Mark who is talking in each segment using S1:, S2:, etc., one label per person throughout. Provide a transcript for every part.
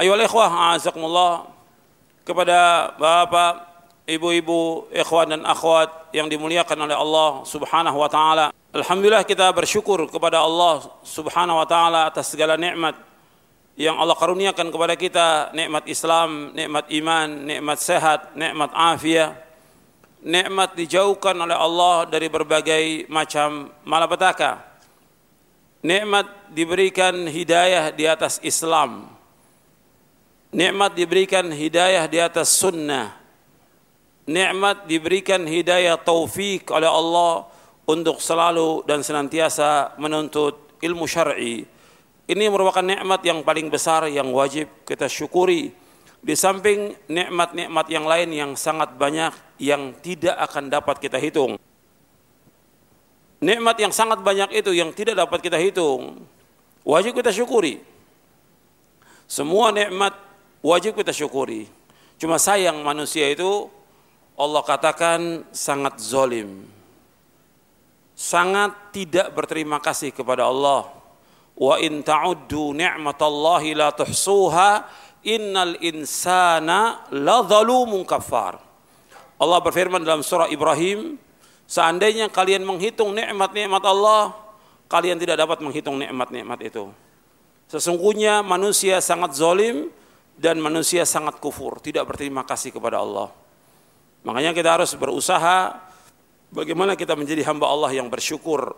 S1: Ayo ikhwah, azakumullah kepada bapak, ibu-ibu, ikhwan dan akhwat yang dimuliakan oleh Allah Subhanahu wa taala. Alhamdulillah kita bersyukur kepada Allah Subhanahu wa taala atas segala nikmat yang Allah karuniakan kepada kita, nikmat Islam, nikmat iman, nikmat sehat, nikmat afiat, nikmat dijauhkan oleh Allah dari berbagai macam malapetaka. Nikmat diberikan hidayah di atas Islam nikmat diberikan hidayah di atas sunnah. Nikmat diberikan hidayah taufik oleh Allah untuk selalu dan senantiasa menuntut ilmu syar'i. Ini merupakan nikmat yang paling besar yang wajib kita syukuri. Di samping nikmat-nikmat yang lain yang sangat banyak yang tidak akan dapat kita hitung. Nikmat yang sangat banyak itu yang tidak dapat kita hitung. Wajib kita syukuri. Semua nikmat wajib kita syukuri. Cuma sayang manusia itu Allah katakan sangat zolim. Sangat tidak berterima kasih kepada Allah. Wa in ta'uddu ni'matallahi la tuhsuha innal insana la zalumun kafar. Allah berfirman dalam surah Ibrahim, seandainya kalian menghitung nikmat-nikmat Allah, kalian tidak dapat menghitung nikmat-nikmat itu. Sesungguhnya manusia sangat zolim, dan manusia sangat kufur, tidak berterima kasih kepada Allah. Makanya kita harus berusaha bagaimana kita menjadi hamba Allah yang bersyukur.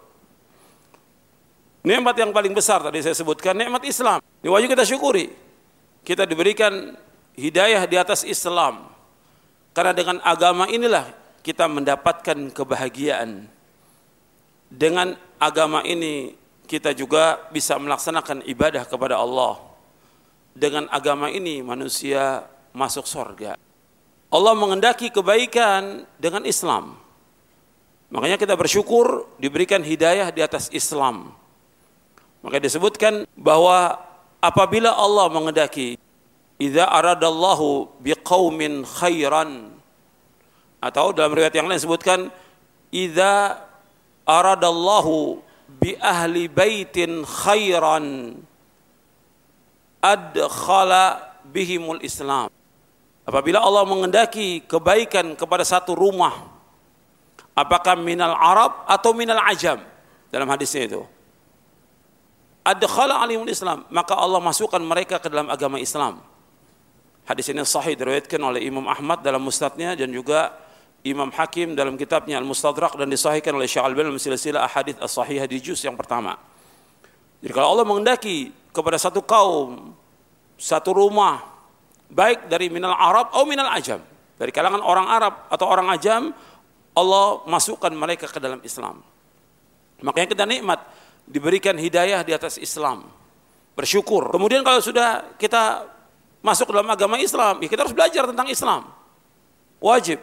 S1: Nikmat yang paling besar tadi saya sebutkan nikmat Islam. Ini wajib kita syukuri. Kita diberikan hidayah di atas Islam. Karena dengan agama inilah kita mendapatkan kebahagiaan. Dengan agama ini kita juga bisa melaksanakan ibadah kepada Allah dengan agama ini manusia masuk sorga. Allah mengendaki kebaikan dengan Islam. Makanya kita bersyukur diberikan hidayah di atas Islam. Maka disebutkan bahwa apabila Allah mengendaki idza aradallahu biqaumin khairan atau dalam riwayat yang lain disebutkan idza aradallahu bi ahli baitin khairan adkhala bihimul Islam. Apabila Allah mengendaki kebaikan kepada satu rumah, apakah minal Arab atau minal Ajam dalam hadisnya itu. Adkhala alimul Islam, maka Allah masukkan mereka ke dalam agama Islam. Hadis ini sahih diriwayatkan oleh Imam Ahmad dalam musnadnya dan juga Imam Hakim dalam kitabnya Al-Mustadrak dan disahihkan oleh Syekh Al-Albani dalam silsilah ahadits as-sahihah di juz yang pertama. Jadi kalau Allah mengendaki kepada satu kaum, satu rumah, baik dari minal Arab atau minal Ajam, dari kalangan orang Arab atau orang Ajam, Allah masukkan mereka ke dalam Islam. Makanya kita nikmat diberikan hidayah di atas Islam. Bersyukur. Kemudian kalau sudah kita masuk dalam agama Islam, ya kita harus belajar tentang Islam. Wajib.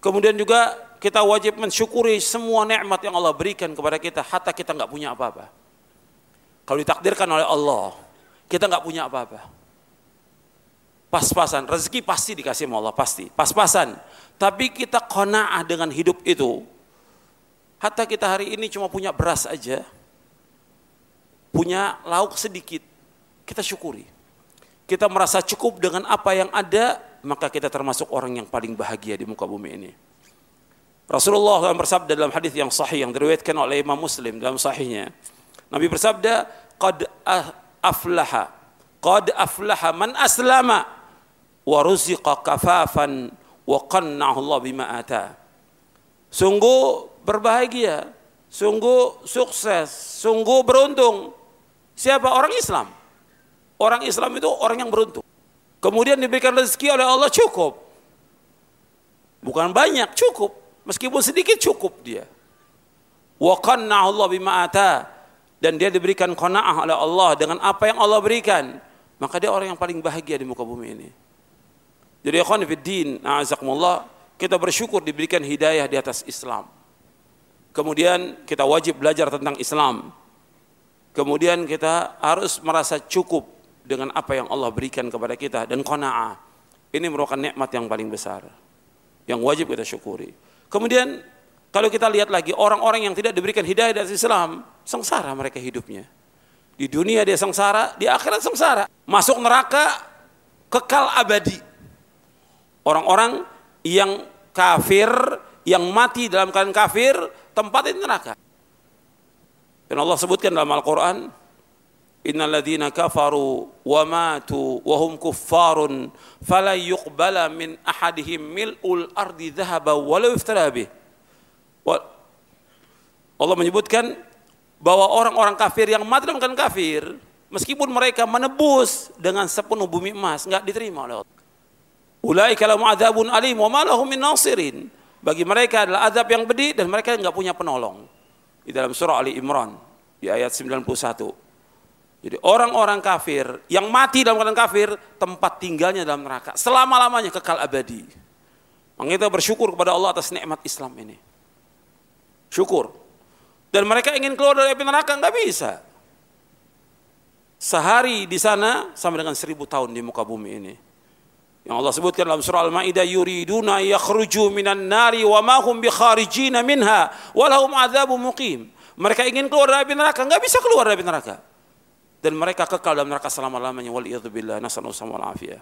S1: Kemudian juga kita wajib mensyukuri semua nikmat yang Allah berikan kepada kita, hatta kita nggak punya apa-apa. Kalau ditakdirkan oleh Allah, kita nggak punya apa-apa. pas-pasan. Rezeki pasti dikasih sama Allah, pasti. Pas-pasan. Tapi kita kona'ah dengan hidup itu. Hatta kita hari ini cuma punya beras aja. Punya lauk sedikit. Kita syukuri. Kita merasa cukup dengan apa yang ada, maka kita termasuk orang yang paling bahagia di muka bumi ini. Rasulullah SAW bersabda dalam hadis yang sahih yang diriwayatkan oleh Imam Muslim dalam sahihnya. Nabi bersabda, "Qad aflaha, qad aflaha man aslama wa ruziqa kafafan wa qanna'ahu Allah bima ata." Sungguh berbahagia, sungguh sukses, sungguh beruntung. Siapa orang Islam? Orang Islam itu orang yang beruntung. Kemudian diberikan rezeki oleh Allah cukup. Bukan banyak, cukup. Meskipun sedikit cukup dia. Wa Allah bima ata dan dia diberikan qanaah oleh Allah dengan apa yang Allah berikan, maka dia orang yang paling bahagia di muka bumi ini. Jadi ikhwan din, a'azakumullah, kita bersyukur diberikan hidayah di atas Islam. Kemudian kita wajib belajar tentang Islam. Kemudian kita harus merasa cukup dengan apa yang Allah berikan kepada kita dan qanaah. Ini merupakan nikmat yang paling besar yang wajib kita syukuri. Kemudian kalau kita lihat lagi orang-orang yang tidak diberikan hidayah dari Islam, sengsara mereka hidupnya. Di dunia dia sengsara, di akhirat sengsara. Masuk neraka kekal abadi. Orang-orang yang kafir, yang mati dalam keadaan kafir, tempat di neraka. Dan Allah sebutkan dalam Al-Quran, innal ladzina kafaru wa matu wa hum kuffarun fala yuqbala min ahadihim mil'ul ardi dhahaba walau iftara bih Allah menyebutkan bahwa orang-orang kafir yang mati dalam kafir meskipun mereka menebus dengan sepenuh bumi emas nggak diterima oleh Allah Ulaika lahum adzabun alim wa ma lahum min nasirin. Bagi mereka adalah azab yang pedih dan mereka nggak punya penolong. Di dalam surah Ali Imran di ayat 91. Jadi orang-orang kafir yang mati dalam keadaan kafir, tempat tinggalnya dalam neraka. Selama-lamanya kekal abadi. Maka kita bersyukur kepada Allah atas nikmat Islam ini. Syukur. Dan mereka ingin keluar dari api neraka, nggak bisa. Sehari di sana sama dengan seribu tahun di muka bumi ini. Yang Allah sebutkan dalam surah Al-Maidah yuriduna yakhruju minan nari wa ma hum bikharijina minha wa lahum adzabun muqim. Mereka ingin keluar dari api neraka, nggak bisa keluar dari api neraka dan mereka kekal dalam neraka selama-lamanya wal billah nasallahu wal afiyah.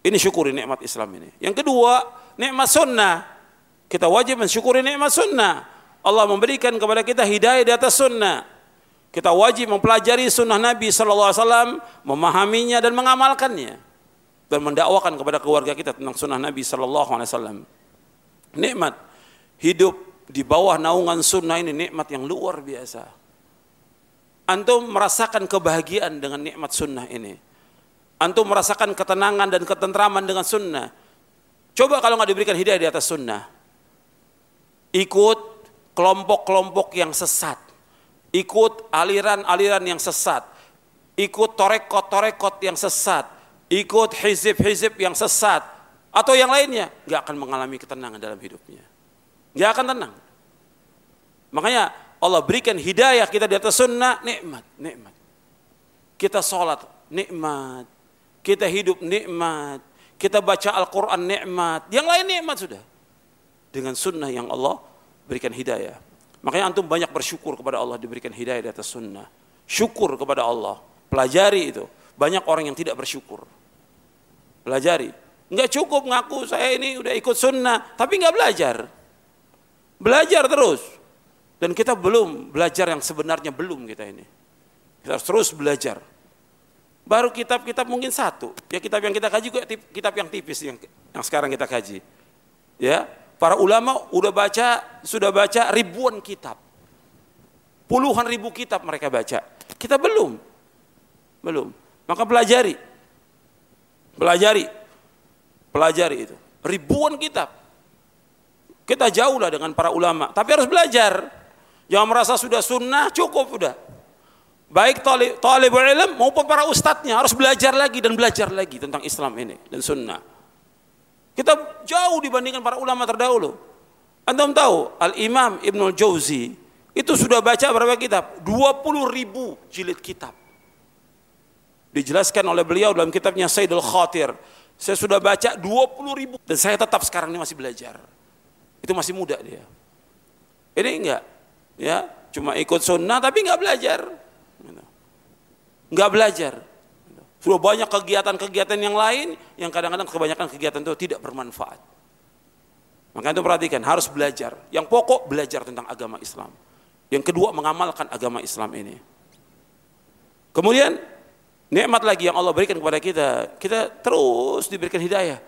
S1: Ini syukuri nikmat Islam ini. Yang kedua, nikmat sunnah. Kita wajib mensyukuri nikmat sunnah. Allah memberikan kepada kita hidayah di atas sunnah. Kita wajib mempelajari sunnah Nabi Wasallam, memahaminya dan mengamalkannya, dan mendakwakan kepada keluarga kita tentang sunnah Nabi Wasallam. Nikmat hidup di bawah naungan sunnah ini nikmat yang luar biasa antum merasakan kebahagiaan dengan nikmat sunnah ini. Antum merasakan ketenangan dan ketentraman dengan sunnah. Coba kalau nggak diberikan hidayah di atas sunnah. Ikut kelompok-kelompok yang sesat. Ikut aliran-aliran yang sesat. Ikut torekot-torekot yang sesat. Ikut hizib-hizib yang sesat. Atau yang lainnya. Nggak akan mengalami ketenangan dalam hidupnya. Nggak akan tenang. Makanya Allah berikan hidayah kita di atas sunnah, nikmat, nikmat. Kita sholat, nikmat. Kita hidup, nikmat. Kita baca Al-Quran, nikmat. Yang lain nikmat sudah. Dengan sunnah yang Allah berikan hidayah. Makanya antum banyak bersyukur kepada Allah diberikan hidayah di atas sunnah. Syukur kepada Allah. Pelajari itu. Banyak orang yang tidak bersyukur. Pelajari. Enggak cukup ngaku saya ini udah ikut sunnah. Tapi enggak belajar. Belajar terus. Dan kita belum belajar yang sebenarnya belum kita ini. Kita harus terus belajar. Baru kitab-kitab mungkin satu. Ya kitab yang kita kaji juga kitab yang tipis yang, yang sekarang kita kaji. Ya, para ulama udah baca, sudah baca ribuan kitab. Puluhan ribu kitab mereka baca. Kita belum. Belum. Maka pelajari. Pelajari. Pelajari itu. Ribuan kitab. Kita jauh lah dengan para ulama, tapi harus belajar. Jangan merasa sudah sunnah cukup sudah. Baik talib, talibul ilm maupun para ustadznya harus belajar lagi dan belajar lagi tentang Islam ini dan sunnah. Kita jauh dibandingkan para ulama terdahulu. Anda tahu Al-Imam Ibnul Jauzi itu sudah baca berapa kitab? 20 ribu jilid kitab. Dijelaskan oleh beliau dalam kitabnya Sayyidul Khatir. Saya sudah baca 20 ribu dan saya tetap sekarang ini masih belajar. Itu masih muda dia. Ini enggak, ya cuma ikut sunnah tapi enggak belajar. Enggak belajar. Sudah banyak kegiatan-kegiatan yang lain yang kadang-kadang kebanyakan kegiatan itu tidak bermanfaat. Maka itu perhatikan, harus belajar. Yang pokok belajar tentang agama Islam. Yang kedua mengamalkan agama Islam ini. Kemudian nikmat lagi yang Allah berikan kepada kita, kita terus diberikan hidayah.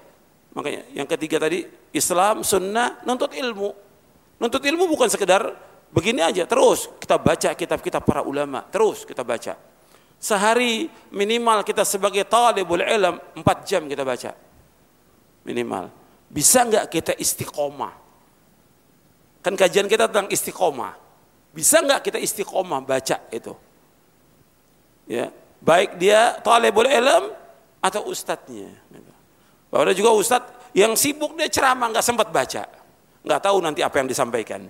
S1: Makanya yang ketiga tadi Islam, sunnah, nuntut ilmu. Nuntut ilmu bukan sekedar begini aja, terus kita baca kitab-kitab para ulama, terus kita baca. Sehari minimal kita sebagai talibul ilm 4 jam kita baca. Minimal. Bisa nggak kita istiqomah? Kan kajian kita tentang istiqomah. Bisa nggak kita istiqomah baca itu? Ya, baik dia talibul ilm atau ustadznya. Bahwa ada juga ustadz yang sibuk dia ceramah nggak sempat baca, nggak tahu nanti apa yang disampaikan.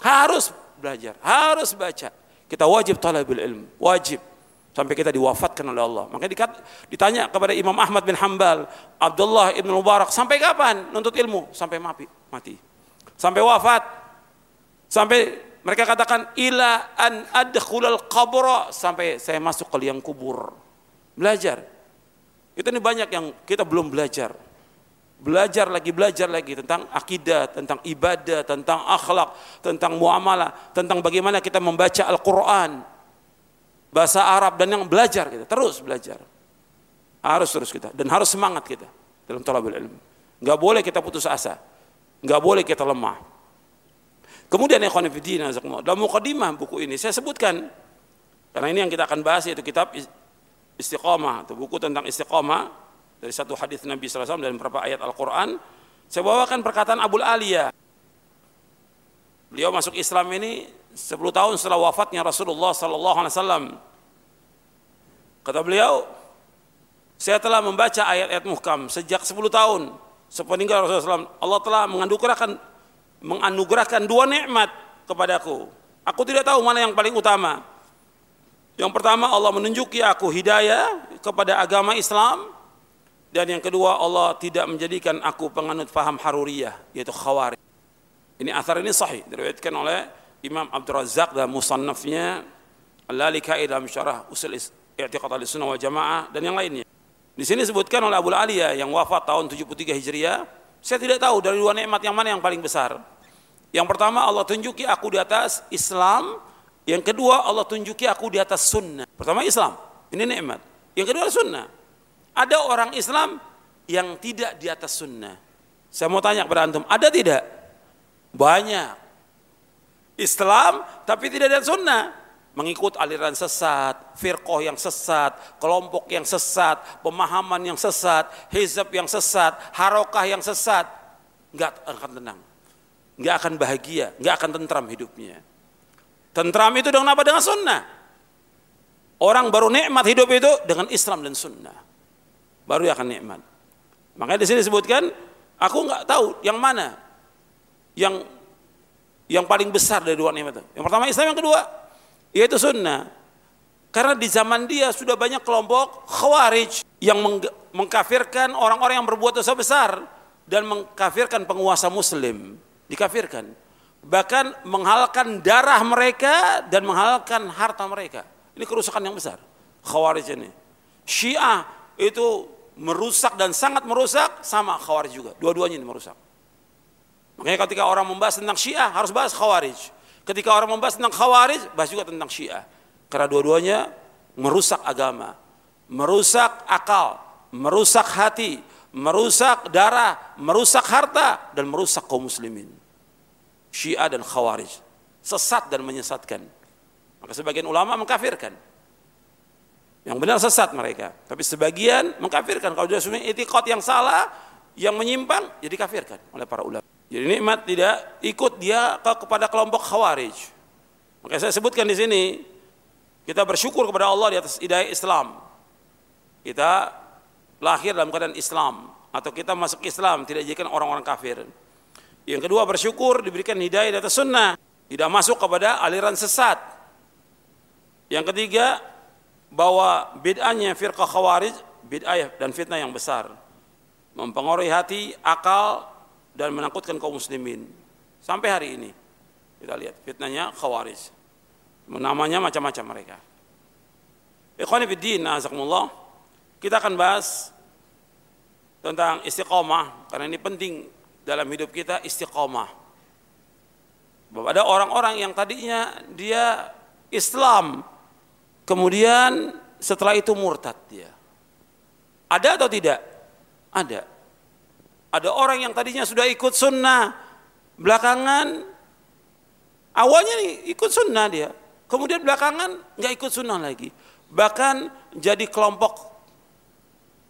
S1: Harus belajar, harus baca. Kita wajib talibul ilm, wajib sampai kita diwafatkan oleh Allah. Makanya ditanya kepada Imam Ahmad bin Hambal, Abdullah ibn Mubarak, sampai kapan nuntut ilmu? Sampai mati. mati. Sampai wafat. Sampai mereka katakan ila an adkhulal qabra sampai saya masuk ke liang kubur. Belajar. Itu ini banyak yang kita belum belajar. Belajar lagi, belajar lagi tentang akidah, tentang ibadah, tentang akhlak, tentang muamalah, tentang bagaimana kita membaca Al-Quran, bahasa Arab dan yang belajar kita, terus belajar. Harus terus kita dan harus semangat kita dalam talabul ilmu. Enggak boleh kita putus asa. Enggak boleh kita lemah. Kemudian ikhwan fillah dalam mukadimah buku ini saya sebutkan karena ini yang kita akan bahas yaitu kitab Istiqamah atau buku tentang istiqamah dari satu hadis Nabi SAW dan beberapa ayat Al-Quran. Saya bawakan perkataan Abu Aliyah. Beliau masuk Islam ini 10 tahun setelah wafatnya Rasulullah Sallallahu Alaihi Wasallam. Kata beliau, saya telah membaca ayat-ayat muhkam sejak 10 tahun sepeninggal Rasulullah SAW. Allah telah menganugerahkan menganugerahkan dua nikmat kepadaku. Aku tidak tahu mana yang paling utama. Yang pertama Allah menunjuki aku hidayah kepada agama Islam dan yang kedua Allah tidak menjadikan aku penganut faham haruriyah yaitu khawarij. Ini asar ini sahih diriwayatkan oleh Imam Abdul Razak dalam musannafnya Al-Lalikai dalam syarah usul i'tiqad al-sunnah wal jamaah dan yang lainnya. Di sini disebutkan oleh Abu Aliyah yang wafat tahun 73 Hijriah, saya tidak tahu dari dua nikmat yang mana yang paling besar. Yang pertama Allah tunjuki aku di atas Islam, yang kedua Allah tunjuki aku di atas sunnah. Pertama Islam, ini nikmat. Yang kedua sunnah. Ada orang Islam yang tidak di atas sunnah. Saya mau tanya kepada antum, ada tidak? Banyak. Islam tapi tidak atas sunnah. Mengikut aliran sesat, firqoh yang sesat, kelompok yang sesat, pemahaman yang sesat, hizab yang sesat, harokah yang sesat. Enggak akan tenang nggak akan bahagia, nggak akan tentram hidupnya. Tentram itu dengan apa? Dengan sunnah. Orang baru nikmat hidup itu dengan Islam dan sunnah. Baru akan nikmat. Makanya di sini disebutkan, aku nggak tahu yang mana yang yang paling besar dari dua nikmat itu. Yang pertama Islam, yang kedua yaitu sunnah. Karena di zaman dia sudah banyak kelompok khawarij yang mengkafirkan orang-orang yang berbuat dosa besar dan mengkafirkan penguasa muslim. Dikafirkan. Bahkan menghalalkan darah mereka dan menghalalkan harta mereka. Ini kerusakan yang besar. Khawarij ini. Syiah itu merusak dan sangat merusak sama khawarij juga. Dua-duanya ini merusak makanya ketika orang membahas tentang syiah harus bahas khawarij ketika orang membahas tentang khawarij bahas juga tentang syiah karena dua-duanya merusak agama merusak akal merusak hati merusak darah, merusak harta dan merusak kaum muslimin. Syiah dan Khawarij sesat dan menyesatkan. Maka sebagian ulama mengkafirkan. Yang benar sesat mereka, tapi sebagian mengkafirkan kalau dia punya etikot yang salah, yang menyimpang jadi kafirkan oleh para ulama. Jadi nikmat tidak ikut dia kepada kelompok Khawarij. Maka saya sebutkan di sini kita bersyukur kepada Allah di atas hidayah Islam. Kita lahir dalam keadaan Islam atau kita masuk Islam tidak dijadikan orang-orang kafir. Yang kedua bersyukur diberikan hidayah di atas sunnah, tidak masuk kepada aliran sesat. Yang ketiga bahwa bid'ahnya firqah khawarij bid'ah dan fitnah yang besar mempengaruhi hati, akal dan menakutkan kaum muslimin sampai hari ini. Kita lihat fitnahnya khawarij. Namanya macam-macam mereka. Ikhwani fiddin, azakumullah. Kita akan bahas tentang istiqomah karena ini penting dalam hidup kita istiqomah. Ada orang-orang yang tadinya dia Islam Kemudian setelah itu murtad dia. Ada atau tidak? Ada. Ada orang yang tadinya sudah ikut sunnah, belakangan awalnya nih ikut sunnah dia, kemudian belakangan nggak ikut sunnah lagi, bahkan jadi kelompok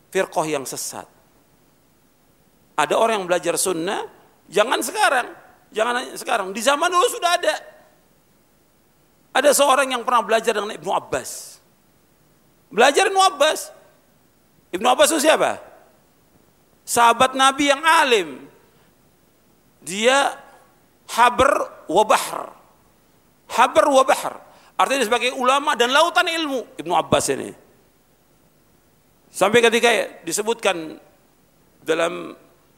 S1: firqoh yang sesat. Ada orang yang belajar sunnah, jangan sekarang, jangan sekarang, di zaman dulu sudah ada. Ada seorang yang pernah belajar dengan Ibnu Abbas. Belajar Ibnu Abbas. Ibnu Abbas itu siapa? Sahabat Nabi yang alim. Dia haber wa bahr. Haber wa. Artinya sebagai ulama dan lautan ilmu Ibnu Abbas ini. Sampai ketika disebutkan dalam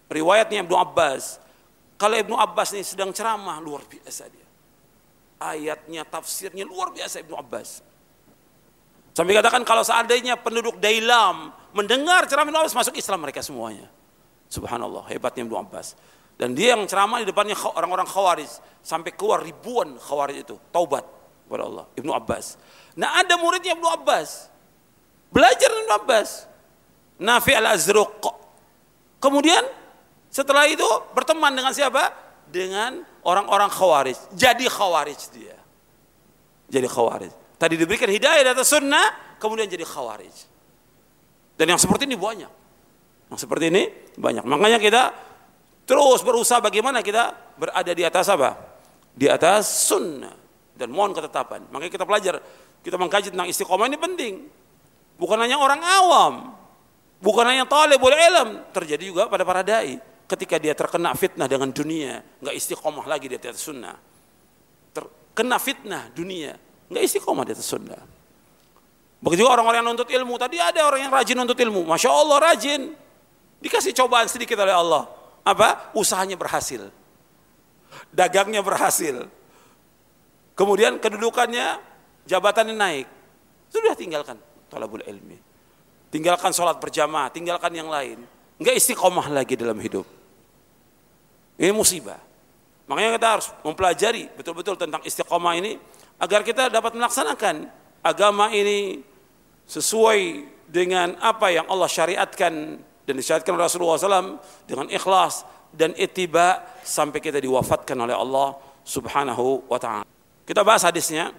S1: riwayatnya Ibnu Abbas, kalau Ibnu Abbas ini sedang ceramah luar biasa dia ayatnya, tafsirnya luar biasa Ibnu Abbas. Sampai katakan kalau seandainya penduduk Dailam mendengar ceramah Ibnu Abbas masuk Islam mereka semuanya. Subhanallah, hebatnya Ibnu Abbas. Dan dia yang ceramah di depannya orang-orang khawarij sampai keluar ribuan khawarij itu taubat kepada Allah Ibnu Abbas. Nah ada muridnya Ibnu Abbas belajar Ibnu Abbas Nafi al Azruq. Kemudian setelah itu berteman dengan siapa? Dengan orang-orang khawarij. Jadi khawarij dia. Jadi khawarij. Tadi diberikan hidayah di atas sunnah, kemudian jadi khawarij. Dan yang seperti ini banyak. Yang seperti ini banyak. Makanya kita terus berusaha bagaimana kita berada di atas apa? Di atas sunnah. Dan mohon ketetapan. Makanya kita belajar, kita mengkaji tentang istiqomah ini penting. Bukan hanya orang awam. Bukan hanya talibul ilm. Terjadi juga pada para da'i ketika dia terkena fitnah dengan dunia, nggak istiqomah lagi di atas sunnah. Terkena fitnah dunia, nggak istiqomah di atas sunnah. Begitu orang-orang yang nuntut ilmu. Tadi ada orang yang rajin nuntut ilmu. Masya Allah rajin. Dikasih cobaan sedikit oleh Allah. Apa? Usahanya berhasil. Dagangnya berhasil. Kemudian kedudukannya, jabatannya naik. Sudah tinggalkan talabul ilmi. Tinggalkan sholat berjamaah, tinggalkan yang lain. Enggak istiqomah lagi dalam hidup. Ini musibah. Makanya kita harus mempelajari betul-betul tentang istiqomah ini agar kita dapat melaksanakan agama ini sesuai dengan apa yang Allah syariatkan dan disyariatkan Rasulullah SAW dengan ikhlas dan itiba sampai kita diwafatkan oleh Allah Subhanahu wa taala. Kita bahas hadisnya.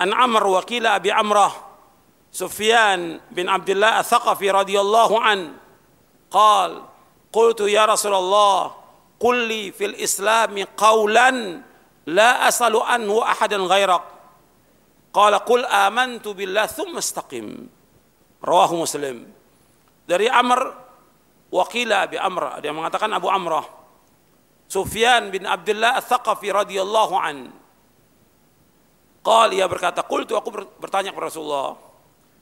S1: An Amr wa qila Abi Amrah Sufyan bin Abdullah Ats-Tsaqafi radhiyallahu an qal qultu ya Rasulullah Kulli fil islami qawlan la asalu anhu ahadan ghairak. Qala qul amantu billah thumma istaqim. Rawahu Muslim. Dari Amr wakila Abi Amr ada yang mengatakan Abu Amrah Sufyan bin Abdullah Ats-Tsaqafi radhiyallahu an. Qal ia berkata, "Qultu aku bertanya kepada Rasulullah,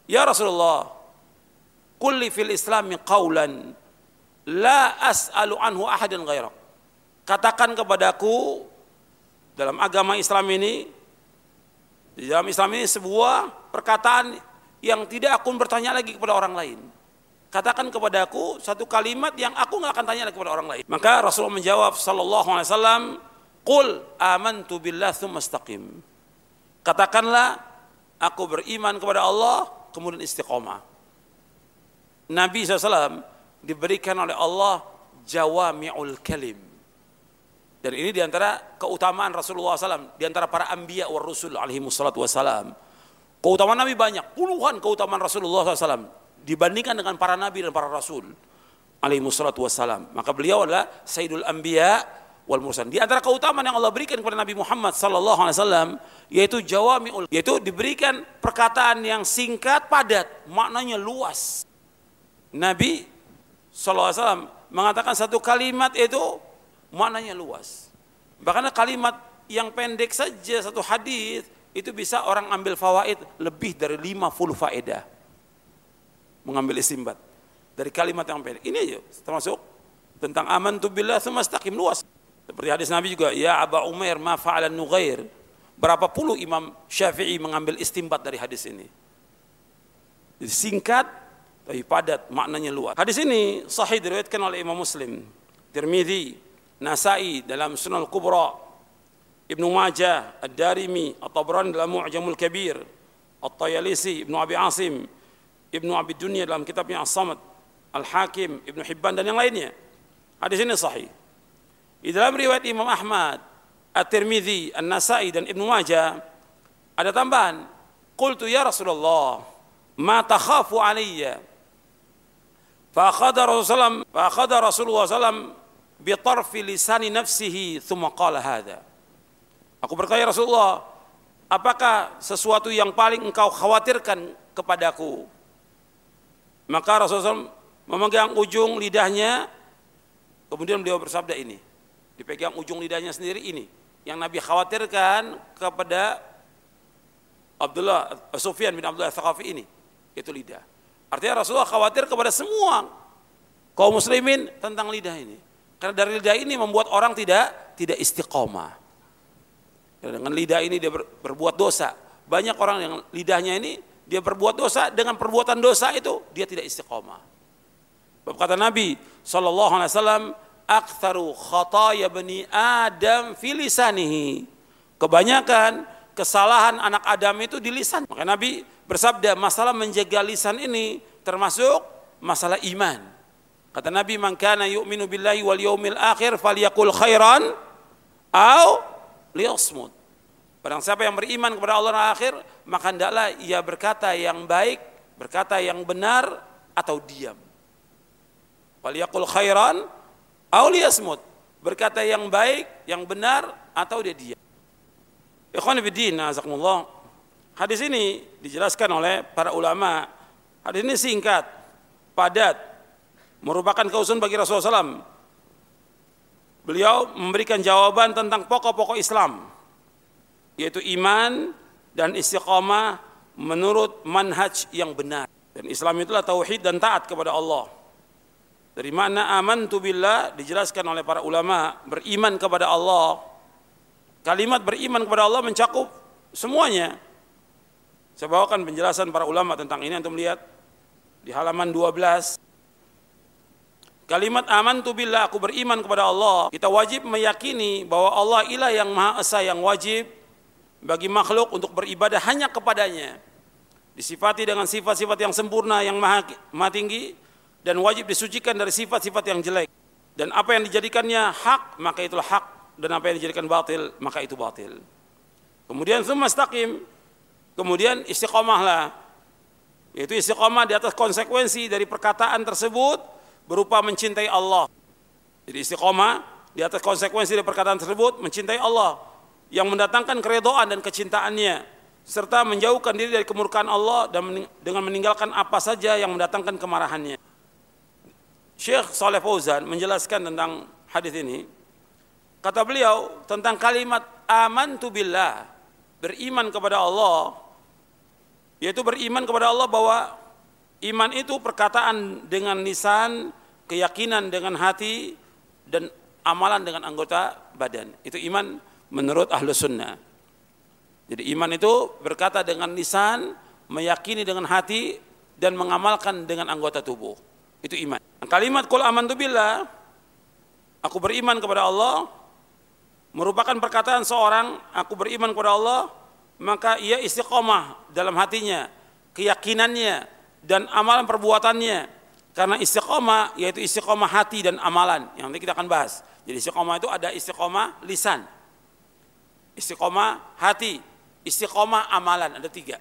S1: "Ya Rasulullah, kulli fil Islami qawlan la as'alu anhu ahadan ghairak." katakan kepadaku dalam agama Islam ini di dalam Islam ini sebuah perkataan yang tidak aku bertanya lagi kepada orang lain. Katakan kepadaku satu kalimat yang aku nggak akan tanya kepada orang lain. Maka Rasulullah menjawab sallallahu alaihi wasallam, "Qul amantu billah tsumma istaqim." Katakanlah aku beriman kepada Allah kemudian istiqomah. Nabi SAW diberikan oleh Allah jawami'ul kalim dan ini di antara keutamaan Rasulullah SAW, di antara para ambiya wa rasul alaihi wassalam. Keutamaan Nabi banyak, puluhan keutamaan Rasulullah SAW dibandingkan dengan para nabi dan para rasul alaihi wassalatu wassalam. Maka beliau adalah Sayyidul Anbiya wal Mursalin. Di antara keutamaan yang Allah berikan kepada Nabi Muhammad sallallahu alaihi wasallam yaitu jawamiul yaitu diberikan perkataan yang singkat padat, maknanya luas. Nabi sallallahu alaihi wasallam mengatakan satu kalimat itu maknanya luas. Bahkan kalimat yang pendek saja satu hadis itu bisa orang ambil fawaid lebih dari 50 faedah. Mengambil istimbat dari kalimat yang pendek. Ini aja termasuk tentang aman tu billah semastaqim luas. Seperti hadis Nabi juga, ya Aba Umair ma fa'alan nughair. Berapa puluh Imam Syafi'i mengambil istimbat dari hadis ini. Jadi singkat tapi padat, maknanya luas. Hadis ini sahih diriwayatkan oleh Imam Muslim, Tirmidzi, Nasai dalam Sunan Kubra, Ibnu Majah, Ad-Darimi, At-Tabrani dalam Mu'jamul Kabir, At-Tayalisi, Ibnu Abi Asim, Ibnu Abi Dunya dalam kitabnya As-Samad, Al-Hakim, Ibnu Hibban dan yang lainnya. Hadis ini sahih. Di dalam riwayat Imam Ahmad, At-Tirmidzi, An-Nasai dan Ibnu Majah ada tambahan, "Qultu ya Rasulullah, ma takhafu alayya?" Fa akhadha Rasulullah fa akhadha Rasulullah sallam bi tarfi lisani nafsihi thumma qala hadha. Aku bertanya Rasulullah, apakah sesuatu yang paling engkau khawatirkan kepadaku? Maka Rasulullah memegang ujung lidahnya, kemudian beliau bersabda ini dipegang ujung lidahnya sendiri ini yang Nabi khawatirkan kepada Abdullah Sufyan bin Abdullah Thaqafi ini itu lidah. Artinya Rasulullah khawatir kepada semua kaum muslimin tentang lidah ini. Karena dari lidah ini membuat orang tidak tidak istiqomah. Dengan lidah ini dia berbuat dosa. Banyak orang yang lidahnya ini dia berbuat dosa dengan perbuatan dosa itu dia tidak istiqomah. Kata Nabi Sallallahu Alaihi Wasallam, aktsaru khataya bani Adam filisanihi. Kebanyakan kesalahan anak Adam itu di lisan. Maka Nabi bersabda masalah menjaga lisan ini termasuk masalah iman. Kata Nabi man kana yu'minu billahi wal yaumil akhir falyakul khairan au liyasmut. Barang siapa yang beriman kepada Allah dan akhir, maka hendaklah ia berkata yang baik, berkata yang benar atau diam. Falyakul khairan Auliyasmut berkata yang baik, yang benar atau dia diam. Ikhwan azakumullah. Hadis ini dijelaskan oleh para ulama. Hadis ini singkat, padat, merupakan kausun bagi Rasulullah SAW. Beliau memberikan jawaban tentang pokok-pokok Islam, yaitu iman dan istiqamah menurut manhaj yang benar. Dan Islam itulah tauhid dan taat kepada Allah. Dari mana aman tu billah dijelaskan oleh para ulama beriman kepada Allah. Kalimat beriman kepada Allah mencakup semuanya. Saya bawakan penjelasan para ulama tentang ini untuk melihat di halaman 12. Kalimat aman tu billah aku beriman kepada Allah. Kita wajib meyakini bahwa Allah ilah yang maha esa yang wajib bagi makhluk untuk beribadah hanya kepadanya. Disifati dengan sifat-sifat yang sempurna yang maha, maha tinggi dan wajib disucikan dari sifat-sifat yang jelek. Dan apa yang dijadikannya hak, maka itulah hak. Dan apa yang dijadikan batil, maka itu batil. Kemudian semua mustaqim. Kemudian istiqomahlah. Yaitu istiqomah di atas konsekuensi dari perkataan tersebut berupa mencintai Allah. Jadi istiqomah di atas konsekuensi dari perkataan tersebut mencintai Allah yang mendatangkan keredoan dan kecintaannya serta menjauhkan diri dari kemurkaan Allah dan dengan meninggalkan apa saja yang mendatangkan kemarahannya. Syekh Saleh Fauzan menjelaskan tentang hadis ini. Kata beliau tentang kalimat amantu billah, beriman kepada Allah, yaitu beriman kepada Allah bahwa iman itu perkataan dengan lisan, keyakinan dengan hati, dan amalan dengan anggota badan. Itu iman menurut ahlu sunnah. Jadi iman itu berkata dengan lisan, meyakini dengan hati, dan mengamalkan dengan anggota tubuh. Itu iman. Kalimat qul amantu billah aku beriman kepada Allah merupakan perkataan seorang aku beriman kepada Allah maka ia istiqomah dalam hatinya, keyakinannya dan amalan perbuatannya. Karena istiqomah yaitu istiqomah hati dan amalan yang nanti kita akan bahas. Jadi istiqomah itu ada istiqomah lisan, istiqomah hati, istiqomah amalan ada tiga.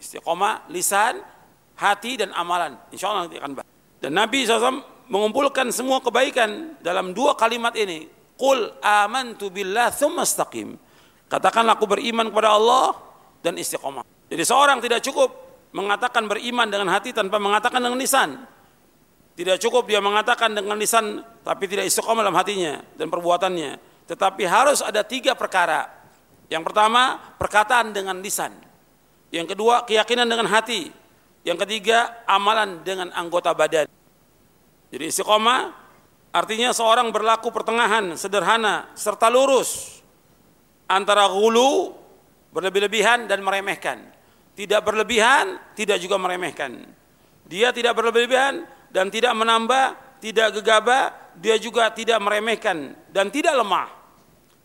S1: Istiqomah lisan, hati dan amalan. Insya Allah nanti akan bahas. Dan Nabi SAW mengumpulkan semua kebaikan dalam dua kalimat ini. Qul amantu billah thumma. Katakanlah aku beriman kepada Allah dan istiqomah. Jadi seorang tidak cukup mengatakan beriman dengan hati tanpa mengatakan dengan lisan. Tidak cukup dia mengatakan dengan lisan tapi tidak istiqomah dalam hatinya dan perbuatannya. Tetapi harus ada tiga perkara Yang pertama, perkataan dengan lisan. Yang kedua, keyakinan dengan hati. Yang ketiga, amalan dengan anggota badan. Jadi istiqomah artinya seorang berlaku pertengahan, sederhana, serta lurus antara gulu, berlebih-lebihan dan meremehkan. Tidak berlebihan, tidak juga meremehkan. Dia tidak berlebihan dan tidak menambah, tidak gegabah, dia juga tidak meremehkan dan tidak lemah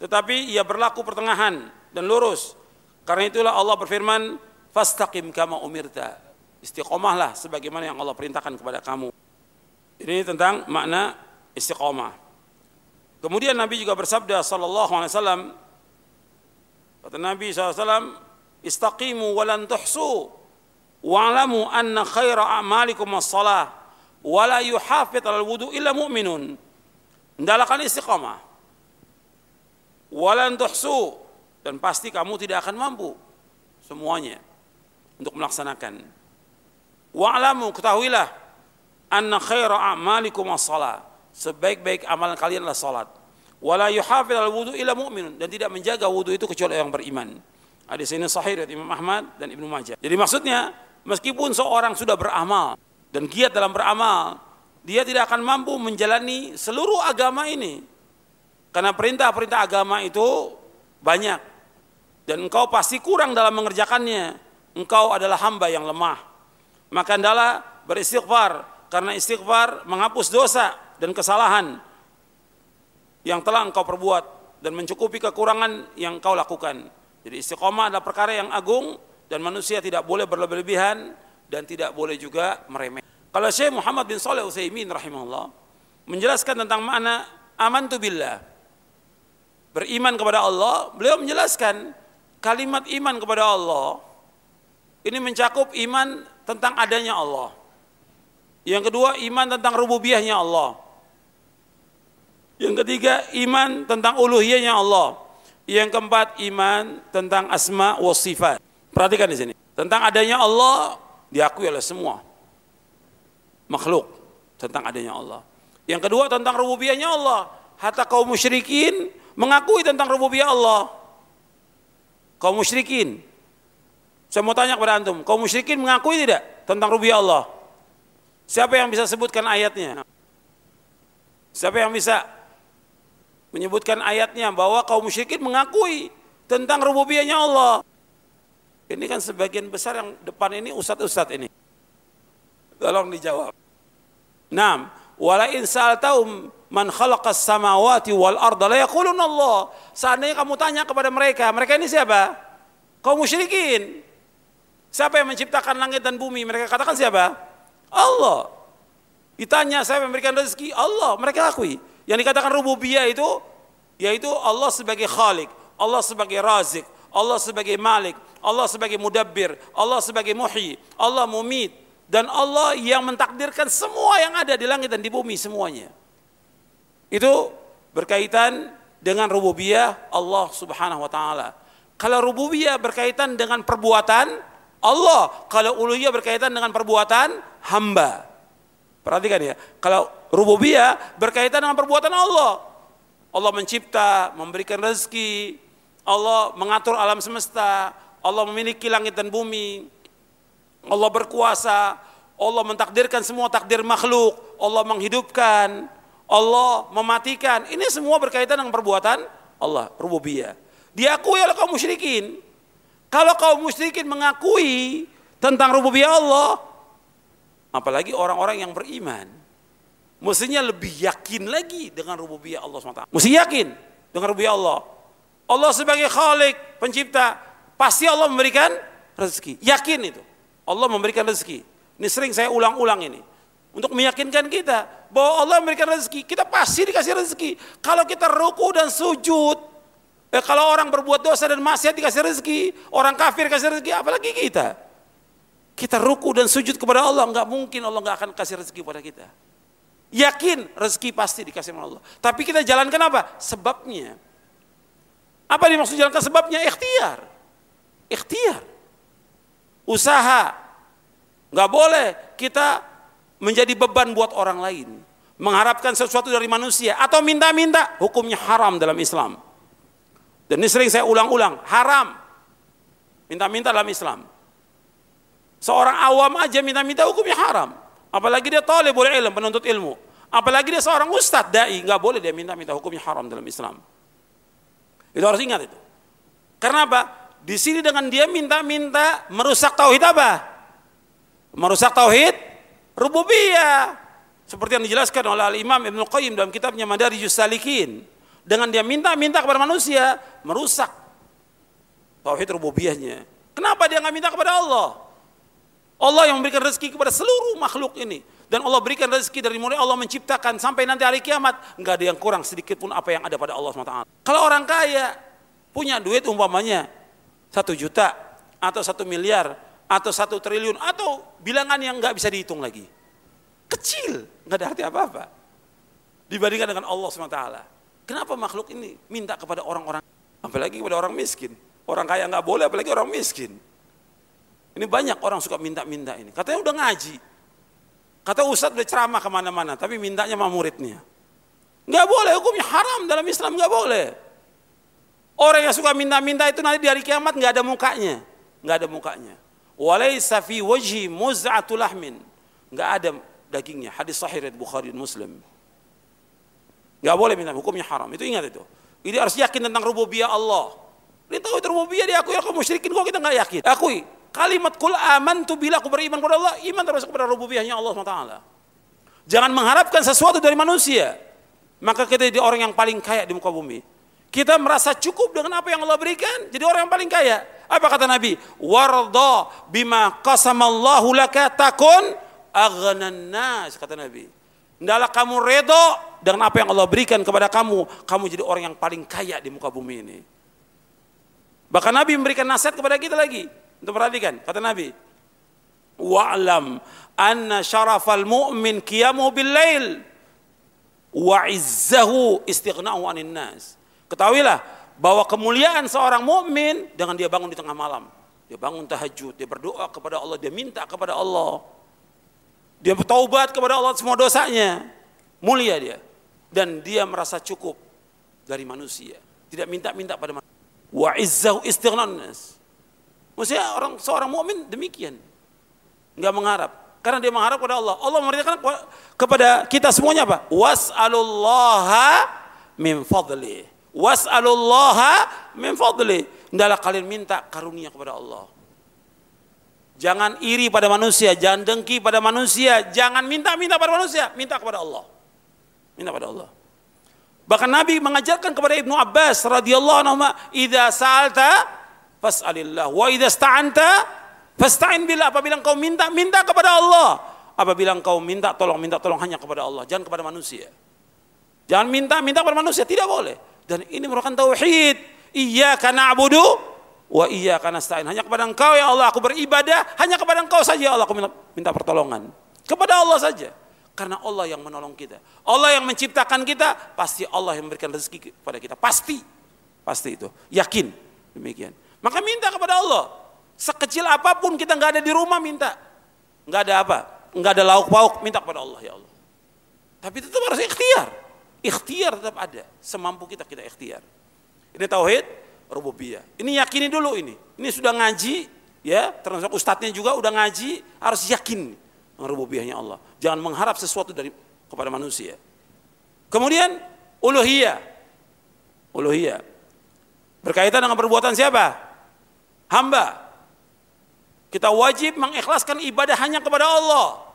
S1: tetapi ia berlaku pertengahan dan lurus. Karena itulah Allah berfirman, "Fastaqim kama umirta." Istiqomahlah sebagaimana yang Allah perintahkan kepada kamu. Ini tentang makna istiqomah. Kemudian Nabi juga bersabda sallallahu alaihi wasallam kata Nabi SAW istaqimu walan tuhsu wa'lamu anna khaira a'malikum as-salah wa la yuhafidh al wudu illa mu'minun. Hendaklah istiqomah walan tuhsu dan pasti kamu tidak akan mampu semuanya untuk melaksanakan. Wa'lamu ketahuilah anna khaira a'malikum as-salat. Sebaik-baik amalan kalian adalah salat. Wala yuhafidz al-wudu illa mu'min dan tidak menjaga wudu itu kecuali orang beriman. Hadis ini sahih dari Imam Ahmad dan Ibnu Majah. Jadi maksudnya meskipun seorang sudah beramal dan giat dalam beramal, dia tidak akan mampu menjalani seluruh agama ini karena perintah-perintah agama itu banyak. Dan engkau pasti kurang dalam mengerjakannya. Engkau adalah hamba yang lemah. Maka adalah beristighfar. Karena istighfar menghapus dosa dan kesalahan yang telah engkau perbuat. Dan mencukupi kekurangan yang engkau lakukan. Jadi istiqomah adalah perkara yang agung dan manusia tidak boleh berlebihan dan tidak boleh juga meremeh. Kalau Syekh Muhammad bin Saleh Utsaimin rahimahullah menjelaskan tentang makna amantu billah beriman kepada Allah, beliau menjelaskan kalimat iman kepada Allah ini mencakup iman tentang adanya Allah. Yang kedua, iman tentang rububiyahnya Allah. Yang ketiga, iman tentang uluhiyahnya Allah. Yang keempat, iman tentang asma wa sifat. Perhatikan di sini. Tentang adanya Allah diakui oleh semua makhluk tentang adanya Allah. Yang kedua tentang rububiyahnya Allah. Hatta kaum musyrikin mengakui tentang rububiyah Allah. Kaum musyrikin. Saya mau tanya kepada antum, kaum musyrikin mengakui tidak tentang rububiyah Allah? Siapa yang bisa sebutkan ayatnya? Siapa yang bisa menyebutkan ayatnya bahwa kaum musyrikin mengakui tentang rububiyahnya Allah? Ini kan sebagian besar yang depan ini ustadz-ustadz ini. Tolong dijawab. Nah, wala in sa'altahum man khalaqas samawati wal arda la yaqulun Allah. Seandainya kamu tanya kepada mereka, mereka ini siapa? Kaum musyrikin. Siapa yang menciptakan langit dan bumi? Mereka katakan siapa? Allah. Ditanya siapa yang memberikan rezeki? Allah. Mereka akui. Yang dikatakan rububiyah itu yaitu Allah sebagai khalik, Allah sebagai razik, Allah sebagai malik, Allah sebagai mudabbir, Allah sebagai muhyi, Allah mumit dan Allah yang mentakdirkan semua yang ada di langit dan di bumi semuanya. Itu berkaitan dengan rububiyah Allah Subhanahu wa taala. Kalau rububiyah berkaitan dengan perbuatan Allah, kalau uluhiyah berkaitan dengan perbuatan hamba. Perhatikan ya, kalau rububiyah berkaitan dengan perbuatan Allah. Allah mencipta, memberikan rezeki, Allah mengatur alam semesta, Allah memiliki langit dan bumi, Allah berkuasa, Allah mentakdirkan semua takdir makhluk, Allah menghidupkan, Allah mematikan. Ini semua berkaitan dengan perbuatan Allah, rububiyah. Diakui oleh kaum musyrikin. Kalau kaum musyrikin mengakui tentang rububiyah Allah, apalagi orang-orang yang beriman, mestinya lebih yakin lagi dengan rububiyah Allah SWT. Mesti yakin dengan rububiyah Allah. Allah sebagai khalik, pencipta, pasti Allah memberikan rezeki. Yakin itu. Allah memberikan rezeki. Ini sering saya ulang-ulang ini untuk meyakinkan kita bahwa Allah memberikan rezeki, kita pasti dikasih rezeki. Kalau kita ruku dan sujud, eh, kalau orang berbuat dosa dan maksiat dikasih rezeki, orang kafir dikasih rezeki, apalagi kita. Kita ruku dan sujud kepada Allah, nggak mungkin Allah nggak akan kasih rezeki kepada kita. Yakin rezeki pasti dikasih oleh Allah. Tapi kita jalankan apa? Sebabnya. Apa dimaksud jalankan sebabnya? Ikhtiar. Ikhtiar. Usaha. Nggak boleh kita menjadi beban buat orang lain, mengharapkan sesuatu dari manusia atau minta-minta, hukumnya haram dalam Islam. Dan ini sering saya ulang-ulang, haram. Minta-minta dalam Islam. Seorang awam aja minta-minta hukumnya haram. Apalagi dia boleh ilmu, penuntut ilmu. Apalagi dia seorang ustadz, da'i, nggak boleh dia minta-minta hukumnya haram dalam Islam. Itu harus ingat itu. Karena apa? Di sini dengan dia minta-minta merusak tauhid apa? Merusak tauhid rububiyah. Seperti yang dijelaskan oleh Al-Imam Ibn Qayyim dalam kitabnya Madarijus Salikin. Dengan dia minta-minta kepada manusia, merusak tauhid rububiyahnya. Kenapa dia nggak minta kepada Allah? Allah yang memberikan rezeki kepada seluruh makhluk ini. Dan Allah berikan rezeki dari mulai Allah menciptakan sampai nanti hari kiamat. Nggak ada yang kurang sedikit pun apa yang ada pada Allah SWT. Kalau orang kaya punya duit umpamanya satu juta atau satu miliar atau satu triliun atau bilangan yang nggak bisa dihitung lagi. Kecil, nggak ada arti apa-apa. Dibandingkan dengan Allah SWT. Kenapa makhluk ini minta kepada orang-orang, apalagi kepada orang miskin. Orang kaya nggak boleh, apalagi orang miskin. Ini banyak orang suka minta-minta ini. Katanya udah ngaji. Kata Ustadz udah ceramah ke mana-mana, tapi mintanya sama muridnya. Nggak boleh, hukumnya haram dalam Islam nggak boleh. Orang yang suka minta-minta itu nanti di hari kiamat nggak ada mukanya, nggak ada mukanya. Walaysa fi wajhi muz'atul lahmin. Nggak ada dagingnya. Hadis sahih dari Bukhari dan Muslim. Nggak boleh minta, hukumnya haram. Itu ingat itu. Ini harus yakin tentang rububiyah Allah. Dia tahu itu rububiyah diakui aku musyrikin kok kita nggak yakin. Akui. Kalimat kul aman tu bila aku beriman kepada Allah, iman terus kepada rububiyahnya Allah SWT. Jangan mengharapkan sesuatu dari manusia. Maka kita jadi orang yang paling kaya di muka bumi. Kita merasa cukup dengan apa yang Allah berikan, jadi orang yang paling kaya. Apa kata Nabi? Warda bima qasamallahu laka takun aghnan nas kata Nabi. Hendaklah kamu redo dengan apa yang Allah berikan kepada kamu, kamu jadi orang yang paling kaya di muka bumi ini. Bahkan Nabi memberikan nasihat kepada kita lagi. Untuk perhatikan, kata Nabi, wa'lam anna syarafal mu'min qiyamuhu bil lail wa izzahu istighna'u anin nas. Ketahuilah bahwa kemuliaan seorang mukmin dengan dia bangun di tengah malam. Dia bangun tahajud, dia berdoa kepada Allah, dia minta kepada Allah. Dia bertaubat kepada Allah semua dosanya. Mulia dia. Dan dia merasa cukup dari manusia. Tidak minta-minta pada manusia. Wa izzahu istighna'u nas. Maksudnya orang seorang mukmin demikian. Enggak mengharap. Karena dia mengharap kepada Allah. Allah memerintahkan kepada kita semuanya apa? Was'alullaha min fadli. Was'alullaha min fadli. Hendaklah kalian minta karunia kepada Allah. Jangan iri pada manusia, jangan dengki pada manusia, jangan minta-minta pada manusia, minta kepada Allah. Minta kepada Allah. Bahkan Nabi mengajarkan kepada Ibnu Abbas radhiyallahu anhu, "Idza sa'alta fas'alillah. Wa idza sta'anta fasta'in billah. Apabila engkau minta, minta kepada Allah. Apabila engkau minta tolong, minta tolong hanya kepada Allah, jangan kepada manusia. Jangan minta, minta kepada manusia, tidak boleh. Dan ini merupakan tauhid. Iyyaka na'budu wa iyyaka nasta'in. Hanya kepada Engkau ya Allah aku beribadah, hanya kepada Engkau saja ya Allah aku minta, minta pertolongan. Kepada Allah saja. Karena Allah yang menolong kita. Allah yang menciptakan kita, pasti Allah yang memberikan rezeki kepada kita. Pasti. Pasti itu. Yakin. Demikian. Maka minta kepada Allah. Sekecil apa pun kita nggak ada di rumah minta. Nggak ada apa? Nggak ada lauk pauk minta kepada Allah ya Allah. Tapi tetap harus ikhtiar. Ikhtiar tetap ada. Semampu kita kita ikhtiar. Ini tauhid rububiyah. Ini yakini dulu ini. Ini sudah ngaji ya, termasuk ustadznya juga udah ngaji, harus yakin rububiyahnya Allah. Jangan mengharap sesuatu dari kepada manusia. Kemudian uluhiyah. Uluhiyah. Berkaitan dengan perbuatan siapa? hamba. Kita wajib mengikhlaskan ibadah hanya kepada Allah.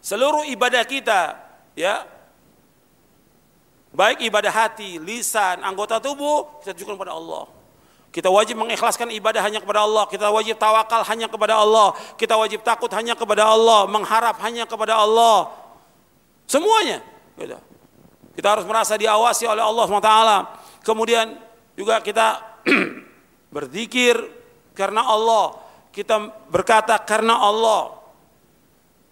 S1: Seluruh ibadah kita, ya, baik ibadah hati, lisan, anggota tubuh, kita tujukan kepada Allah. Kita wajib mengikhlaskan ibadah hanya kepada Allah. Kita wajib tawakal hanya kepada Allah. Kita wajib takut hanya kepada Allah. Mengharap hanya kepada Allah. Semuanya. Gitu. Kita harus merasa diawasi oleh Allah SWT. Kemudian juga kita berzikir karena Allah, kita berkata karena Allah,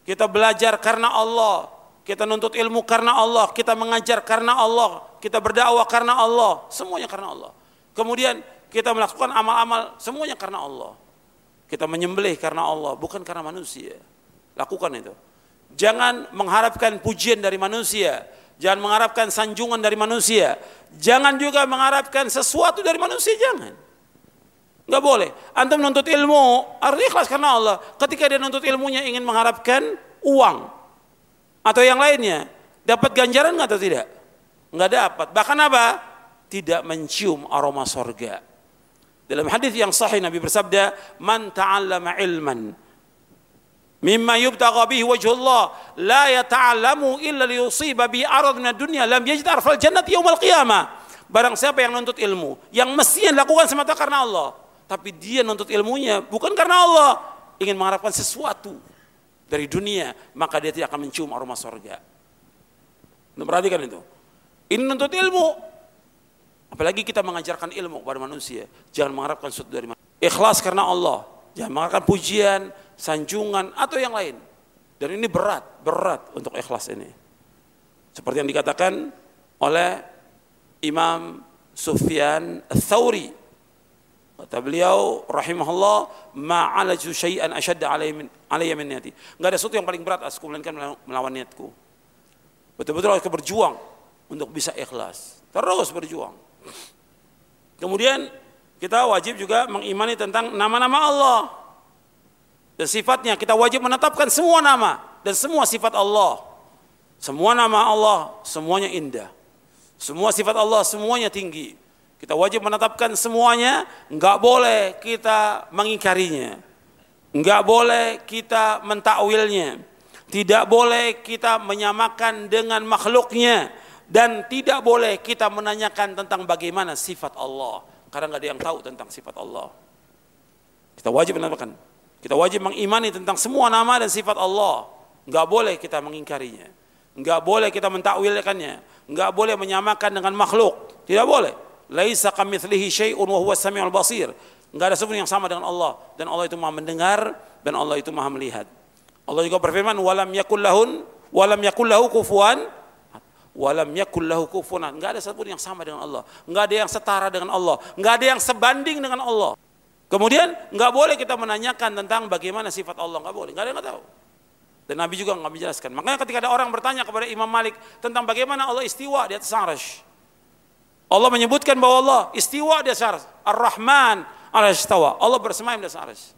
S1: kita belajar karena Allah, kita nuntut ilmu karena Allah, kita mengajar karena Allah, kita berdakwah karena Allah, semuanya karena Allah. Kemudian kita melakukan amal-amal semuanya karena Allah. Kita menyembelih karena Allah, bukan karena manusia. Lakukan itu. Jangan mengharapkan pujian dari manusia. Jangan mengharapkan sanjungan dari manusia. Jangan juga mengharapkan sesuatu dari manusia, jangan. Enggak boleh. Antum menuntut ilmu, harus ikhlas karena Allah. Ketika dia menuntut ilmunya ingin mengharapkan uang atau yang lainnya, dapat ganjaran atau tidak? Enggak dapat. Bahkan apa? Tidak mencium aroma sorga. Dalam hadis yang sahih Nabi bersabda, "Man ta'allama ilman mimma yubtagha bihi wajhullah la yata'allamu illa liyusiba bi arad min dunya lam yajid arfal jannati yaumil qiyamah." Barang siapa yang nuntut ilmu, yang mestinya dilakukan semata karena Allah, tapi dia nuntut ilmunya bukan karena Allah, ingin mengharapkan sesuatu dari dunia, maka dia tidak akan mencium aroma surga. Anda perhatikan itu. Ini nuntut ilmu, Apalagi kita mengajarkan ilmu kepada manusia. Jangan mengharapkan sesuatu dari manusia. Ikhlas karena Allah. Jangan mengharapkan pujian, sanjungan, atau yang lain. Dan ini berat, berat untuk ikhlas ini. Seperti yang dikatakan oleh Imam Sufyan Thawri. Kata beliau, rahimahullah, ma'alaju syai'an asyadda alaiya min niyati. Enggak ada sesuatu yang paling berat aku melainkan melawan niatku. Betul-betul harus berjuang untuk bisa ikhlas. Terus berjuang. Kemudian kita wajib juga mengimani tentang nama-nama Allah dan sifatnya. Kita wajib menetapkan semua nama dan semua sifat Allah. Semua nama Allah semuanya indah. Semua sifat Allah semuanya tinggi. Kita wajib menetapkan semuanya, enggak boleh kita mengingkarinya. Enggak boleh kita mentakwilnya. Tidak boleh kita menyamakan dengan makhluknya dan tidak boleh kita menanyakan tentang bagaimana sifat Allah karena nggak ada yang tahu tentang sifat Allah. Kita wajib menambahkan, kita wajib mengimani tentang semua nama dan sifat Allah. Nggak boleh kita mengingkarinya, nggak boleh kita mentakwilkannya, nggak boleh menyamakan dengan makhluk. Tidak boleh. Laisa kamitslihi syai'un wa huwa samiul basir. Enggak ada sesuatu yang sama dengan Allah dan Allah itu Maha mendengar dan Allah itu Maha melihat. Allah juga berfirman walam yakul lahun walam yakul lahu kufuwan Walam yakul lahu kufunan. Enggak ada satupun yang sama dengan Allah. Enggak ada yang setara dengan Allah. Enggak ada yang sebanding dengan Allah. Kemudian enggak boleh kita menanyakan tentang bagaimana sifat Allah. Enggak boleh. Enggak ada yang tahu. Dan Nabi juga enggak menjelaskan. Makanya ketika ada orang bertanya kepada Imam Malik tentang bagaimana Allah istiwa di atas arash. Allah menyebutkan bahwa Allah istiwa di atas. Ar-Rahman al-Istawa. Allah bersemayam di atas.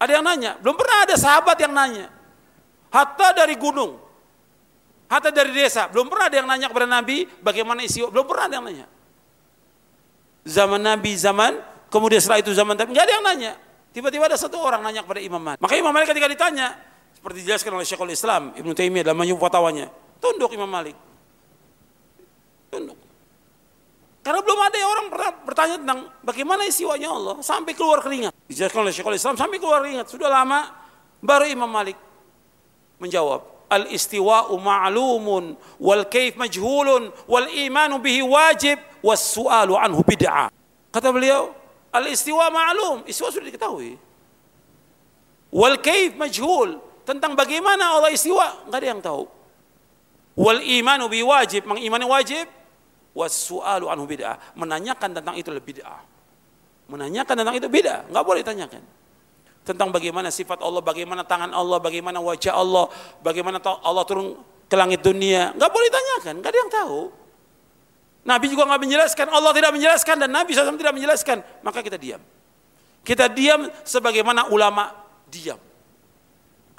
S1: Ada yang nanya. Belum pernah ada sahabat yang nanya. Hatta dari gunung. Hatta dari desa, belum pernah ada yang nanya kepada Nabi bagaimana isi, belum pernah ada yang nanya. Zaman Nabi, zaman, kemudian setelah itu zaman Nabi, nggak ada yang nanya. Tiba-tiba ada satu orang nanya kepada Imam Malik. Maka Imam Malik ketika ditanya, seperti dijelaskan oleh Syekhul Islam, Ibn Taimiyah dalam menyebut fatwanya, tunduk Imam Malik. Tunduk. Karena belum ada orang bertanya tentang bagaimana istiwanya Allah sampai keluar keringat. Dijelaskan oleh Syekhul Islam sampai keluar keringat. Sudah lama baru Imam Malik menjawab al istiwa'u ma'lumun wal kaif majhulun wal imanu bihi wajib was su'alu anhu bid'ah. Kata beliau, al istiwa ma'lum, istiwa sudah diketahui. Wal kaif majhul, tentang bagaimana Allah istiwa, enggak ada yang tahu. Wal imanu bihi wajib, mengimani wajib, was su'alu anhu bid'ah. Menanyakan tentang itu lebih bid'ah. Menanyakan tentang itu bid'ah, enggak boleh ditanyakan tentang bagaimana sifat Allah, bagaimana tangan Allah, bagaimana wajah Allah, bagaimana Allah turun ke langit dunia. Nggak boleh tanyakan, nggak ada yang tahu. Nabi juga nggak menjelaskan, Allah tidak menjelaskan dan Nabi SAW tidak menjelaskan, maka kita diam. Kita diam sebagaimana ulama diam.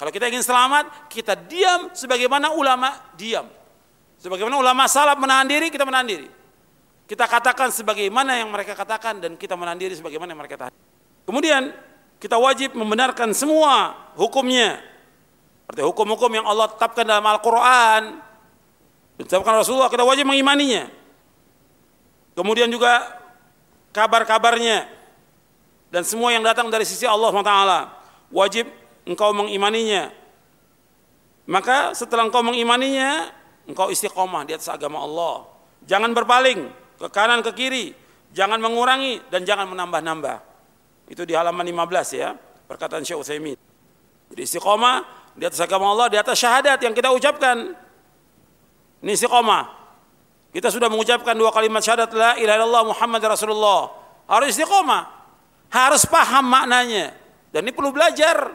S1: Kalau kita ingin selamat, kita diam sebagaimana ulama diam. Sebagaimana ulama salaf menahan diri, kita menahan diri. Kita katakan sebagaimana yang mereka katakan dan kita menahan diri sebagaimana yang mereka tahan. Kemudian kita wajib membenarkan semua hukumnya. Seperti hukum-hukum yang Allah tetapkan dalam Al-Quran, ditetapkan Rasulullah, kita wajib mengimaninya. Kemudian juga kabar-kabarnya dan semua yang datang dari sisi Allah SWT wajib engkau mengimaninya. Maka setelah engkau mengimaninya, engkau istiqomah di atas agama Allah. Jangan berpaling ke kanan ke kiri, jangan mengurangi dan jangan menambah-nambah. Itu di halaman 15 ya, perkataan Syekh Utsaimin. Jadi istiqomah di atas agama Allah, di atas syahadat yang kita ucapkan. Ini istiqomah. Kita sudah mengucapkan dua kalimat syahadat la ilaha illallah Muhammad Rasulullah. Harus istiqomah. Harus paham maknanya. Dan ini perlu belajar.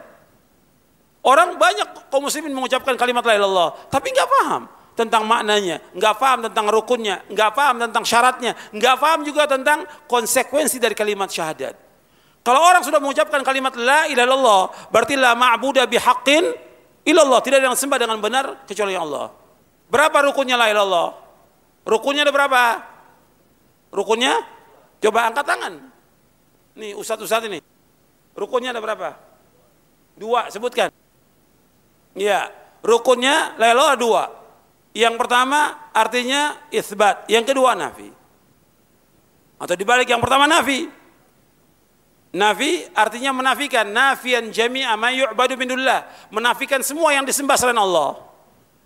S1: Orang banyak kaum muslimin mengucapkan kalimat la ilaha illallah, tapi nggak paham. Tentang maknanya, nggak paham tentang rukunnya, nggak paham tentang syaratnya, nggak paham juga tentang konsekuensi dari kalimat syahadat. Kalau orang sudah mengucapkan kalimat la ilaha illallah, berarti la ma'budu bihaqqin illallah, tidak ada yang sembah dengan benar kecuali Allah. Berapa rukunnya la ilaha illallah? Rukunnya ada berapa? Rukunnya? Coba angkat tangan. Nih ustadz-ustadz ini. Rukunnya ada berapa? Dua, sebutkan. Ya, rukunnya la ilaha illallah dua. Yang pertama artinya isbat, yang kedua nafi. Atau dibalik yang pertama nafi. Nafi artinya menafikan nafian jami'a ma yu'badu min menafikan semua yang disembah selain Allah.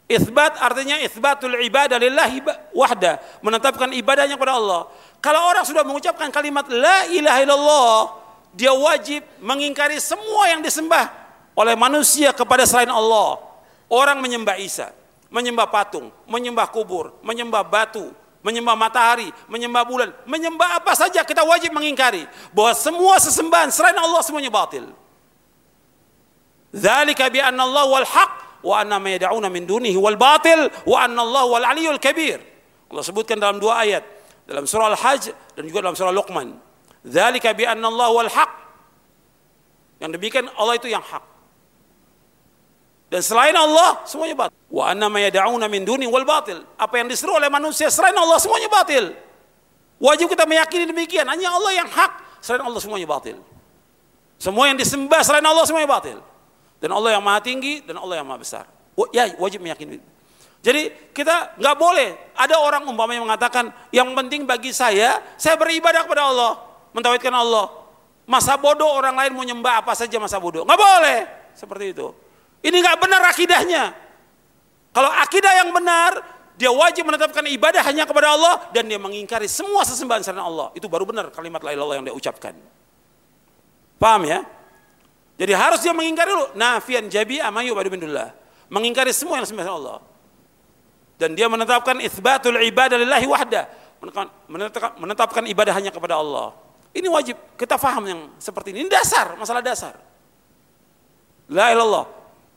S1: Isbat artinya isbatul ibadah lillahi wahda, menetapkan ibadahnya kepada Allah. Kalau orang sudah mengucapkan kalimat la ilaha illallah, dia wajib mengingkari semua yang disembah oleh manusia kepada selain Allah. Orang menyembah Isa, menyembah patung, menyembah kubur, menyembah batu, menyembah matahari, menyembah bulan, menyembah apa saja kita wajib mengingkari bahwa semua sesembahan selain Allah semuanya batil. Dzalika bi anna Allah wal haq wa anna ma yad'una min dunihi wal batil wa anna Allah wal aliyyul kabir. Allah sebutkan dalam dua ayat, dalam surah Al-Hajj dan juga dalam surah Luqman. Dzalika bi anna Allah wal haq. Yang demikian Allah itu yang hak. Dan selain Allah semuanya batil. Wa anna ma yad'una min duni wal batil. Apa yang diseru oleh manusia selain Allah semuanya batil. Wajib kita meyakini demikian. Hanya Allah yang hak, selain Allah semuanya batil. Semua yang disembah selain Allah semuanya batil. Dan Allah yang maha tinggi dan Allah yang maha besar. Ya wajib meyakini. Jadi kita nggak boleh ada orang umpamanya mengatakan yang penting bagi saya saya beribadah kepada Allah, mentauhidkan Allah. Masa bodoh orang lain mau nyembah apa saja masa bodoh. Nggak boleh seperti itu. Ini nggak benar akidahnya. Kalau akidah yang benar, dia wajib menetapkan ibadah hanya kepada Allah dan dia mengingkari semua sesembahan selain Allah. Itu baru benar kalimat la ilaha yang dia ucapkan. Paham ya? Jadi harus dia mengingkari dulu nafian jabi amayu badu. Mengingkari semua yang disembah Allah. Dan dia menetapkan itsbatul ibadah lillahi wahda. Menetapkan, menetapkan ibadah hanya kepada Allah. Ini wajib kita faham yang seperti ini. Ini dasar, masalah dasar. La ilallah.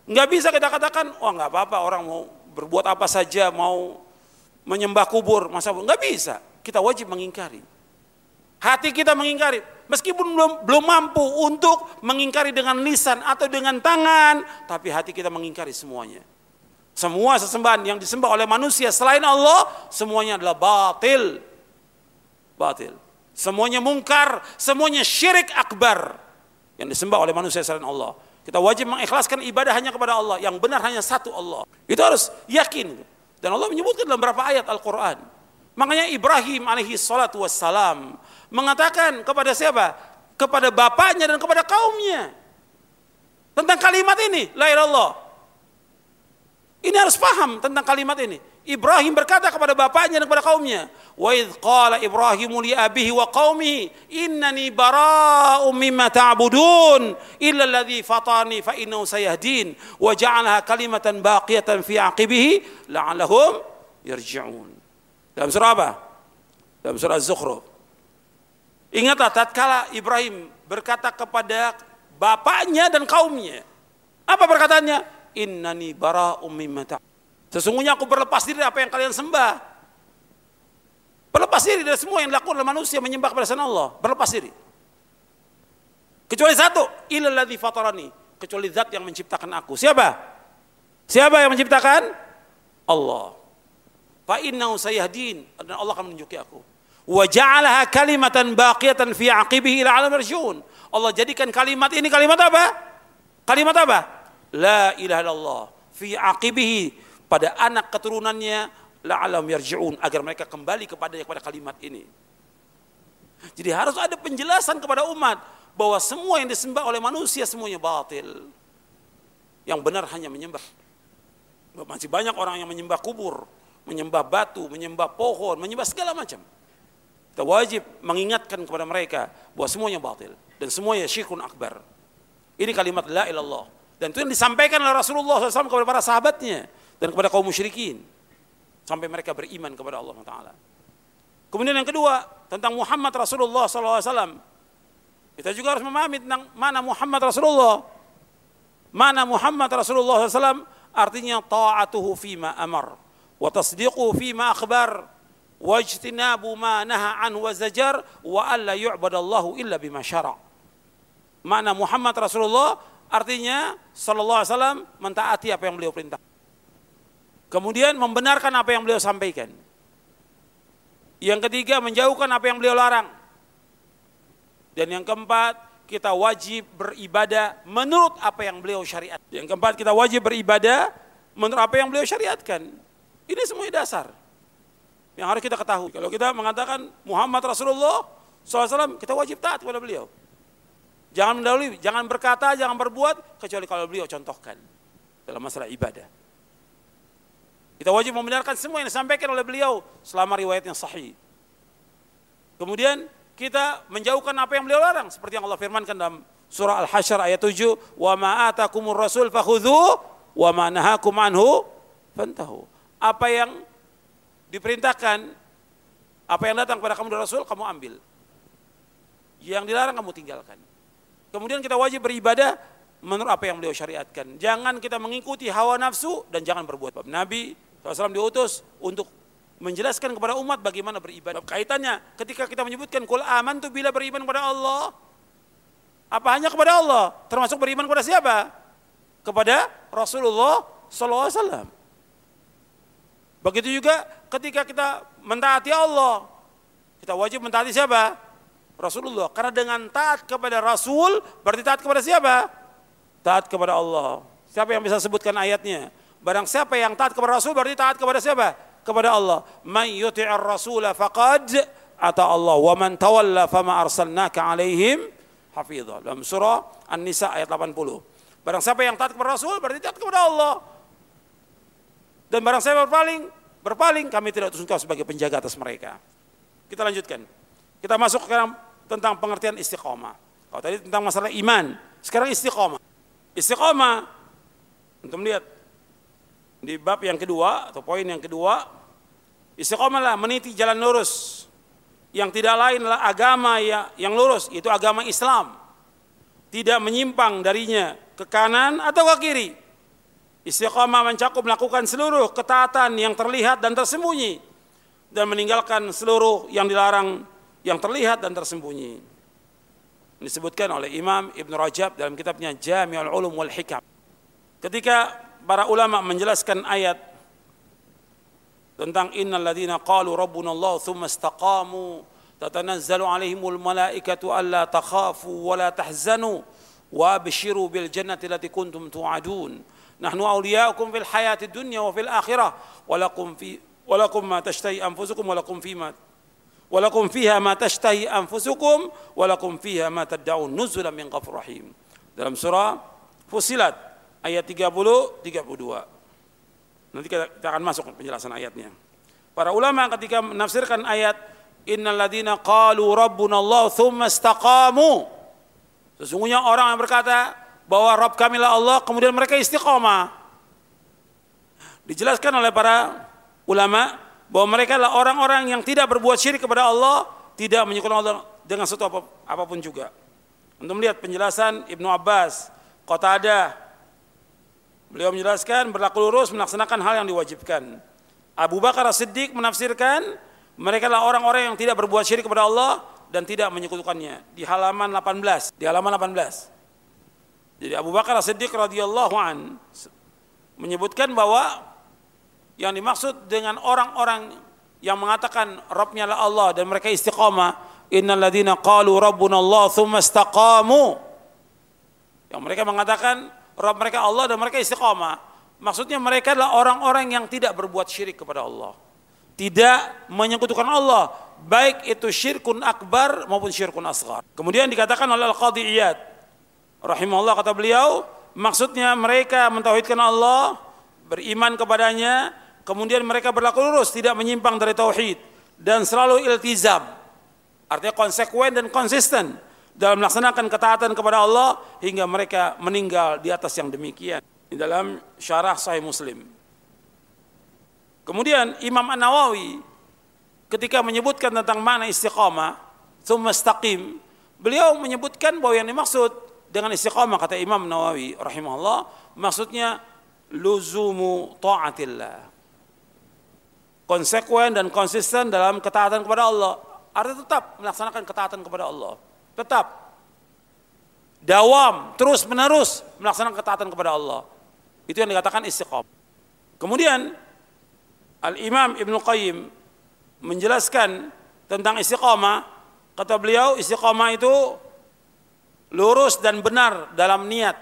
S1: Nggak bisa kita katakan, oh nggak apa-apa orang mau berbuat apa saja, mau menyembah kubur, masa nggak bisa. Kita wajib mengingkari. Hati kita mengingkari, meskipun belum belum mampu untuk mengingkari dengan lisan atau dengan tangan, tapi hati kita mengingkari semuanya. Semua sesembahan yang disembah oleh manusia selain Allah, semuanya adalah batil. Batil. Semuanya mungkar, semuanya syirik akbar yang disembah oleh manusia selain Allah. Kita wajib mengikhlaskan ibadah hanya kepada Allah. Yang benar hanya satu Allah. Itu harus yakin. Dan Allah menyebutkan dalam beberapa ayat Al-Quran. Makanya Ibrahim alaihi salatu wassalam mengatakan kepada siapa? Kepada bapaknya dan kepada kaumnya. Tentang kalimat ini. La ilallah. Ini harus paham tentang kalimat ini. Ibrahim berkata kepada bapaknya dan kepada kaumnya, "Wa idh qala Ibrahim li abihi wa qaumihi, innani bara'um mimma ta'budun illa alladhi fatani fa innahu sayahdin wa ja'alaha kalimatan baqiyatan fi aqibihi la'allahum yarji'un." Dalam surah apa? Dalam surah Az-Zukhruf. Ingatlah tatkala Ibrahim berkata kepada bapaknya dan kaumnya. Apa perkataannya? Innani bara'um mimma ta'budun Sesungguhnya aku berlepas diri dari apa yang kalian sembah. Berlepas diri dari semua yang dilakukan oleh manusia menyembah kepada selain Allah. Berlepas diri. Kecuali satu, ilalladzi fatarani, kecuali zat yang menciptakan aku. Siapa? Siapa yang menciptakan? Allah. Fa innahu sayahdin dan Allah akan menunjuki aku. Wa ja'alaha kalimatan baqiyatan fi aqibihi ila alam yarjun. Allah jadikan kalimat ini kalimat apa? Kalimat apa? La ilaha illallah fi aqibihi pada anak keturunannya la'alam yarji'un agar mereka kembali kepada kepada kalimat ini. Jadi harus ada penjelasan kepada umat bahwa semua yang disembah oleh manusia semuanya batil. Yang benar hanya menyembah. Masih banyak orang yang menyembah kubur, menyembah batu, menyembah pohon, menyembah segala macam. Kita wajib mengingatkan kepada mereka bahwa semuanya batil dan semuanya syirkun akbar. Ini kalimat la ilallah. Dan itu yang disampaikan oleh Rasulullah SAW kepada para sahabatnya dan kepada kaum musyrikin sampai mereka beriman kepada Allah Taala. Kemudian yang kedua tentang Muhammad Rasulullah SAW. Kita juga harus memahami tentang mana Muhammad Rasulullah. Mana Muhammad Rasulullah SAW artinya ta'atuhu fima amar. wa tasdiqu fi ma akhbar wajtinabu ma naha an wa zajar wa alla yu'badallahu illa bima syara. Makna Muhammad Rasulullah artinya sallallahu alaihi wasallam mentaati apa yang beliau perintah. Kemudian membenarkan apa yang beliau sampaikan. Yang ketiga menjauhkan apa yang beliau larang. Dan yang keempat kita wajib beribadah menurut apa yang beliau syariat. Yang keempat kita wajib beribadah menurut apa yang beliau syariatkan. Ini semua dasar yang harus kita ketahui. Kalau kita mengatakan Muhammad Rasulullah SAW, kita wajib taat kepada beliau. Jangan mendahului, jangan berkata, jangan berbuat, kecuali kalau beliau contohkan dalam masalah ibadah. Kita wajib membenarkan semua yang disampaikan oleh beliau selama riwayat yang sahih. Kemudian kita menjauhkan apa yang beliau larang seperti yang Allah firmankan dalam surah Al-Hasyr ayat 7, "Wa ma atakumur rasul fakhudhu wa ma nahakum anhu fantahu." Apa yang diperintahkan apa yang datang kepada kamu dari Rasul kamu ambil. Yang dilarang kamu tinggalkan. Kemudian kita wajib beribadah menurut apa yang beliau syariatkan. Jangan kita mengikuti hawa nafsu dan jangan berbuat. Nabi SAW diutus untuk menjelaskan kepada umat bagaimana beribadah. Kaitannya ketika kita menyebutkan kul aman tu bila beriman kepada Allah. Apa hanya kepada Allah? Termasuk beriman kepada siapa? Kepada Rasulullah SAW. Begitu juga ketika kita mentaati Allah, kita wajib mentaati siapa? Rasulullah. Karena dengan taat kepada Rasul, berarti taat kepada siapa? Taat kepada Allah. Siapa yang bisa sebutkan ayatnya? Barang siapa yang taat kepada Rasul, berarti taat kepada siapa? Kepada Allah. Man yuti'ar rasula faqad ata Allah. Wa man tawalla fama arsalnaka alaihim hafidha. Dalam surah An-Nisa ayat 80. Barang siapa yang taat kepada Rasul, berarti taat kepada Allah. Dan barang siapa berpaling, berpaling, kami tidak utus engkau sebagai penjaga atas mereka. Kita lanjutkan. Kita masuk ke tentang pengertian istiqomah. Kalau tadi tentang masalah iman, sekarang istiqomah. Istiqomah, untuk melihat di bab yang kedua atau poin yang kedua, istiqomah lah meniti jalan lurus yang tidak lain adalah agama yang lurus, itu agama Islam. Tidak menyimpang darinya ke kanan atau ke kiri Istiqamah mencakup melakukan seluruh ketaatan yang terlihat dan tersembunyi dan meninggalkan seluruh yang dilarang yang terlihat dan tersembunyi. Disebutkan oleh Imam Ibn Rajab dalam kitabnya Jami'ul Ulum wal Hikam. Ketika para ulama menjelaskan ayat tentang innal ladzina qalu rabbuna Allah thumma istaqamu tatanazzalu alaihimul malaikatu alla takhafu wa la tahzanu wa abshiru bil jannati allati kuntum tu'adun. نحن أولياؤكم في الحياة الدنيا وفي الآخرة ولكم في ولكم ما تشتهي أنفسكم ولكم فيما ولكم فيها ما تشتهي أنفسكم ولكم فيها ما تدعون نزلا من غفور رحيم dalam surah Fusilat ayat 30 32 nanti kita, akan masuk penjelasan ayatnya para ulama ketika menafsirkan ayat innal ladina qalu rabbuna Allah thumma istaqamu sesungguhnya orang yang berkata bahwa Rabb kami lah Allah, kemudian mereka istiqomah. Dijelaskan oleh para ulama bahwa mereka adalah orang-orang yang tidak berbuat syirik kepada Allah, tidak menyekutukan Allah dengan sesuatu apa, apa pun juga. Untuk melihat penjelasan Ibnu Abbas, ada beliau menjelaskan berlaku lurus melaksanakan hal yang diwajibkan. Abu Bakar As-Siddiq menafsirkan mereka adalah orang-orang yang tidak berbuat syirik kepada Allah dan tidak menyekutukannya. Di halaman 18 di halaman 18 jadi Abu Bakar As-Siddiq radhiyallahu an menyebutkan bahwa yang dimaksud dengan orang-orang yang mengatakan Rabbnya adalah Allah dan mereka istiqamah innal ladzina qalu rabbuna Allah thumma istaqamu. Yang mereka mengatakan Rabb mereka Allah dan mereka istiqamah maksudnya mereka adalah orang-orang yang tidak berbuat syirik kepada Allah. Tidak menyekutukan Allah. Baik itu syirkun akbar maupun syirkun asghar. Kemudian dikatakan oleh Al-Qadhi Iyad rahimahullah kata beliau maksudnya mereka mentauhidkan Allah beriman kepadanya kemudian mereka berlaku lurus tidak menyimpang dari tauhid dan selalu iltizam. Artinya konsekuen dan konsisten dalam melaksanakan ketaatan kepada Allah hingga mereka meninggal di atas yang demikian di dalam syarah sahih muslim kemudian Imam An-Nawawi ketika menyebutkan tentang mana istiqamah thumma beliau menyebutkan bahwa yang dimaksud dengan istiqamah kata Imam Nawawi rahimahullah maksudnya luzumu taatillah konsekuen dan konsisten dalam ketaatan kepada Allah. Artinya tetap melaksanakan ketaatan kepada Allah. Tetap. Dawam, terus menerus melaksanakan ketaatan kepada Allah. Itu yang dikatakan istiqom. Kemudian Al-Imam Ibn Qayyim menjelaskan tentang istiqomah. Kata beliau istiqomah itu lurus dan benar dalam niat,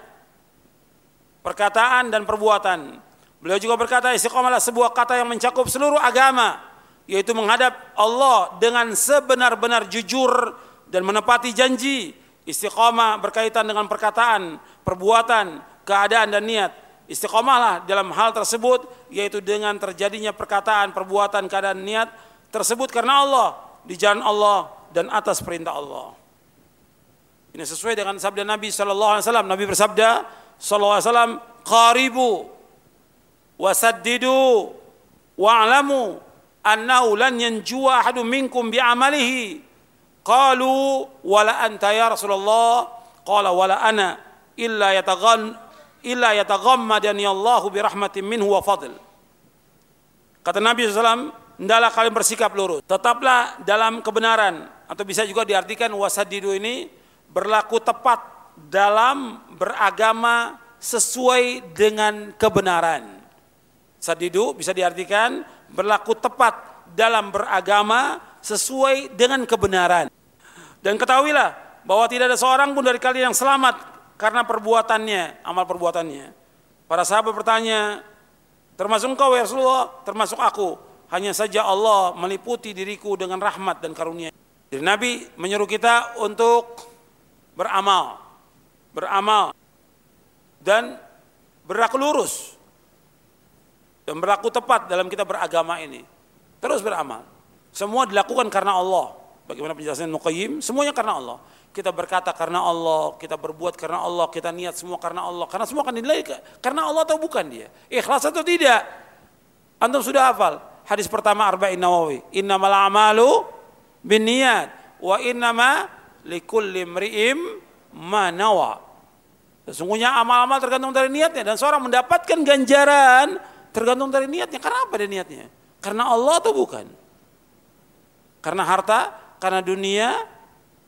S1: perkataan dan perbuatan. Beliau juga berkata istiqomah adalah sebuah kata yang mencakup seluruh agama, yaitu menghadap Allah dengan sebenar-benar jujur dan menepati janji. Istiqomah berkaitan dengan perkataan, perbuatan, keadaan dan niat. Istiqomahlah dalam hal tersebut yaitu dengan terjadinya perkataan, perbuatan, keadaan, niat tersebut karena Allah, di jalan Allah dan atas perintah Allah. Ini sesuai dengan sabda Nabi sallallahu alaihi wasallam. Nabi bersabda sallallahu alaihi wasallam, "Qaribu wasaddidu wa'lamu annahu lan yanjuwa ahadun minkum bi'amalihi qalu wala anta ya Rasulullah? Qala wala ana illa yataghan illa yataghammadani Allahu bi rahmatin minhu wa fadl. Kata Nabi SAW hendaklah kalian bersikap lurus. Tetaplah dalam kebenaran. Atau bisa juga diartikan wasadidu ini berlaku tepat dalam beragama sesuai dengan kebenaran. Sadidu bisa diartikan berlaku tepat dalam beragama sesuai dengan kebenaran. Dan ketahuilah bahwa tidak ada seorang pun dari kalian yang selamat karena perbuatannya, amal perbuatannya. Para sahabat bertanya, termasuk engkau ya Rasulullah, termasuk aku. Hanya saja Allah meliputi diriku dengan rahmat dan karunia. Jadi Nabi menyuruh kita untuk beramal, beramal dan berlaku lurus dan berlaku tepat dalam kita beragama ini. Terus beramal. Semua dilakukan karena Allah. Bagaimana penjelasan Nuqayyim? Semuanya karena Allah. Kita berkata karena Allah, kita berbuat karena Allah, kita niat semua karena Allah. Karena semua akan dinilai karena Allah atau bukan dia. Ikhlas atau tidak. Antum sudah hafal. Hadis pertama Arba'in Nawawi. Innamal amalu bin niat. Wa innama likulli mri'im manawa. Sesungguhnya amal-amal tergantung dari niatnya. Dan seorang mendapatkan ganjaran Tergantung dari niatnya. Karena apa dia niatnya? Karena Allah atau bukan? Karena harta, karena dunia,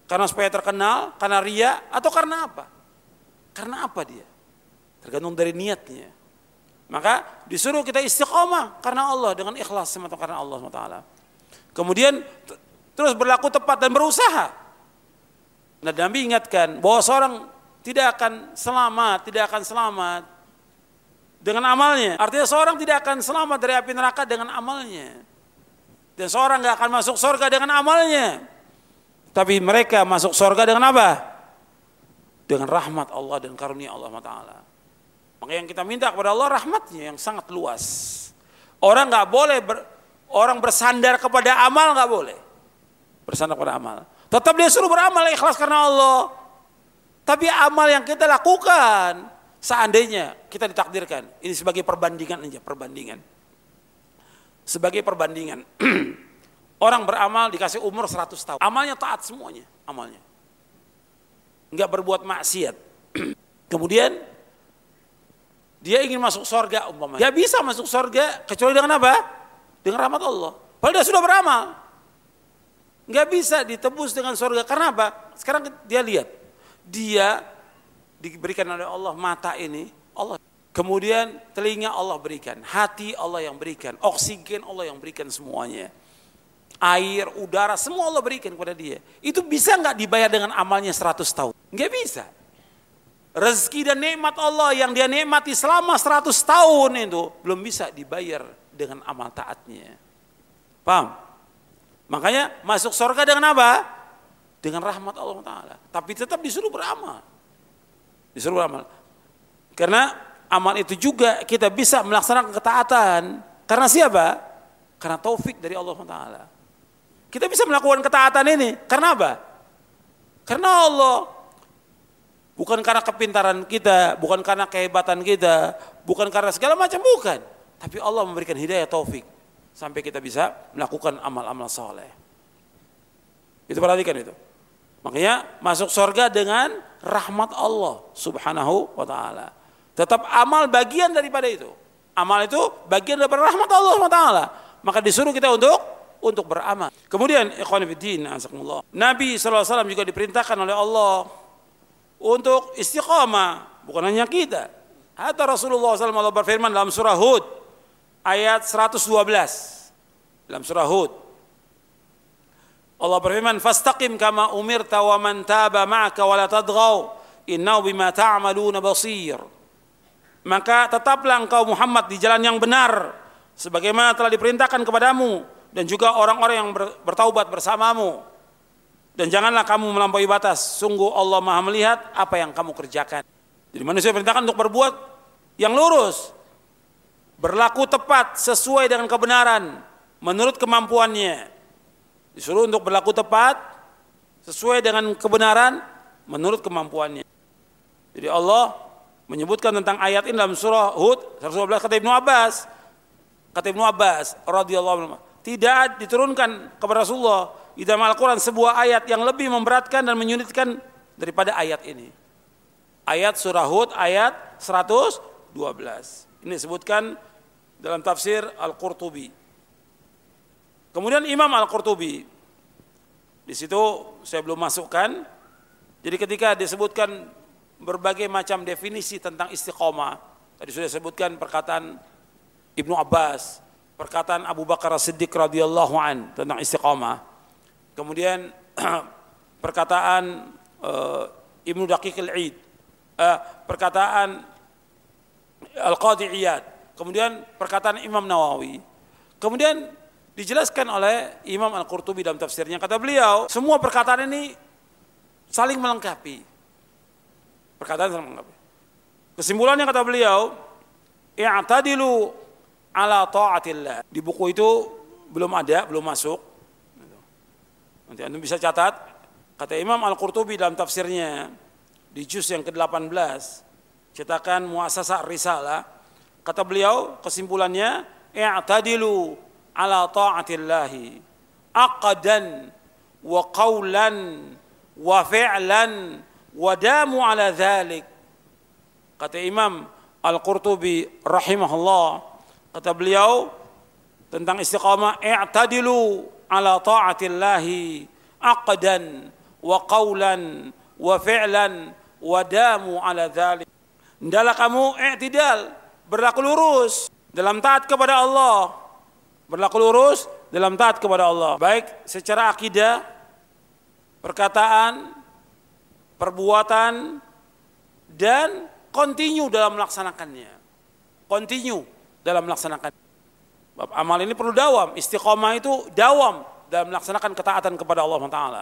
S1: karena supaya terkenal, karena ria, atau karena apa? Karena apa dia? Tergantung dari niatnya. Maka disuruh kita istiqomah karena Allah dengan ikhlas semata karena Allah SWT. Kemudian terus berlaku tepat dan berusaha. Nah Nabi ingatkan bahwa seorang tidak akan selamat, tidak akan selamat dengan amalnya. Artinya seorang tidak akan selamat dari api neraka dengan amalnya. Dan seorang nggak akan masuk surga dengan amalnya. Tapi mereka masuk surga dengan apa? Dengan rahmat Allah dan karunia Allah Taala. Maka yang kita minta kepada Allah rahmatnya yang sangat luas. Orang nggak boleh ber, orang bersandar kepada amal nggak boleh. Bersandar kepada amal. Tetap dia suruh beramal ikhlas karena Allah. Tapi amal yang kita lakukan Seandainya kita ditakdirkan, ini sebagai perbandingan aja, perbandingan. Sebagai perbandingan. Orang beramal dikasih umur 100 tahun. Amalnya taat semuanya, amalnya. Enggak berbuat maksiat. Kemudian dia ingin masuk surga umpamanya. Dia bisa masuk surga kecuali dengan apa? Dengan rahmat Allah. Padahal dia sudah beramal. Enggak bisa ditebus dengan surga. Karena apa? Sekarang dia lihat. Dia diberikan oleh Allah mata ini, Allah. Kemudian telinga Allah berikan, hati Allah yang berikan, oksigen Allah yang berikan semuanya. Air, udara, semua Allah berikan kepada dia. Itu bisa nggak dibayar dengan amalnya 100 tahun? Nggak bisa. Rezeki dan nikmat Allah yang dia nikmati selama 100 tahun itu belum bisa dibayar dengan amal taatnya. Paham? Makanya masuk surga dengan apa? Dengan rahmat Allah Ta'ala. Tapi tetap disuruh beramal. Disuruh beramal. Karena amal itu juga kita bisa melaksanakan ketaatan. Karena siapa? Karena taufik dari Allah Taala. Kita bisa melakukan ketaatan ini karena apa? Karena Allah. Bukan karena kepintaran kita, bukan karena kehebatan kita, bukan karena segala macam, bukan. Tapi Allah memberikan hidayah taufik sampai kita bisa melakukan amal-amal soleh. Itu perhatikan itu. Makanya masuk surga dengan rahmat Allah subhanahu wa ta'ala. Tetap amal bagian daripada itu. Amal itu bagian daripada rahmat Allah ta'ala. Maka disuruh kita untuk untuk beramal. Kemudian ikhwan fillah, Nabi SAW juga diperintahkan oleh Allah untuk istiqamah, bukan hanya kita. Hatta Rasulullah SAW berfirman dalam surah Hud ayat 112. Dalam surah Hud. Allah berfirman, "Fastaqim kama umirta wa man taba ma'aka wa la tadghaw, innahu bima ta'maluna basir." Maka tetaplah engkau Muhammad di jalan yang benar sebagaimana telah diperintahkan kepadamu dan juga orang-orang yang bertaubat bersamamu. Dan janganlah kamu melampaui batas. Sungguh Allah Maha melihat apa yang kamu kerjakan. Jadi manusia perintahkan untuk berbuat yang lurus. Berlaku tepat sesuai dengan kebenaran menurut kemampuannya. Disuruh untuk berlaku tepat sesuai dengan kebenaran menurut kemampuannya. Jadi Allah menyebutkan tentang ayat ini dalam surah Hud 112 kata Ibnu Abbas. Kata Ibnu Abbas radhiyallahu anhu, tidak diturunkan kepada Rasulullah di dalam Al-Quran sebuah ayat yang lebih memberatkan dan menyulitkan daripada ayat ini. Ayat surah Hud ayat 112. Ini disebutkan dalam tafsir Al-Qurtubi. Kemudian Imam Al-Qurtubi di situ saya belum masukkan. Jadi ketika disebutkan berbagai macam definisi tentang istiqomah, tadi sudah disebutkan perkataan Ibnu Abbas, perkataan Abu Bakar Siddiq radhiyallahu an tentang istiqomah. Kemudian perkataan uh, Ibnu Daqiq al-Id, uh, perkataan Al-Qadhi Iyad, kemudian perkataan Imam Nawawi. Kemudian dijelaskan oleh Imam Al-Qurtubi dalam tafsirnya kata beliau, semua perkataan ini saling melengkapi. Perkataan saling melengkapi. Kesimpulannya kata beliau, i'tadilu ala ta'atillah. Di buku itu belum ada, belum masuk. Nanti Anda bisa catat, kata Imam Al-Qurtubi dalam tafsirnya di juz yang ke-18, cetakan Muasasah Risalah, kata beliau kesimpulannya, i'tadilu ala ta'atillahi aqdan wa qawlan wa fi'lan wa damu ala dhalik. Kata Imam Al-Qurtubi rahimahullah, kata beliau tentang istiqamah, i'tadilu ala ta'atillahi aqdan wa qawlan wa fi'lan wa damu ala dhalik. Hendaklah kamu i'tidal, berlaku lurus dalam taat kepada Allah. Berlaku lurus dalam taat kepada Allah. Baik secara akidah, perkataan, perbuatan, dan continue dalam melaksanakannya. Continue dalam melaksanakannya. Bab amal ini perlu dawam. Istiqomah itu dawam dalam melaksanakan ketaatan kepada Allah Taala.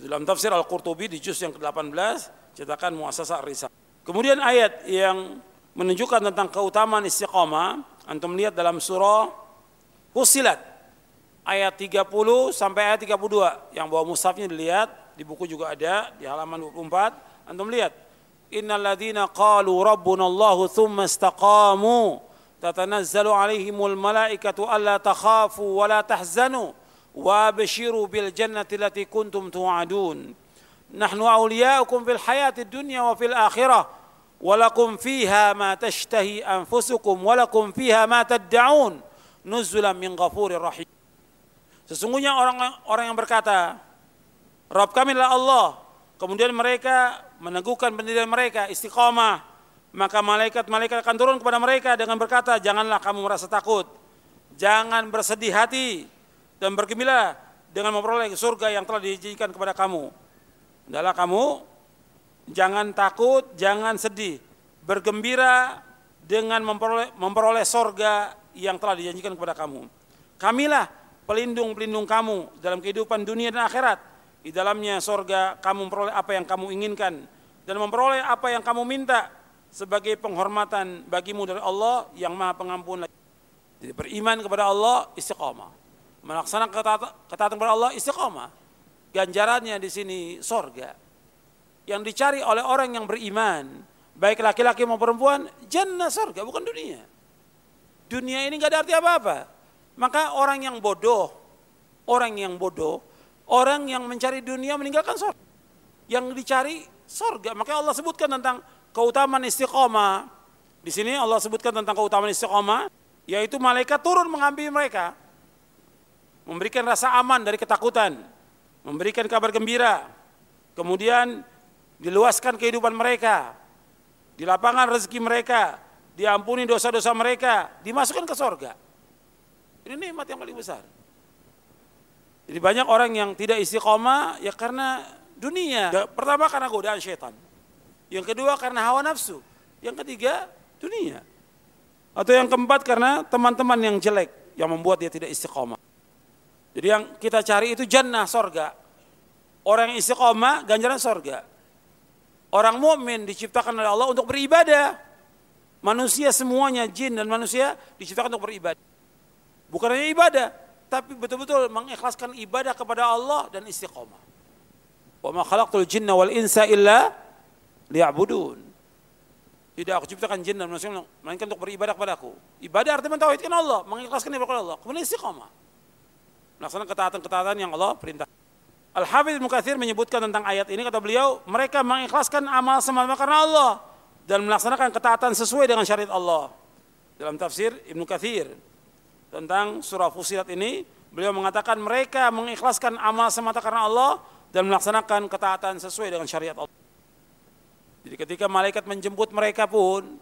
S1: Dalam tafsir Al-Qurtubi di juz yang ke-18 cetakan Muasasah Risal. Kemudian ayat yang menunjukkan tentang keutamaan istiqomah, antum lihat dalam surah Fusilat ayat 30 sampai ayat 32 yang bawa mushafnya dilihat di buku juga ada di halaman 24 antum lihat. Innalladzina qalu rabbunallahu thumma istaqamu. Tatanazzalu alaihimul malaikatu alla takhafu wa la tahzanu. Wa basyiru bil jannati allati kuntum tu'adun. Nahnu awliyaukum fil hayati dunya wa fil akhirah. Walakum فيها ما تشتهي أنفسكم walakum فيها ما تدعون نزلا من غفور رحيم. Sesungguhnya orang orang yang berkata, Rabb kami adalah Allah. Kemudian mereka meneguhkan pendirian mereka, istiqamah, maka malaikat-malaikat akan turun kepada mereka dengan berkata, janganlah kamu merasa takut, jangan bersedih hati, dan bergembira dengan memperoleh surga yang telah dijanjikan kepada kamu. Adalah kamu jangan takut, jangan sedih, bergembira dengan memperoleh, memperoleh surga yang telah dijanjikan kepada kamu. Kamilah pelindung-pelindung kamu dalam kehidupan dunia dan akhirat. Di dalamnya surga kamu memperoleh apa yang kamu inginkan dan memperoleh apa yang kamu minta sebagai penghormatan bagimu dari Allah yang maha pengampun. Jadi beriman kepada Allah istiqamah. Melaksanakan ketaatan kepada Allah istiqamah. Ganjarannya di sini sorga. Yang dicari oleh orang yang beriman. Baik laki-laki maupun perempuan, jannah sorga, bukan dunia. Dunia ini gak ada arti apa-apa. Maka orang yang bodoh, orang yang bodoh, orang yang mencari dunia meninggalkan sorga. Yang dicari sorga. Makanya Allah sebutkan tentang keutamaan istiqomah. Di sini Allah sebutkan tentang keutamaan istiqomah, yaitu malaikat turun mengambil mereka. memberikan rasa aman dari ketakutan, memberikan kabar gembira, kemudian diluaskan kehidupan mereka, di lapangan rezeki mereka, diampuni dosa-dosa mereka, dimasukkan ke sorga. Ini nikmat yang paling besar. Jadi banyak orang yang tidak istiqomah ya karena dunia. Pertama karena godaan setan. Yang kedua karena hawa nafsu. Yang ketiga dunia. Atau yang keempat karena teman-teman yang jelek yang membuat dia tidak istiqomah. Jadi yang kita cari itu jannah sorga. Orang istiqomah ganjaran sorga. Orang mukmin diciptakan oleh Allah untuk beribadah. Manusia semuanya, jin dan manusia diciptakan untuk beribadah. Bukan hanya ibadah, tapi betul-betul mengikhlaskan ibadah kepada Allah dan istiqomah. Wa ma khalaqtul jinna wal insa illa liya'budun. Tidak aku ciptakan jin dan manusia melainkan untuk beribadah kepada aku. Ibadah artinya mentauhidkan Allah, mengikhlaskan ibadah kepada Allah. Kemudian istiqomah. Melaksanakan ketaatan-ketaatan yang Allah perintah. Al-Hafidh Mukathir menyebutkan tentang ayat ini, kata beliau, mereka mengikhlaskan amal semata karena Allah dan melaksanakan ketaatan sesuai dengan syariat Allah. Dalam tafsir Ibnu Kathir tentang surah Fusilat ini, beliau mengatakan mereka mengikhlaskan amal semata karena Allah dan melaksanakan ketaatan sesuai dengan syariat Allah. Jadi ketika malaikat menjemput mereka pun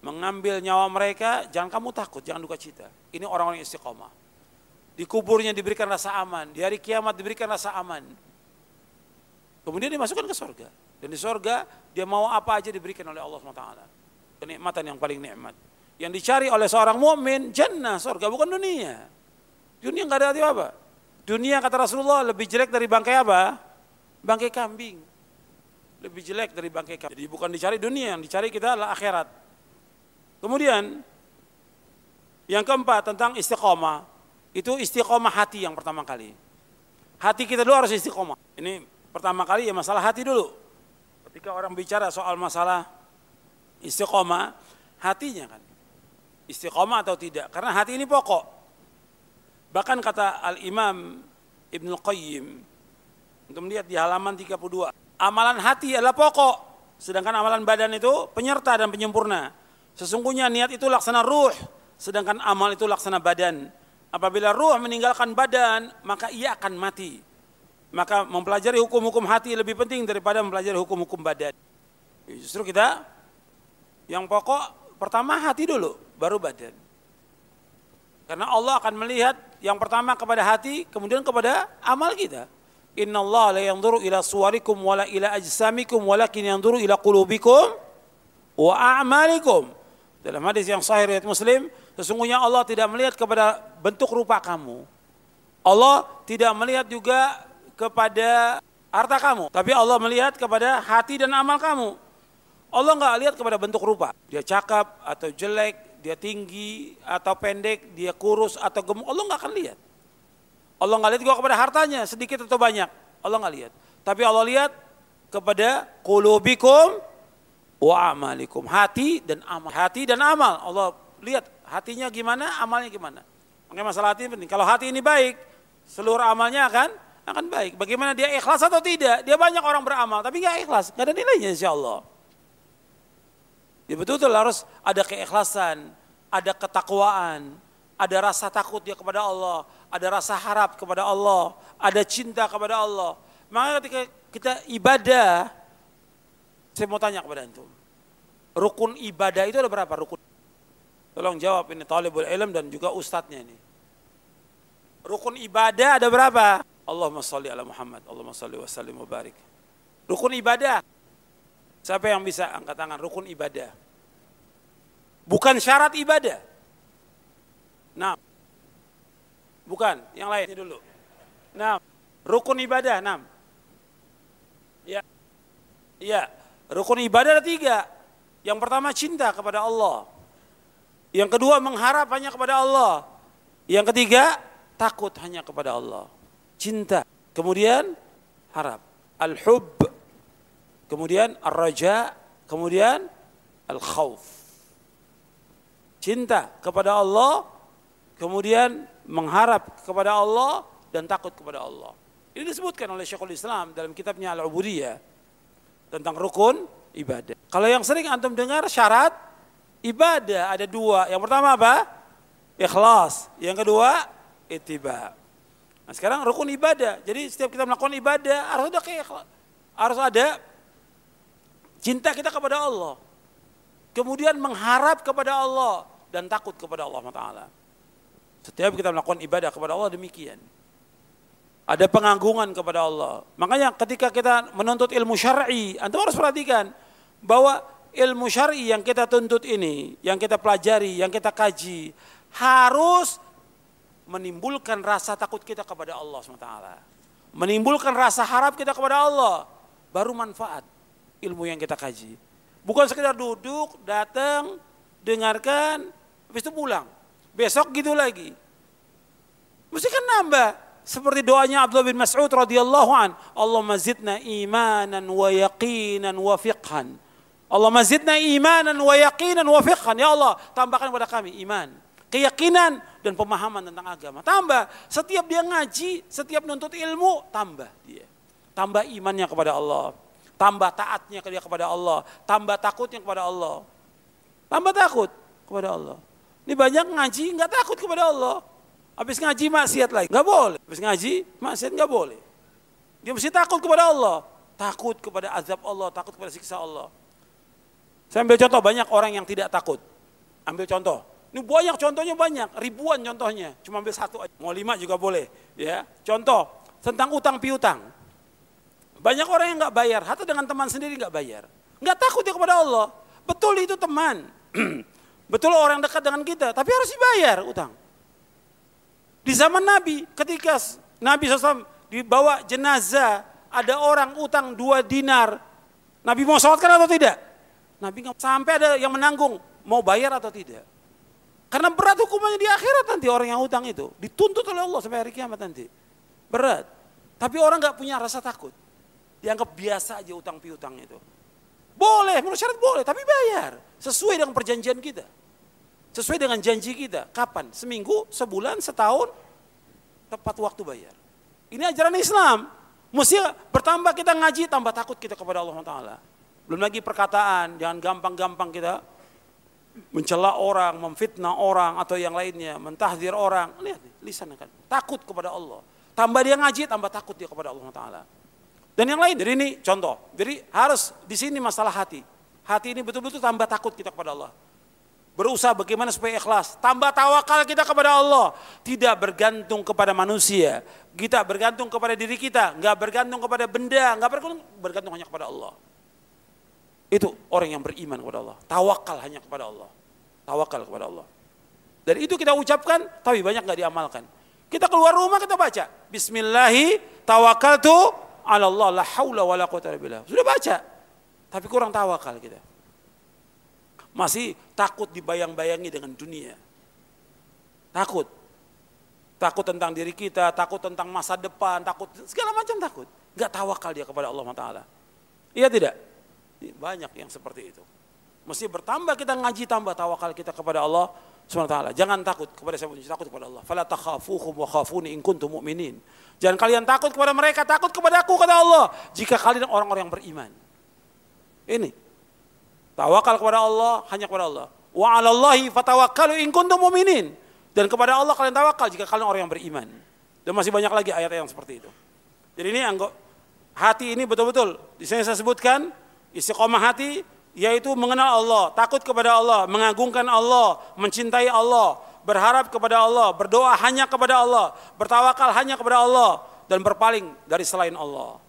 S1: mengambil nyawa mereka, jangan kamu takut, jangan duka cita. Ini orang-orang istiqomah. Di kuburnya diberikan rasa aman. Di hari kiamat diberikan rasa aman. Kemudian dimasukkan ke surga. Dan di surga dia mau apa aja diberikan oleh Allah SWT. Kenikmatan yang paling nikmat. Yang dicari oleh seorang mukmin jannah surga bukan dunia. Dunia nggak ada arti apa. Dunia kata Rasulullah lebih jelek dari bangkai apa? Bangkai kambing. Lebih jelek dari bangkai kambing. Jadi bukan dicari dunia, yang dicari kita adalah akhirat. Kemudian yang keempat tentang istiqomah. Itu istiqomah hati yang pertama kali. Hati kita dulu harus istiqomah. Ini pertama kali ya masalah hati dulu. Ketika orang bicara soal masalah istiqomah, hatinya kan. Istiqomah atau tidak. Karena hati ini pokok. Bahkan kata Al-Imam Ibn Qayyim, untuk melihat di halaman 32. Amalan hati adalah pokok. Sedangkan amalan badan itu penyerta dan penyempurna. Sesungguhnya niat itu laksana ruh. Sedangkan amal itu laksana badan. Apabila ruh meninggalkan badan, maka ia akan mati. Maka mempelajari hukum-hukum hati lebih penting daripada mempelajari hukum-hukum badan. Justru kita yang pokok pertama hati dulu, baru badan. Karena Allah akan melihat yang pertama kepada hati, kemudian kepada amal kita. Inna Allah la yanzuru ila suwarikum wala ila ajsamikum walakin yanzuru ila qulubikum wa a'malikum. Dalam hadis yang sahih riwayat Muslim, Sesungguhnya Allah tidak melihat kepada bentuk rupa kamu. Allah tidak melihat juga kepada harta kamu. Tapi Allah melihat kepada hati dan amal kamu. Allah nggak lihat kepada bentuk rupa. Dia cakap atau jelek, dia tinggi atau pendek, dia kurus atau gemuk. Allah nggak akan lihat. Allah nggak lihat juga kepada hartanya, sedikit atau banyak. Allah nggak lihat. Tapi Allah lihat kepada kulubikum wa amalikum. Hati dan amal. Hati dan amal. Allah lihat hatinya gimana, amalnya gimana. Makanya masalah hati penting. Kalau hati ini baik, seluruh amalnya akan akan baik. Bagaimana dia ikhlas atau tidak? Dia banyak orang beramal, tapi nggak ikhlas, nggak ada nilainya insya Allah. Ya betul-betul harus ada keikhlasan, ada ketakwaan, ada rasa takut dia kepada Allah, ada rasa harap kepada Allah, ada cinta kepada Allah. Maka ketika kita ibadah, saya mau tanya kepada antum, rukun ibadah itu ada berapa rukun? Tolong jawab ini talibul ilm dan juga ustadznya ini. Rukun ibadah ada berapa? Allahumma salli ala Muhammad. Allahumma salli wa sallim wa barik. Rukun ibadah. Siapa yang bisa angkat tangan? Rukun ibadah. Bukan syarat ibadah. Nah. Bukan, yang lain ini dulu. Nah, rukun ibadah, enam. Ya. Ya, rukun ibadah ada tiga. Yang pertama cinta kepada Allah. Yang kedua mengharap hanya kepada Allah. Yang ketiga takut hanya kepada Allah. Cinta. Kemudian harap. Al-hub. Kemudian ar-raja. Kemudian al-khawf. Cinta kepada Allah. Kemudian mengharap kepada Allah dan takut kepada Allah. Ini disebutkan oleh Syekhul Islam dalam kitabnya Al-Ubudiyah tentang rukun ibadah. Kalau yang sering antum dengar syarat ibadah ada dua. Yang pertama apa? Ikhlas. Yang kedua, ittiba. Nah, sekarang rukun ibadah. Jadi setiap kita melakukan ibadah harus ada kayak harus ada cinta kita kepada Allah. Kemudian mengharap kepada Allah dan takut kepada Allah Taala. Setiap kita melakukan ibadah kepada Allah demikian. Ada pengagungan kepada Allah. Makanya ketika kita menuntut ilmu syar'i, antum harus perhatikan bahwa ilmu syar'i yang kita tuntut ini, yang kita pelajari, yang kita kaji harus menimbulkan rasa takut kita kepada Allah SWT. Menimbulkan rasa harap kita kepada Allah. Baru manfaat ilmu yang kita kaji. Bukan sekedar duduk, datang, dengarkan, habis itu pulang. Besok gitu lagi. Mesti kan nambah. Seperti doanya Abdullah bin Mas'ud radhiyallahu an, Allah mazidna imanan wa yaqinan wa fiqhan. Allah mazidna imanan wa yaqinan wa fiqhan. Ya Allah, tambahkan kepada kami iman, keyakinan dan pemahaman tentang agama. Tambah, setiap dia ngaji, setiap nuntut ilmu, tambah dia. Tambah imannya kepada Allah, tambah taatnya dia kepada Allah, tambah takutnya kepada Allah. Tambah takut kepada Allah. Ini banyak ngaji nggak takut kepada Allah. Habis ngaji maksiat lagi, nggak boleh. Habis ngaji maksiat nggak boleh. Dia mesti takut kepada Allah, takut kepada azab Allah, takut kepada siksa Allah. Saya ambil contoh banyak orang yang tidak takut. Ambil contoh, ini banyak contohnya banyak, ribuan contohnya. Cuma ambil satu aja. Mau lima juga boleh. Ya, contoh tentang utang piutang. Banyak orang yang nggak bayar, atau dengan teman sendiri nggak bayar. Nggak takut dia kepada Allah. Betul itu teman. Betul orang dekat dengan kita, tapi harus dibayar utang. Di zaman Nabi, ketika Nabi SAW dibawa jenazah, ada orang utang dua dinar. Nabi mau sholatkan atau tidak? Nabi nggak sampai ada yang menanggung, mau bayar atau tidak. Karena berat hukumannya di akhirat nanti orang yang hutang itu. Dituntut oleh Allah sampai hari kiamat nanti. Berat. Tapi orang nggak punya rasa takut. Dianggap biasa aja utang piutang itu. Boleh, menurut syarat boleh, tapi bayar. Sesuai dengan perjanjian kita. Sesuai dengan janji kita. Kapan? Seminggu, sebulan, setahun, tepat waktu bayar. Ini ajaran Islam. Mesti bertambah kita ngaji, tambah takut kita kepada Allah Taala. Belum lagi perkataan, jangan gampang-gampang kita mencela orang, memfitnah orang atau yang lainnya, mentahdir orang. Lihat lisan kan. Takut kepada Allah. Tambah dia ngaji, tambah takut dia kepada Allah Taala. Dan yang lain, jadi ini contoh. Jadi harus di sini masalah hati. Hati ini betul-betul tambah takut kita kepada Allah. Berusaha bagaimana supaya ikhlas. Tambah tawakal kita kepada Allah. Tidak bergantung kepada manusia. Kita bergantung kepada diri kita. Enggak bergantung kepada benda. Enggak bergantung, bergantung hanya kepada Allah. Itu orang yang beriman kepada Allah. Tawakal hanya kepada Allah. Tawakal kepada Allah. Dan itu kita ucapkan, tapi banyak nggak diamalkan. Kita keluar rumah kita baca. Bismillahi tawakkaltu ala Allah la haula wa la quwata billah. Sudah baca. Tapi kurang tawakal kita. Masih takut dibayang-bayangi dengan dunia. Takut. Takut tentang diri kita, takut tentang masa depan, takut segala macam takut. Enggak tawakal dia kepada Allah Taala. Iya tidak? Banyak yang seperti itu. Mesti bertambah kita ngaji tambah tawakal kita kepada Allah SWT. Jangan takut kepada siapa takut kepada Allah. Fala takhafuhum wa khafuni in kuntum mu'minin. Jangan kalian takut kepada mereka, takut kepada aku kata Allah. Jika kalian orang-orang yang beriman. Ini. Tawakal kepada Allah hanya kepada Allah. Wa 'alallahi fatawakkalu in kuntum mu'minin. Dan kepada Allah kalian tawakal jika kalian orang yang beriman. Dan masih banyak lagi ayat yang seperti itu. Jadi ini anggap hati ini betul-betul di sini saya sebutkan Istiqomah hati yaitu mengenal Allah, takut kepada Allah, mengagungkan Allah, mencintai Allah, berharap kepada Allah, berdoa hanya kepada Allah, bertawakal hanya kepada Allah dan berpaling dari selain Allah.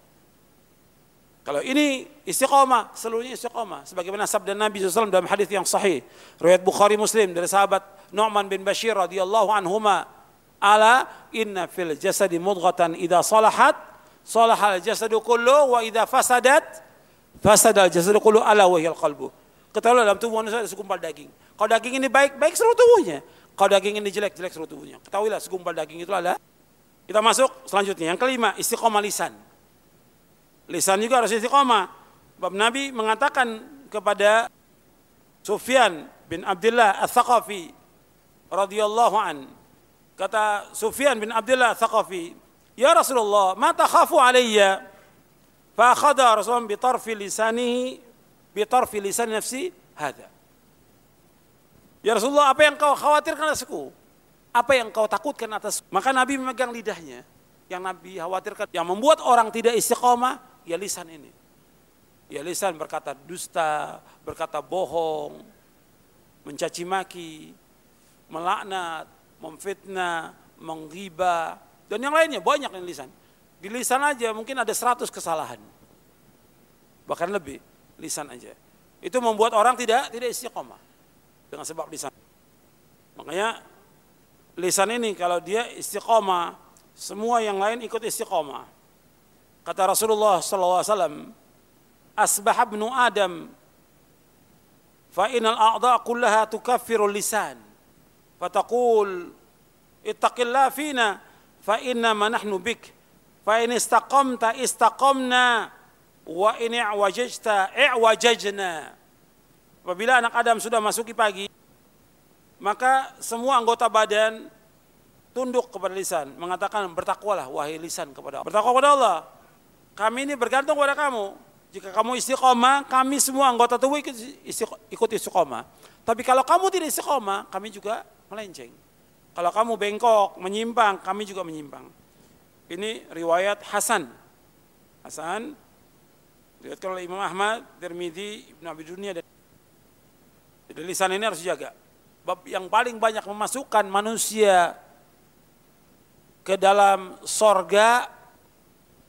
S1: Kalau ini istiqomah, seluruhnya istiqomah. Sebagaimana sabda Nabi SAW dalam hadis yang sahih. Riwayat Bukhari Muslim dari sahabat Nu'man bin Bashir radhiyallahu anhuma. Ala inna fil jasadi mudghatan idha salahat, salahal jasadu kullu wa idha fasadat, Fasad al jasadu kullu ala wahyal qalbu. Ketahuilah dalam tubuh manusia ada segumpal daging. Kalau daging ini baik, baik seluruh tubuhnya. Kalau daging ini jelek, jelek seluruh tubuhnya. Ketahuilah segumpal daging itu adalah kita masuk selanjutnya. Yang kelima, istiqomah lisan. Lisan juga harus istiqomah. Bab Nabi mengatakan kepada Sufyan bin Abdullah Al-Thaqafi radhiyallahu an. Kata Sufyan bin Abdullah Al-Thaqafi, "Ya Rasulullah, ma takhafu alayya?" فأخذ رسول الله بطرف لسانه بطرف lisan nafsi هذا Ya Rasulullah, apa yang kau khawatirkan atasku? Apa yang kau takutkan atas? Maka Nabi memegang lidahnya. yang Nabi khawatirkan. Yang membuat orang tidak istiqomah, ya lisan ini. Ya lisan berkata dusta, berkata bohong, mencaci maki, melaknat, memfitnah, menggibah, dan yang lainnya banyak yang lisan. Di lisan aja mungkin ada 100 kesalahan. Bahkan lebih, lisan aja. Itu membuat orang tidak tidak istiqomah dengan sebab lisan. Makanya lisan ini kalau dia istiqomah, semua yang lain ikut istiqomah. Kata Rasulullah SAW, asbah ibnu Adam fa inal a'dha kullaha tukaffiru lisan fataqul ittaqillah fina fa inna ma nahnu bik fa in istaqamta istaqamna wa in i'wajajta i'wajajna apabila anak Adam sudah masuki pagi maka semua anggota badan tunduk kepada lisan mengatakan bertakwalah wahai lisan kepada Allah bertakwa kepada Allah kami ini bergantung kepada kamu jika kamu istiqomah, kami semua anggota tubuh ikut, ikut istiqomah. Tapi kalau kamu tidak istiqomah, kami juga melenceng. Kalau kamu bengkok, menyimpang, kami juga menyimpang. Ini riwayat Hasan. Hasan diriwayatkan oleh Imam Ahmad, Tirmidzi, Ibnu Abi Dunia dan Jadi lisan ini harus dijaga. Bab yang paling banyak memasukkan manusia ke dalam sorga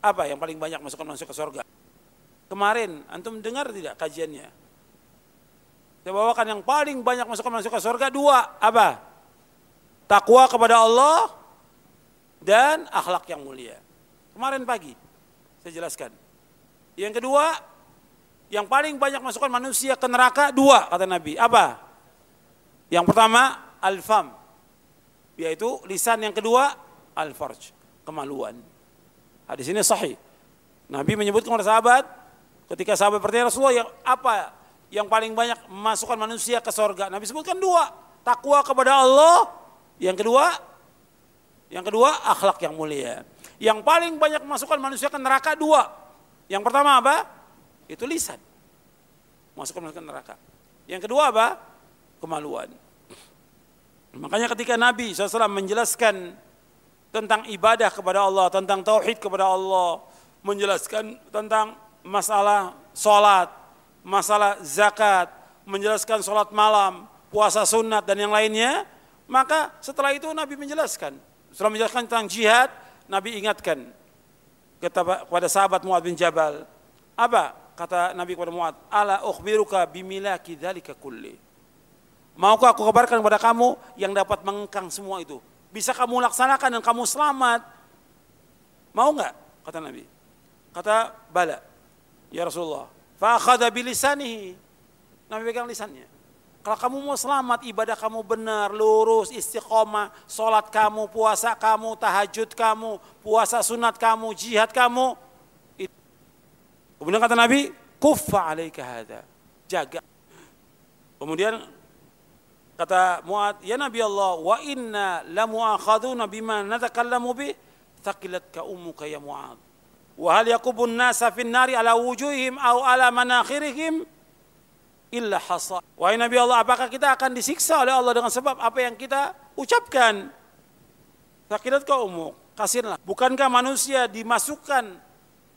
S1: apa yang paling banyak masukkan masuk ke sorga? Kemarin, antum dengar tidak kajiannya? Saya bawakan yang paling banyak masuk masuk ke surga dua, apa? Takwa kepada Allah dan akhlak yang mulia. Kemarin pagi saya jelaskan. Yang kedua, yang paling banyak masukkan manusia ke neraka dua kata Nabi. Apa? Yang pertama al-fam, yaitu lisan. Yang kedua al-farj, kemaluan. Hadis ini sahih. Nabi menyebutkan kepada sahabat, Ketika sahabat bertanya Rasulullah yang apa yang paling banyak memasukkan manusia ke sorga? Nabi sebutkan dua, takwa kepada Allah. Yang kedua, yang kedua akhlak yang mulia. Yang paling banyak memasukkan manusia ke neraka dua. Yang pertama apa? Itu lisan. Masukkan manusia ke neraka. Yang kedua apa? Kemaluan. Makanya ketika Nabi SAW menjelaskan tentang ibadah kepada Allah, tentang tauhid kepada Allah, menjelaskan tentang masalah sholat, masalah zakat, menjelaskan sholat malam, puasa sunat dan yang lainnya, maka setelah itu Nabi menjelaskan. Setelah menjelaskan tentang jihad, Nabi ingatkan kepada sahabat Muad bin Jabal. Apa kata Nabi kepada Muad? Ala ukhbiruka bimilaki dzalika kulli. Maukah aku kabarkan kepada kamu yang dapat mengengkang semua itu? Bisa kamu laksanakan dan kamu selamat? Mau nggak? Kata Nabi. Kata bala. Ya Rasulullah. Fa'akhadha bilisanihi. Nabi pegang lisannya. Kalau kamu mau selamat, ibadah kamu benar, lurus, istiqomah, sholat kamu, puasa kamu, tahajud kamu, puasa sunat kamu, jihad kamu. Kemudian kata Nabi, kuffa alaika hadha. Jaga. Kemudian kata Muad, ya Nabi Allah, wa inna la mu'akhaduna bima natakallamu bih, thaqilat ka ummuka ya Muad. Wa hal yakubun nasa fin nari ala wujuhim au ala manakhirihim illa hasa. Wahai Nabi Allah, apakah kita akan disiksa oleh Allah dengan sebab apa yang kita ucapkan? Sakirat kau umum, kasihlah. Bukankah manusia dimasukkan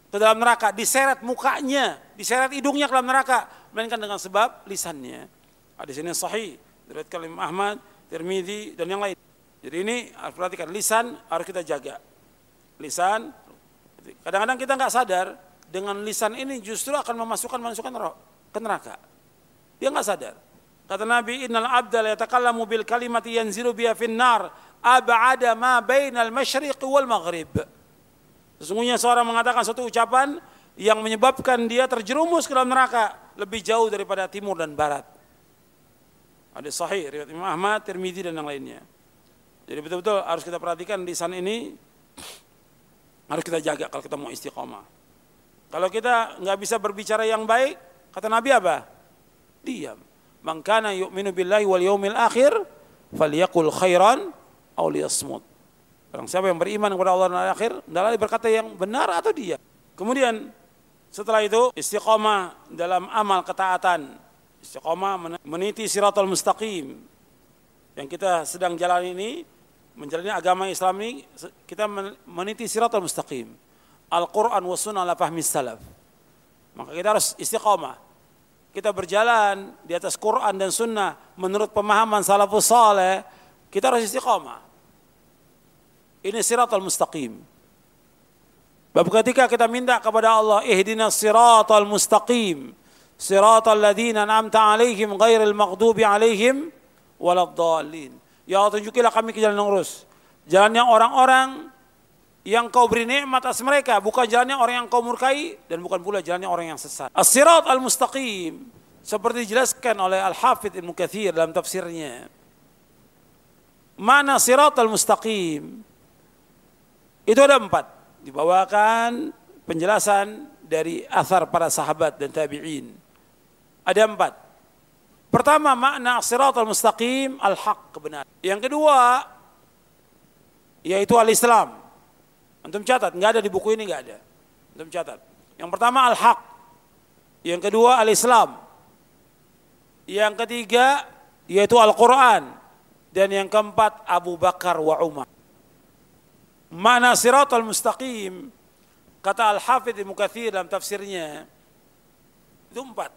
S1: ke dalam neraka, diseret mukanya, diseret hidungnya ke dalam neraka, melainkan dengan sebab lisannya. Hadis ini sahih, diriwayatkan Imam Ahmad, Tirmidzi dan yang lain. Jadi ini harus perhatikan lisan harus kita jaga. Lisan Kadang-kadang kita nggak sadar dengan lisan ini justru akan memasukkan masukkan ke neraka. Dia nggak sadar. Kata Nabi, Innal abda la yatakallamu bil kalimati yanzilu biha finnar ab'ada ma bainal masyriq wal maghrib. Sesungguhnya seorang mengatakan suatu ucapan yang menyebabkan dia terjerumus ke dalam neraka lebih jauh daripada timur dan barat. Ada sahih riwayat Imam Ahmad, Tirmidzi dan yang lainnya. Jadi betul-betul harus kita perhatikan lisan ini harus kita jaga kalau kita mau istiqomah. Kalau kita nggak bisa berbicara yang baik, kata Nabi apa? Diam. Mangkana yu'minu billahi wal yaumil akhir falyakul khairan aw liyasmut. Orang siapa yang beriman kepada Allah dan akhir, hendaklah berkata yang benar atau dia. Kemudian setelah itu istiqomah dalam amal ketaatan. Istiqomah meniti siratul mustaqim. Yang kita sedang jalan ini menjalani agama Islam ini kita meniti siratal mustaqim. Al-Quran wa sunnah fahmi salaf. Maka kita harus istiqamah. Kita berjalan di atas Quran dan sunnah menurut pemahaman salafus saleh, kita harus istiqamah. Ini siratal mustaqim. Bab ketika kita minta kepada Allah, ihdinas siratal mustaqim. Siratal ladzina an'amta alaihim ghairil maghdubi alaihim waladdallin. Ya Allah tunjukilah kami ke jalan yang lurus. Jalan yang orang-orang yang kau beri nikmat atas mereka, bukan jalannya orang yang kau murkai dan bukan pula jalannya orang yang sesat. As-sirat al-mustaqim seperti dijelaskan oleh Al-Hafidh Ibnu Katsir dalam tafsirnya. Mana sirat al-mustaqim? Itu ada empat. Dibawakan penjelasan dari asar para sahabat dan tabi'in. Ada empat. Pertama makna sirat al-mustaqim al-haq kebenaran. Yang kedua yaitu al-Islam. Antum catat, nggak ada di buku ini nggak ada. Antum catat. Yang pertama al-haq. Yang kedua al-Islam. Yang ketiga yaitu Al-Quran. Dan yang keempat Abu Bakar wa Umar. Mana siratal mustaqim kata Al-Hafidh Ibnu Katsir dalam tafsirnya itu empat.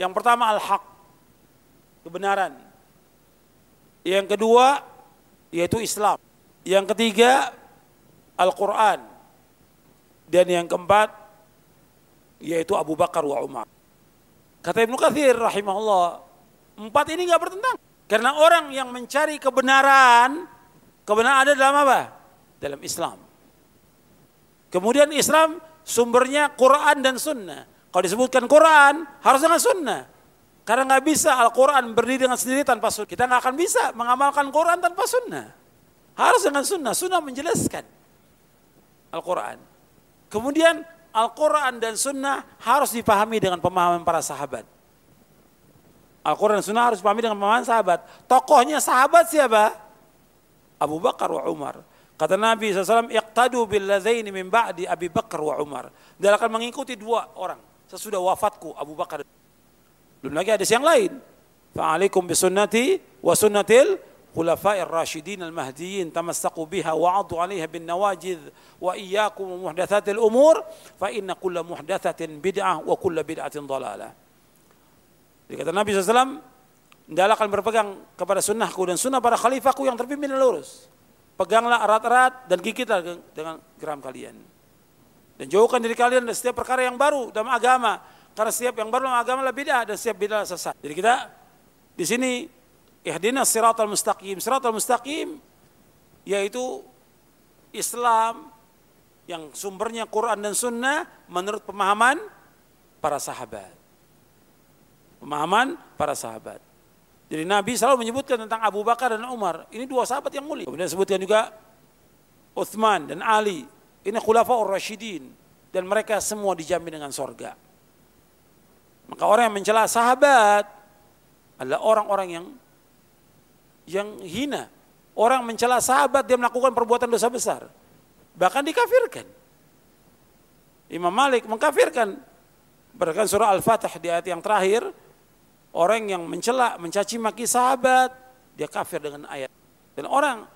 S1: Yang pertama al-haq kebenaran. Yang kedua yaitu Islam. Yang ketiga Al-Quran. Dan yang keempat yaitu Abu Bakar wa Umar. Kata Ibnu Katsir rahimahullah, empat ini nggak bertentang. Karena orang yang mencari kebenaran, kebenaran ada dalam apa? Dalam Islam. Kemudian Islam sumbernya Quran dan Sunnah. Kalau disebutkan Quran, harus dengan Sunnah. Karena nggak bisa Al-Quran berdiri dengan sendiri tanpa sunnah. Kita nggak akan bisa mengamalkan Quran tanpa sunnah. Harus dengan sunnah. Sunnah menjelaskan Al-Quran. Kemudian Al-Quran dan sunnah harus dipahami dengan pemahaman para sahabat. Al-Quran dan sunnah harus dipahami dengan pemahaman sahabat. Tokohnya sahabat siapa? Abu Bakar wa Umar. Kata Nabi SAW, Iqtadu billadzaini min ba'di Abi Bakar wa Umar. Dia akan mengikuti dua orang. Sesudah wafatku Abu Bakar belum lagi ada yang lain. Fa'alaikum bisunnati wa sunnatil khulafa'ir rasyidin al-mahdiyyin tamassaku biha wa 'addu 'alaiha bin nawajid wa iyyakum muhdatsatil umur fa inna kulla muhdatsatin bid'ah wa kulla bid'atin. Jadi kata Nabi SAW, Hendaklah akan berpegang kepada sunnahku dan sunnah para khalifahku yang terpimpin dan lurus. Peganglah erat-erat dan gigitlah dengan geram kalian. Dan jauhkan diri kalian dari setiap perkara yang baru dalam agama karena setiap yang baru dalam agama lebih bid'ah dan setiap bid'ah sesat. Jadi kita di sini ihdinas siratal mustaqim. Siratal mustaqim yaitu Islam yang sumbernya Quran dan Sunnah menurut pemahaman para sahabat. Pemahaman para sahabat. Jadi Nabi selalu menyebutkan tentang Abu Bakar dan Umar. Ini dua sahabat yang mulia. Kemudian disebutkan juga Uthman dan Ali. Ini khulafaur rasyidin. Dan mereka semua dijamin dengan sorga. Maka orang yang mencela sahabat adalah orang-orang yang yang hina. Orang mencela sahabat dia melakukan perbuatan dosa besar. Bahkan dikafirkan. Imam Malik mengkafirkan berdasarkan surah Al-Fatih di ayat yang terakhir orang yang mencela, mencaci maki sahabat, dia kafir dengan ayat. Dan orang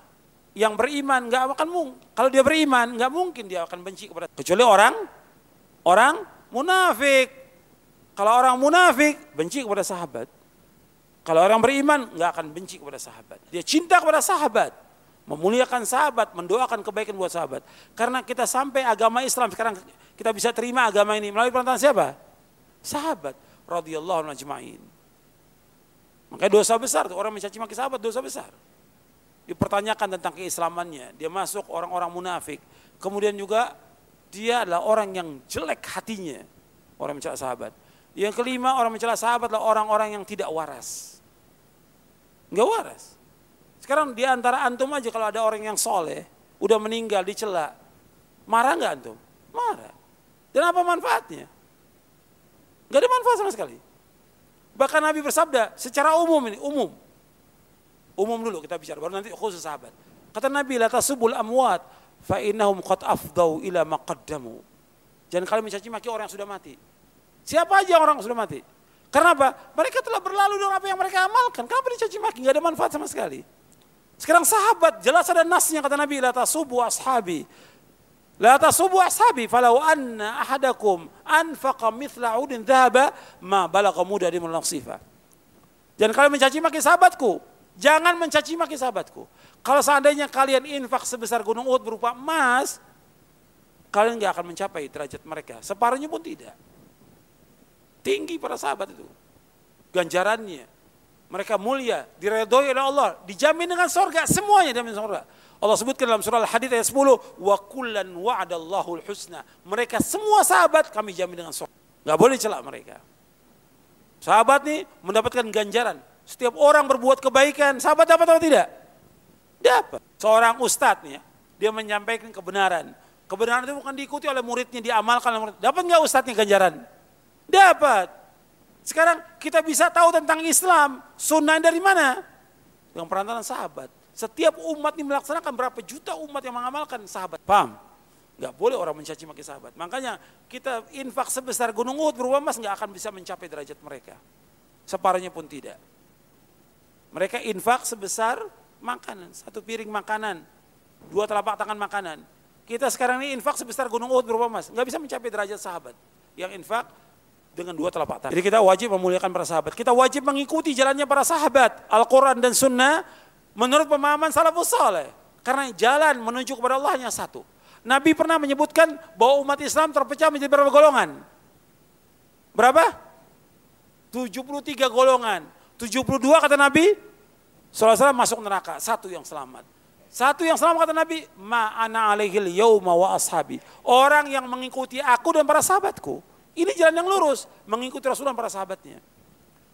S1: yang beriman nggak akan mungkin kalau dia beriman nggak mungkin dia akan benci kepada kecuali orang orang munafik kalau orang munafik benci kepada sahabat. Kalau orang beriman nggak akan benci kepada sahabat. Dia cinta kepada sahabat, memuliakan sahabat, mendoakan kebaikan buat sahabat. Karena kita sampai agama Islam sekarang kita bisa terima agama ini melalui perantara siapa? Sahabat radhiyallahu ajma'in. Makanya dosa besar tuh orang mencaci maki sahabat dosa besar. Dipertanyakan tentang keislamannya, dia masuk orang-orang munafik. Kemudian juga dia adalah orang yang jelek hatinya, orang mencela sahabat. Yang kelima orang mencela sahabat adalah orang-orang yang tidak waras. Enggak waras. Sekarang di antara antum aja kalau ada orang yang soleh, udah meninggal dicela, marah nggak antum? Marah. Dan apa manfaatnya? Gak ada manfaat sama sekali. Bahkan Nabi bersabda secara umum ini, umum. Umum dulu kita bicara, baru nanti khusus sahabat. Kata Nabi, la tasubul amwat fa innahum qad afdau ila maqaddamu. Jangan kalian mencaci maki orang yang sudah mati. Siapa aja orang sudah mati. Karena apa? Mereka telah berlalu dengan apa yang mereka amalkan. Kenapa dicaci maki? Gak ada manfaat sama sekali. Sekarang sahabat jelas ada nasnya kata Nabi la tasubu ashabi. La tasubu ashabi falau anna ahadakum anfaqa mithla udin dhahaba ma balagha muda di nasifa. Jangan kalian mencaci maki sahabatku. Jangan mencaci maki sahabatku. Kalau seandainya kalian infak sebesar gunung Uhud berupa emas, kalian nggak akan mencapai derajat mereka. Separuhnya pun tidak. Tinggi para sahabat itu. Ganjarannya. Mereka mulia, diredoi oleh Allah, dijamin dengan sorga, semuanya dijamin sorga. Allah sebutkan dalam surah Al-Hadid ayat 10, wa kullan wa'adallahu husna. Mereka semua sahabat kami jamin dengan sorga. Gak boleh celak mereka. Sahabat nih mendapatkan ganjaran. Setiap orang berbuat kebaikan, sahabat dapat atau tidak? Dapat. Seorang ustadz nih ya, dia menyampaikan kebenaran. Kebenaran itu bukan diikuti oleh muridnya, diamalkan oleh murid. Dapat nggak ustadznya ganjaran? Dapat. Sekarang kita bisa tahu tentang Islam, sunnah dari mana? Dengan perantaran sahabat. Setiap umat ini melaksanakan berapa juta umat yang mengamalkan sahabat. Paham? Gak boleh orang mencaci maki sahabat. Makanya kita infak sebesar gunung Uhud berubah emas gak akan bisa mencapai derajat mereka. Separuhnya pun tidak. Mereka infak sebesar makanan, satu piring makanan, dua telapak tangan makanan. Kita sekarang ini infak sebesar gunung Uhud berubah emas, nggak bisa mencapai derajat sahabat. Yang infak dengan dua telapak tangan. Jadi kita wajib memuliakan para sahabat. Kita wajib mengikuti jalannya para sahabat. Al-Quran dan Sunnah menurut pemahaman salafus saleh. Karena jalan menuju kepada Allah hanya satu. Nabi pernah menyebutkan bahwa umat Islam terpecah menjadi berapa golongan? Berapa? 73 golongan. 72 kata Nabi, SAW masuk neraka. Satu yang selamat. Satu yang selamat kata Nabi, ma'ana alaihil yauma wa ashabi. Orang yang mengikuti aku dan para sahabatku ini jalan yang lurus, mengikuti Rasulullah para sahabatnya.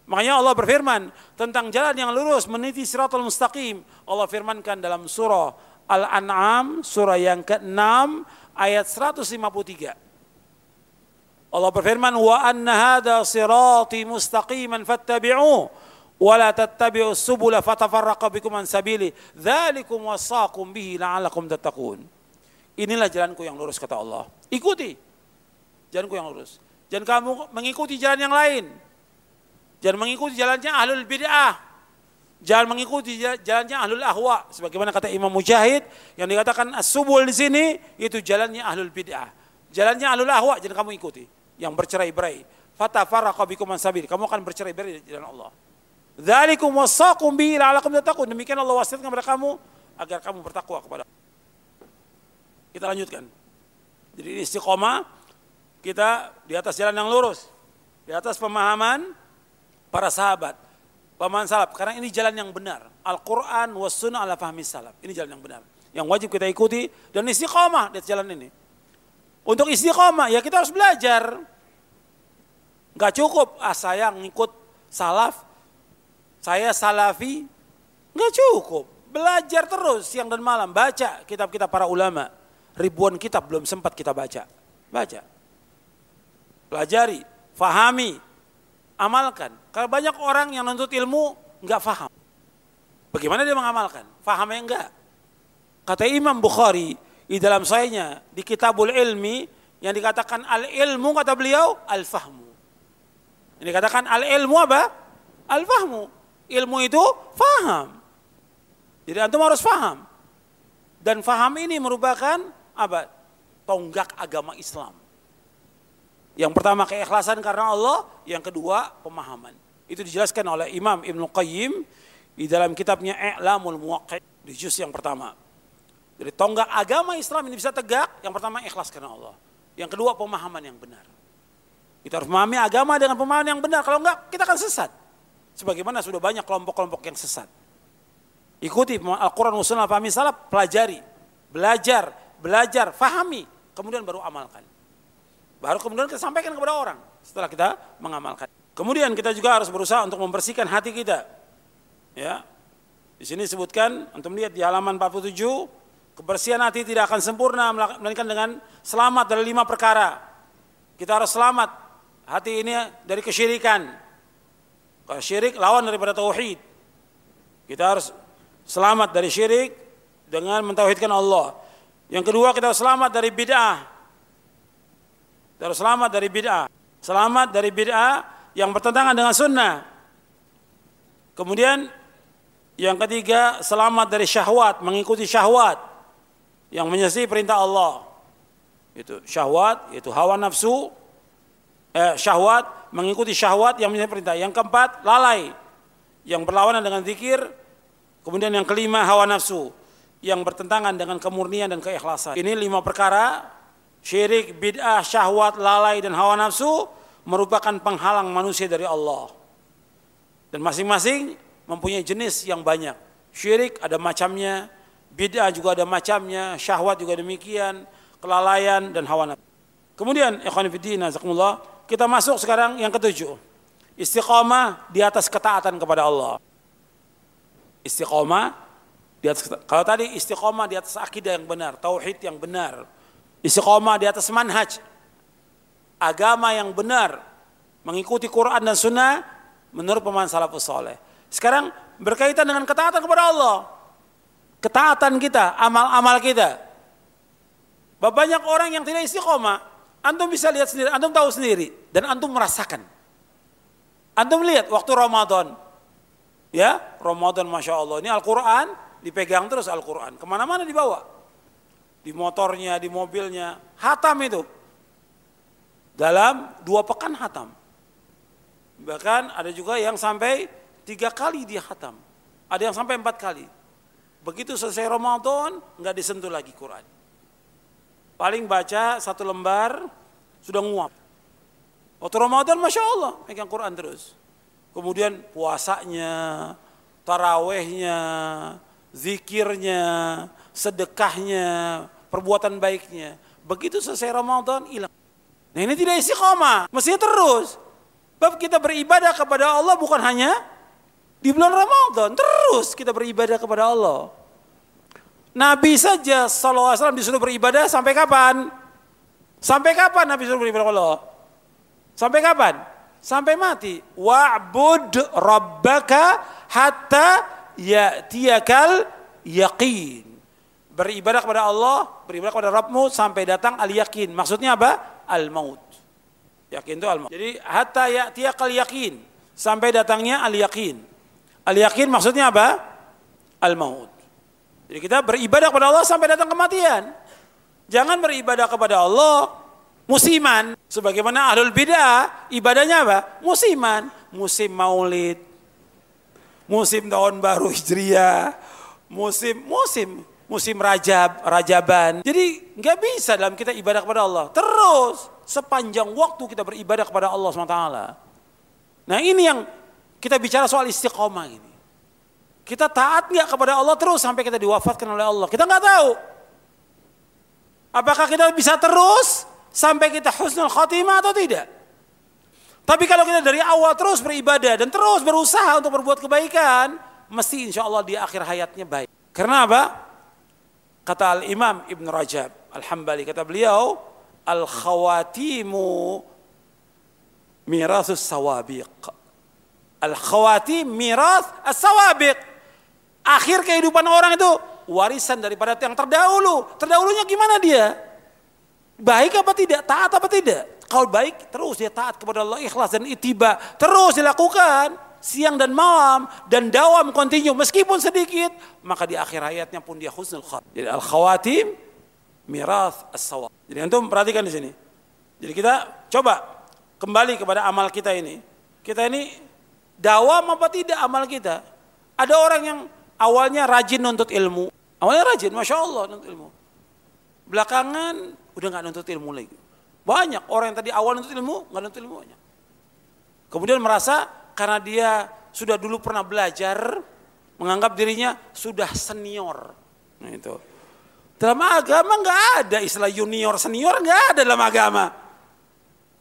S1: Makanya Allah berfirman tentang jalan yang lurus meniti siratul mustaqim. Allah firmankan dalam surah Al-An'am surah yang ke-6 ayat 153. Allah berfirman wa anna hadha sirati mustaqiman fattabi'u wa la tattabi'u subula fatafarraqa bikum an sabili dzalikum wasaqum bihi la'allakum tattaqun. Inilah jalanku yang lurus kata Allah. Ikuti jalanku yang lurus. Jangan kamu mengikuti jalan yang lain. Jangan mengikuti jalannya ahlul bid'ah. Jangan mengikuti jalannya ahlul ahwa. Sebagaimana kata Imam Mujahid yang dikatakan as-subul di sini itu jalannya ahlul bid'ah. Jalannya ahlul ahwa jangan kamu ikuti. Yang bercerai-berai. Fatafarraqa bikum sabil. Kamu akan bercerai-berai di jalan Allah. Dzalikum wasaqum bihi la'allakum tattaqun. Demikian Allah wasiatkan kepada kamu agar kamu bertakwa kepada. Kita lanjutkan. Jadi istiqomah kita di atas jalan yang lurus, di atas pemahaman para sahabat, pemahaman salaf. Karena ini jalan yang benar. Al-Quran was sunnah ala fahmi salaf. Ini jalan yang benar. Yang wajib kita ikuti dan istiqomah di jalan ini. Untuk istiqomah ya kita harus belajar. Gak cukup, ah saya ngikut salaf, saya salafi, gak cukup. Belajar terus siang dan malam, baca kitab-kitab para ulama. Ribuan kitab belum sempat kita baca. Baca pelajari, fahami, amalkan. Kalau banyak orang yang nuntut ilmu nggak faham. Bagaimana dia mengamalkan? Fahamnya enggak. Kata Imam Bukhari di dalam sayanya di Kitabul Ilmi yang dikatakan al ilmu kata beliau al fahmu. Ini dikatakan al ilmu apa? Al fahmu. Ilmu itu faham. Jadi antum harus faham. Dan faham ini merupakan apa? Tonggak agama Islam. Yang pertama keikhlasan karena Allah, yang kedua pemahaman. Itu dijelaskan oleh Imam Ibn Qayyim di dalam kitabnya I'lamul Muwaqqi di juz yang pertama. Jadi tonggak agama Islam ini bisa tegak, yang pertama ikhlas karena Allah. Yang kedua pemahaman yang benar. Kita harus memahami agama dengan pemahaman yang benar. Kalau enggak, kita akan sesat. Sebagaimana sudah banyak kelompok-kelompok yang sesat. Ikuti Al-Quran Sunnah pahami salaf, pelajari, belajar, belajar, fahami, kemudian baru amalkan. Baru kemudian kita sampaikan kepada orang setelah kita mengamalkan. Kemudian kita juga harus berusaha untuk membersihkan hati kita. Ya. Di sini disebutkan untuk melihat di halaman 47 kebersihan hati tidak akan sempurna melainkan dengan selamat dari lima perkara. Kita harus selamat hati ini dari kesyirikan. Kalau syirik lawan daripada tauhid. Kita harus selamat dari syirik dengan mentauhidkan Allah. Yang kedua kita harus selamat dari bid'ah harus selamat dari bid'ah. Selamat dari bid'ah yang bertentangan dengan sunnah. Kemudian Yang ketiga, selamat dari syahwat, mengikuti syahwat yang menyelesaikan perintah Allah. Itu syahwat, itu hawa nafsu, eh, syahwat, mengikuti syahwat yang menyelesaikan perintah. Yang keempat, lalai, yang berlawanan dengan zikir. Kemudian yang kelima, hawa nafsu, yang bertentangan dengan kemurnian dan keikhlasan. Ini lima perkara, syirik, bid'ah, syahwat, lalai, dan hawa nafsu, merupakan penghalang manusia dari Allah. Dan masing-masing mempunyai jenis yang banyak. Syirik ada macamnya, bid'ah juga ada macamnya, syahwat juga demikian, kelalaian dan hawa nafsu. Kemudian ikhwan fillah kita masuk sekarang yang ketujuh. Istiqomah di atas ketaatan kepada Allah. Istiqomah di atas kalau tadi istiqomah di atas akidah yang benar, tauhid yang benar. Istiqomah di atas manhaj agama yang benar, mengikuti Quran dan Sunnah menurut pemahaman salafus soleh. Sekarang berkaitan dengan ketaatan kepada Allah. Ketaatan kita, amal-amal kita. Banyak orang yang tidak istiqomah. Antum bisa lihat sendiri, antum tahu sendiri. Dan antum merasakan. Antum lihat waktu Ramadan. Ya, Ramadan Masya Allah. Ini Al-Quran, dipegang terus Al-Quran. Ke mana-mana dibawa. Di motornya, di mobilnya. Hatam itu. Dalam dua pekan hatam. Bahkan ada juga yang sampai tiga kali dia khatam. Ada yang sampai empat kali. Begitu selesai Ramadan, nggak disentuh lagi Quran. Paling baca satu lembar, sudah nguap. Waktu Ramadan, Masya Allah, pegang Quran terus. Kemudian puasanya, tarawehnya, zikirnya, sedekahnya, perbuatan baiknya. Begitu selesai Ramadan, hilang. Nah ini tidak istiqomah, mestinya terus. Sebab kita beribadah kepada Allah bukan hanya di bulan Ramadan, terus kita beribadah kepada Allah. Nabi saja SAW disuruh beribadah sampai kapan? Sampai kapan Nabi disuruh beribadah kepada Allah? Sampai kapan? Sampai mati. Wa'bud rabbaka hatta ya'tiyakal yaqin. Beribadah kepada Allah, beribadah kepada Rabbmu sampai datang al-yakin. Maksudnya apa? Al-maut. Yakin itu al-maut. Jadi hatta ya'tiyakal yakin. Sampai datangnya al-yakin. Al-yakin maksudnya apa? Al-maut. Jadi kita beribadah kepada Allah sampai datang kematian. Jangan beribadah kepada Allah musiman. Sebagaimana ahlul bidah ibadahnya apa? Musiman. Musim maulid. Musim tahun baru hijriah. Musim, musim musim rajab, rajaban. Jadi nggak bisa dalam kita ibadah kepada Allah. Terus sepanjang waktu kita beribadah kepada Allah SWT. Nah ini yang kita bicara soal istiqomah ini. Kita taat nggak kepada Allah terus sampai kita diwafatkan oleh Allah. Kita nggak tahu. Apakah kita bisa terus sampai kita husnul khotimah atau tidak? Tapi kalau kita dari awal terus beribadah dan terus berusaha untuk berbuat kebaikan, mesti insya Allah di akhir hayatnya baik. Karena apa? Kata Al-Imam Ibn Rajab Al-Hambali, kata beliau, al-khawatimu mirasus sawabiq. Al-khawatim miras as-sawabiq. Akhir kehidupan orang itu warisan daripada yang terdahulu. Terdahulunya gimana dia? Baik apa tidak? Taat apa tidak? Kalau baik terus dia taat kepada Allah ikhlas dan itiba. Terus dilakukan siang dan malam dan dawam kontinu meskipun sedikit maka di akhir hayatnya pun dia husnul khatim. Jadi al khawatim miras as-sawab. Jadi antum perhatikan di sini. Jadi kita coba kembali kepada amal kita ini. Kita ini dawam apa tidak amal kita? Ada orang yang awalnya rajin nuntut ilmu. Awalnya rajin, masya Allah nuntut ilmu. Belakangan udah nggak nuntut ilmu lagi. Banyak orang yang tadi awal nuntut ilmu nggak nuntut ilmu banyak. Kemudian merasa karena dia sudah dulu pernah belajar, menganggap dirinya sudah senior. Nah itu. Dalam agama nggak ada istilah junior senior nggak ada dalam agama.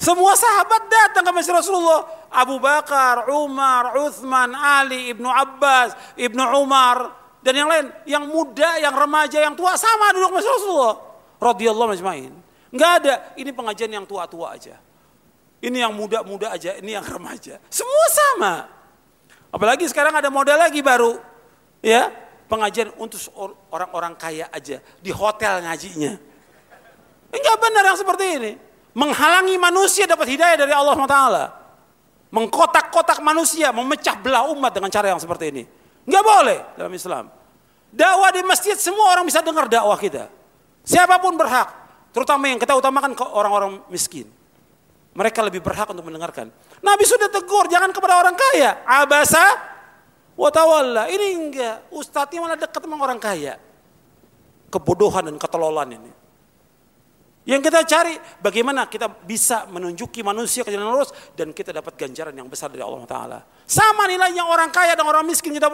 S1: Semua sahabat datang ke Masjid Rasulullah. Abu Bakar, Umar, Uthman, Ali, Ibnu Abbas, Ibnu Umar, dan yang lain. Yang muda, yang remaja, yang tua sama duduk Masjid Rasulullah. Radiyallahu majma'in. Nggak ada. Ini pengajian yang tua-tua aja. Ini yang muda-muda aja, ini yang remaja. Semua sama. Apalagi sekarang ada modal lagi baru. Ya, pengajian untuk orang-orang kaya aja di hotel ngajinya. Enggak benar yang seperti ini. Menghalangi manusia dapat hidayah dari Allah SWT. Mengkotak-kotak manusia, memecah belah umat dengan cara yang seperti ini. Nggak boleh dalam Islam. Dakwah di masjid semua orang bisa dengar dakwah kita. Siapa pun berhak, terutama yang kita utamakan ke orang-orang miskin. Mereka lebih berhak untuk mendengarkan. Nabi sudah tegur, jangan kepada orang kaya. Abasa watawalla. Ini enggak, ustadznya malah dekat sama orang kaya. Kebodohan dan ketelolan ini. Yang kita cari bagaimana kita bisa menunjuki manusia ke jalan lurus dan kita dapat ganjaran yang besar dari Allah Taala. Sama nilainya orang kaya dan orang miskin kita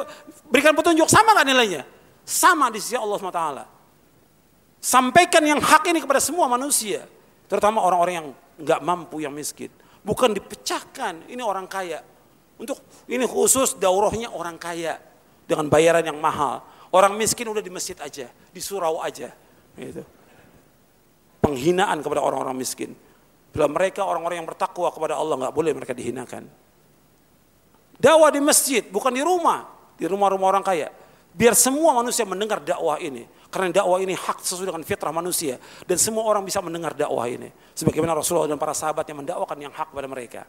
S1: berikan petunjuk sama nggak nilainya? Sama di sisi Allah Taala. Sampaikan yang hak ini kepada semua manusia, terutama orang-orang yang nggak mampu yang miskin. Bukan dipecahkan, ini orang kaya. Untuk ini khusus daurahnya orang kaya dengan bayaran yang mahal. Orang miskin udah di masjid aja, di surau aja. Gitu. Penghinaan kepada orang-orang miskin. Bila mereka orang-orang yang bertakwa kepada Allah nggak boleh mereka dihinakan. Dakwah di masjid, bukan di rumah, di rumah-rumah orang kaya. Biar semua manusia mendengar dakwah ini. Karena dakwah ini hak sesuai dengan fitrah manusia. Dan semua orang bisa mendengar dakwah ini. Sebagaimana Rasulullah dan para sahabat yang mendakwakan yang hak pada mereka.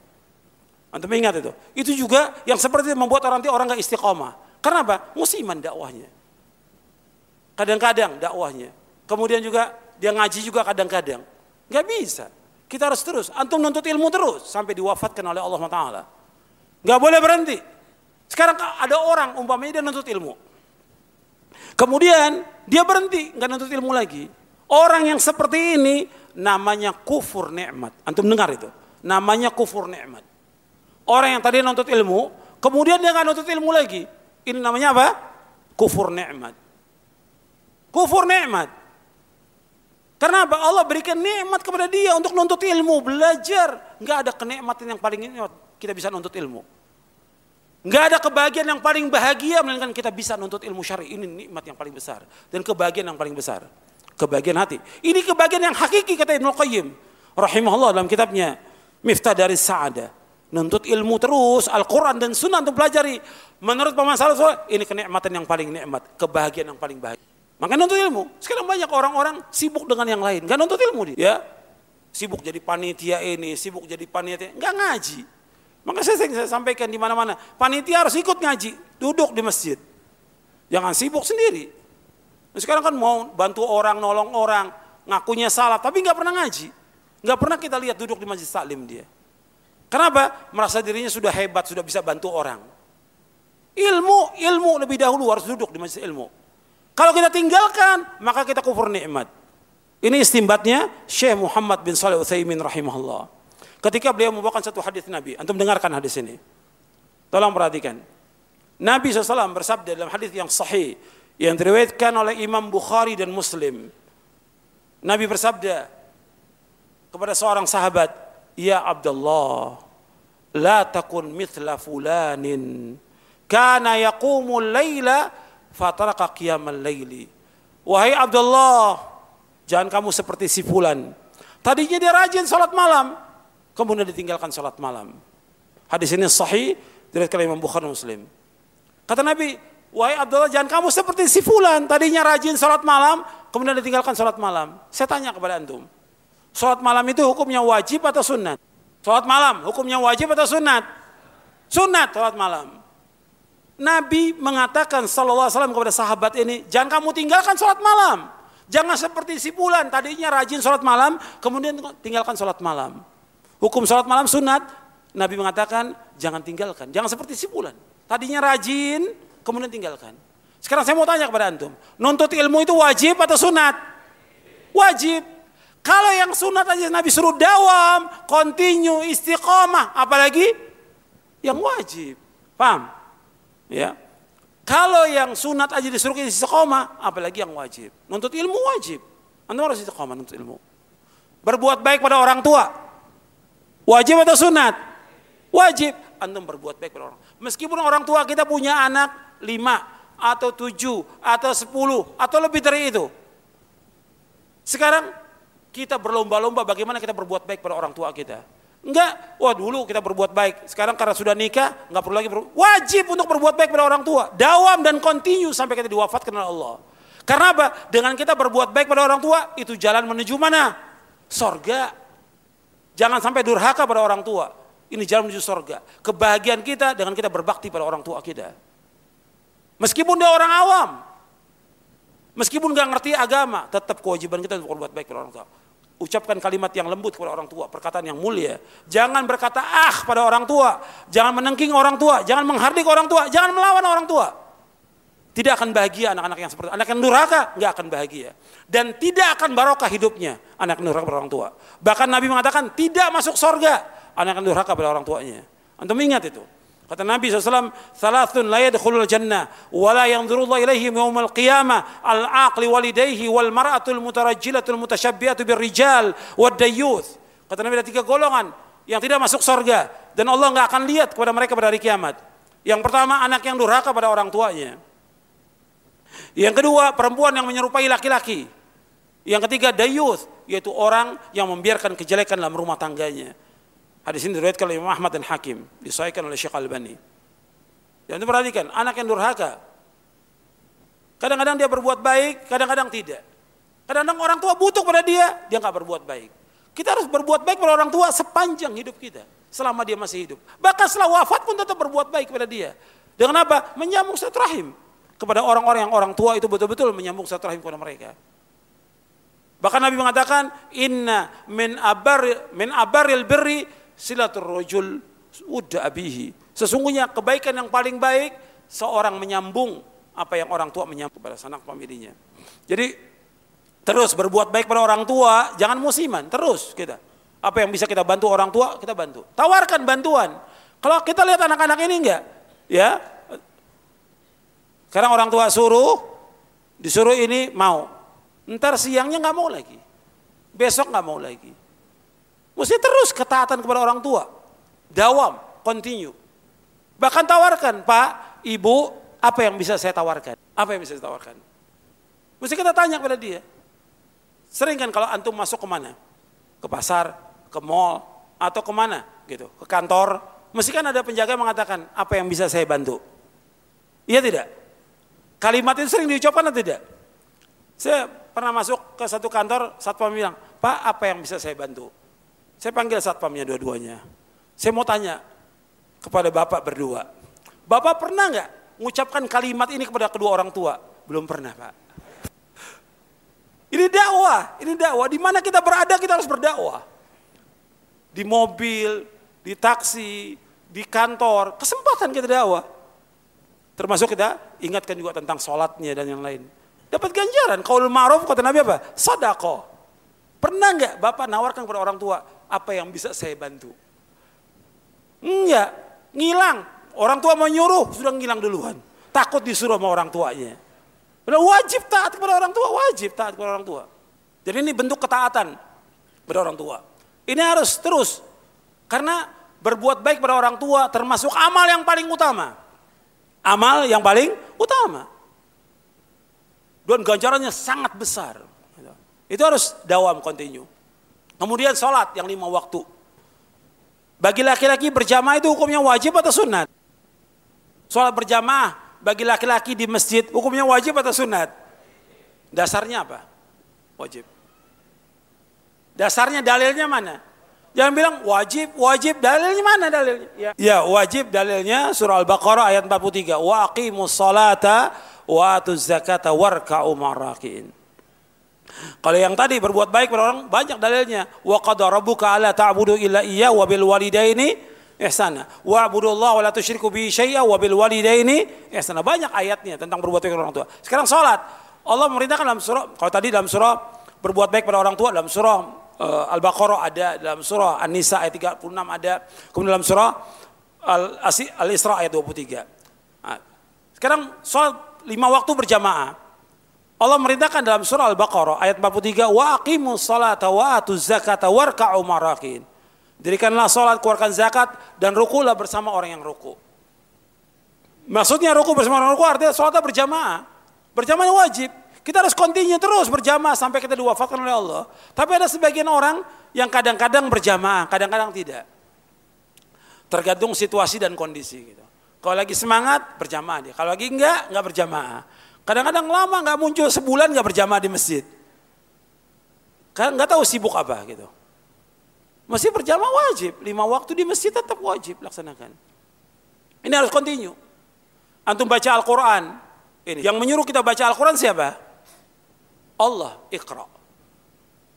S1: Antum ingat itu. Itu juga yang seperti membuat orang orang nggak istiqomah. Karena apa? Musiman dakwahnya. Kadang-kadang dakwahnya. Kemudian juga dia ngaji juga kadang-kadang. Nggak bisa. Kita harus terus. Antum nuntut ilmu terus sampai diwafatkan oleh Allah Taala. Nggak boleh berhenti. Sekarang ada orang umpamanya dia nuntut ilmu. Kemudian dia berhenti, nggak nuntut ilmu lagi. Orang yang seperti ini namanya kufur nikmat. Antum dengar itu? Namanya kufur nikmat. Orang yang tadi nuntut ilmu, kemudian dia nggak nuntut ilmu lagi. Ini namanya apa? Kufur nikmat. Kufur nikmat. Karena apa? Allah berikan nikmat kepada dia untuk nuntut ilmu, belajar. Nggak ada kenikmatan yang paling nikmat kita bisa nuntut ilmu. Nggak ada kebahagiaan yang paling bahagia melainkan kita bisa nuntut ilmu syari. Ini nikmat yang paling besar dan kebahagiaan yang paling besar. Kebahagiaan hati. Ini kebahagiaan yang hakiki kata Ibnu Qayyim rahimahullah dalam kitabnya Miftah dari Sa'ada. Nuntut ilmu terus Al-Quran dan Sunnah untuk pelajari. Menurut Paman Salih ini kenikmatan yang paling nikmat, kebahagiaan yang paling bahagia. Maka nuntut ilmu. Sekarang banyak orang-orang sibuk dengan yang lain, nggak nuntut ilmu dia. Ya, sibuk jadi panitia ini, sibuk jadi panitia, nggak ngaji. Maka saya, saya sampaikan di mana-mana, panitia harus ikut ngaji, duduk di masjid. Jangan sibuk sendiri. Nah, sekarang kan mau bantu orang, nolong orang, ngakunya salah, tapi nggak pernah ngaji. Nggak pernah kita lihat duduk di masjid taklim dia. Kenapa? Merasa dirinya sudah hebat, sudah bisa bantu orang. Ilmu, ilmu lebih dahulu harus duduk di masjid ilmu. Kalau kita tinggalkan, maka kita kufur nikmat. Ini istimbatnya Syekh Muhammad bin Saleh Utsaimin rahimahullah. Ketika beliau membawakan satu hadis Nabi, antum dengarkan hadis ini. Tolong perhatikan. Nabi SAW bersabda dalam hadis yang sahih yang diriwayatkan oleh Imam Bukhari dan Muslim. Nabi bersabda kepada seorang sahabat, "Ya Abdullah, la takun mithla fulanin kana yaqumul laila fataraka qiyamal laili." Wahai Abdullah, jangan kamu seperti si fulan. Tadinya dia rajin salat malam, kemudian ditinggalkan sholat malam. Hadis ini sahih dari Imam Bukhari Muslim. Kata Nabi, wahai Abdullah jangan kamu seperti si fulan tadinya rajin sholat malam, kemudian ditinggalkan sholat malam. Saya tanya kepada antum, sholat malam itu hukumnya wajib atau sunat? Sholat malam hukumnya wajib atau sunat? Sunat sholat malam. Nabi mengatakan sallallahu alaihi wasallam kepada sahabat ini, jangan kamu tinggalkan sholat malam. Jangan seperti si bulan tadinya rajin sholat malam, kemudian tinggalkan sholat malam. Hukum sholat malam sunat, Nabi mengatakan jangan tinggalkan. Jangan seperti si bulan. Tadinya rajin, kemudian tinggalkan. Sekarang saya mau tanya kepada antum, nuntut ilmu itu wajib atau sunat? Wajib. Kalau yang sunat aja Nabi suruh dawam, continue, istiqomah, apalagi yang wajib. Paham? Ya. Kalau yang sunat aja disuruh istiqomah, apalagi yang wajib. Nuntut ilmu wajib. Anda harus istiqomah nuntut ilmu. Berbuat baik pada orang tua, Wajib atau sunat? Wajib. Antum berbuat baik pada orang. Meskipun orang tua kita punya anak lima atau tujuh atau sepuluh atau lebih dari itu. Sekarang kita berlomba-lomba bagaimana kita berbuat baik pada orang tua kita. Enggak, wah dulu kita berbuat baik. Sekarang karena sudah nikah, enggak perlu lagi berbuat. Wajib untuk berbuat baik pada orang tua. Dawam dan kontinu sampai kita diwafatkan oleh Allah. Karena apa? Dengan kita berbuat baik pada orang tua, itu jalan menuju mana? Sorga. Jangan sampai durhaka pada orang tua. Ini jalan menuju surga. Kebahagiaan kita dengan kita berbakti pada orang tua kita. Meskipun dia orang awam. Meskipun nggak ngerti agama, tetap kewajiban kita untuk berbuat baik kepada orang tua. Ucapkan kalimat yang lembut kepada orang tua, perkataan yang mulia. Jangan berkata ah pada orang tua, jangan menengking orang tua, jangan menghardik orang tua, jangan melawan orang tua. Tidak akan bahagia anak-anak yang seperti itu. Anak yang durhaka nggak akan bahagia dan tidak akan barokah hidupnya anak yang durhaka pada orang tua. Bahkan Nabi mengatakan tidak masuk surga anak yang durhaka pada orang tuanya. Antum ingat itu. Kata Nabi SAW, Thalathun la yadkhulul jannah, wa la yanzurullah ilaihim yawmal qiyamah, al-aqli walidayhi, wal mar'atul mutarajjilatul mutasyabbihatu birrijal, wad dayyuth. Kata Nabi ada tiga golongan yang tidak masuk surga dan Allah nggak akan lihat kepada mereka pada hari kiamat. Yang pertama anak yang durhaka pada orang tuanya. Yang kedua perempuan yang menyerupai laki-laki. Yang ketiga dayuth, yaitu orang yang membiarkan kejelekan dalam rumah tangganya. Hadis ini diriwayatkan oleh Imam Ahmad dan Hakim, disahihkan oleh Syekh Albani. Jangan perhatikan, anak yang durhaka. Kadang-kadang dia berbuat baik, kadang-kadang tidak. Kadang-kadang orang tua butuh pada dia, dia nggak berbuat baik. Kita harus berbuat baik pada orang tua sepanjang hidup kita, selama dia masih hidup. Bahkan setelah wafat pun tetap berbuat baik kepada dia. Dengan apa? Menyambung silaturahim kepada orang-orang yang orang tua itu betul-betul menyambung silaturahim kepada mereka. Bahkan Nabi mengatakan, Inna min abar min abaril birri silatul udah abihi. Sesungguhnya kebaikan yang paling baik seorang menyambung apa yang orang tua menyambung kepada sanak familinya. Jadi terus berbuat baik pada orang tua, jangan musiman, terus kita. Apa yang bisa kita bantu orang tua, kita bantu. Tawarkan bantuan. Kalau kita lihat anak-anak ini enggak, ya. Sekarang orang tua suruh, disuruh ini mau. Ntar siangnya nggak mau lagi. Besok nggak mau lagi. Mesti terus ketaatan kepada orang tua. Dawam, continue. Bahkan tawarkan, Pak, Ibu, apa yang bisa saya tawarkan? Apa yang bisa saya tawarkan? Mesti kita tanya kepada dia. Sering kan kalau antum masuk ke mana? Ke pasar, ke mall, atau ke mana gitu, ke kantor. Mesti kan ada penjaga yang mengatakan, apa yang bisa saya bantu? Iya tidak? Kalimat itu sering diucapkan atau tidak? Saya pernah masuk ke satu kantor, satpam bilang, Pak apa yang bisa saya bantu? Saya panggil satpamnya dua-duanya. Saya mau tanya kepada bapak berdua. Bapak pernah nggak mengucapkan kalimat ini kepada kedua orang tua? Belum pernah pak. Ini dakwah, ini dakwah. Di mana kita berada kita harus berdakwah. Di mobil, di taksi, di kantor, kesempatan kita dakwah. Termasuk kita ingatkan juga tentang sholatnya dan yang lain. Dapat ganjaran. Kalau ma'ruf kata Nabi apa? Sadaqah. Pernah nggak Bapak nawarkan kepada orang tua, apa yang bisa saya bantu? Enggak, ngilang. Orang tua mau nyuruh, sudah ngilang duluan. Takut disuruh sama orang tuanya. Udah wajib taat kepada orang tua, wajib taat kepada orang tua. Jadi ini bentuk ketaatan kepada orang tua. Ini harus terus. Karena berbuat baik pada orang tua termasuk amal yang paling utama. Amal yang paling utama. Dan ganjarannya sangat besar. Itu harus dawam continue. Kemudian sholat yang lima waktu. Bagi laki-laki berjamaah itu hukumnya wajib atau sunat? Sholat berjamaah bagi laki-laki di masjid hukumnya wajib atau sunat? Dasarnya apa? Wajib. Dasarnya dalilnya mana? Jangan bilang wajib, wajib dalilnya mana dalilnya? Ya, ya wajib dalilnya surah Al-Baqarah ayat 43. Wa aqimus salata wa atuz zakata warka'u marakin. Kalau yang tadi berbuat baik pada orang banyak dalilnya. Wa qad rabbuka alla ta'budu illa iya wa bil walidaini ihsana. Wa abudullah wa la tusyriku bi syai'a wa bil walidaini ihsana. Banyak ayatnya tentang berbuat baik pada orang tua. Sekarang salat. Allah memerintahkan dalam surah kalau tadi dalam surah berbuat baik pada orang tua dalam surah uh, Al-Baqarah ada, dalam surah An-Nisa ayat 36 ada, kemudian dalam surah Al-Isra ayat 23. Nah, sekarang salat lima waktu berjamaah. Allah merintahkan dalam surah Al-Baqarah ayat 43, "Wa aqimus salata wa atuz zakata warka'u marakin." Dirikanlah salat, keluarkan zakat dan rukulah bersama orang yang ruku. Maksudnya ruku bersama orang ruku artinya salatnya berjamaah. Berjamaah wajib. Kita harus continue terus berjamaah sampai kita diwafatkan oleh Allah. Tapi ada sebagian orang yang kadang-kadang berjamaah, kadang-kadang tidak. Tergantung situasi dan kondisi gitu. Kalau lagi semangat berjamaah dia, kalau lagi enggak enggak berjamaah. Kadang-kadang lama nggak muncul sebulan nggak berjamaah di masjid. Kan nggak tahu sibuk apa gitu. Masih berjamaah wajib, lima waktu di masjid tetap wajib laksanakan. Ini harus continue. Antum baca Al-Quran, Ini yang menyuruh kita baca Al-Quran siapa? Allah, Iqra.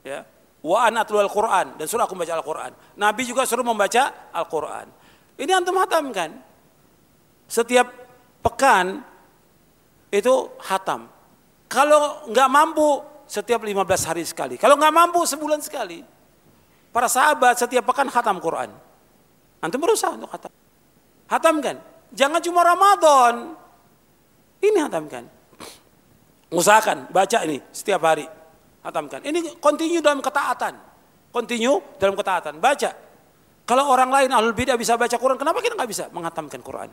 S1: Ya. Wa an al-Quran dan suruh aku membaca Al-Quran. Nabi juga suruh membaca Al-Quran. Ini antum hatamkan. Setiap pekan itu hatam. Kalau nggak mampu setiap 15 hari sekali. Kalau nggak mampu sebulan sekali. Para sahabat setiap pekan hatam Quran. Antum berusaha untuk hatam. Hatamkan. Jangan cuma Ramadan. Ini hatamkan. Usahakan baca ini setiap hari. Hatamkan. Ini continue dalam ketaatan. Continue dalam ketaatan. Baca. Kalau orang lain ahlul bidah bisa baca Quran, kenapa kita nggak bisa menghatamkan Quran?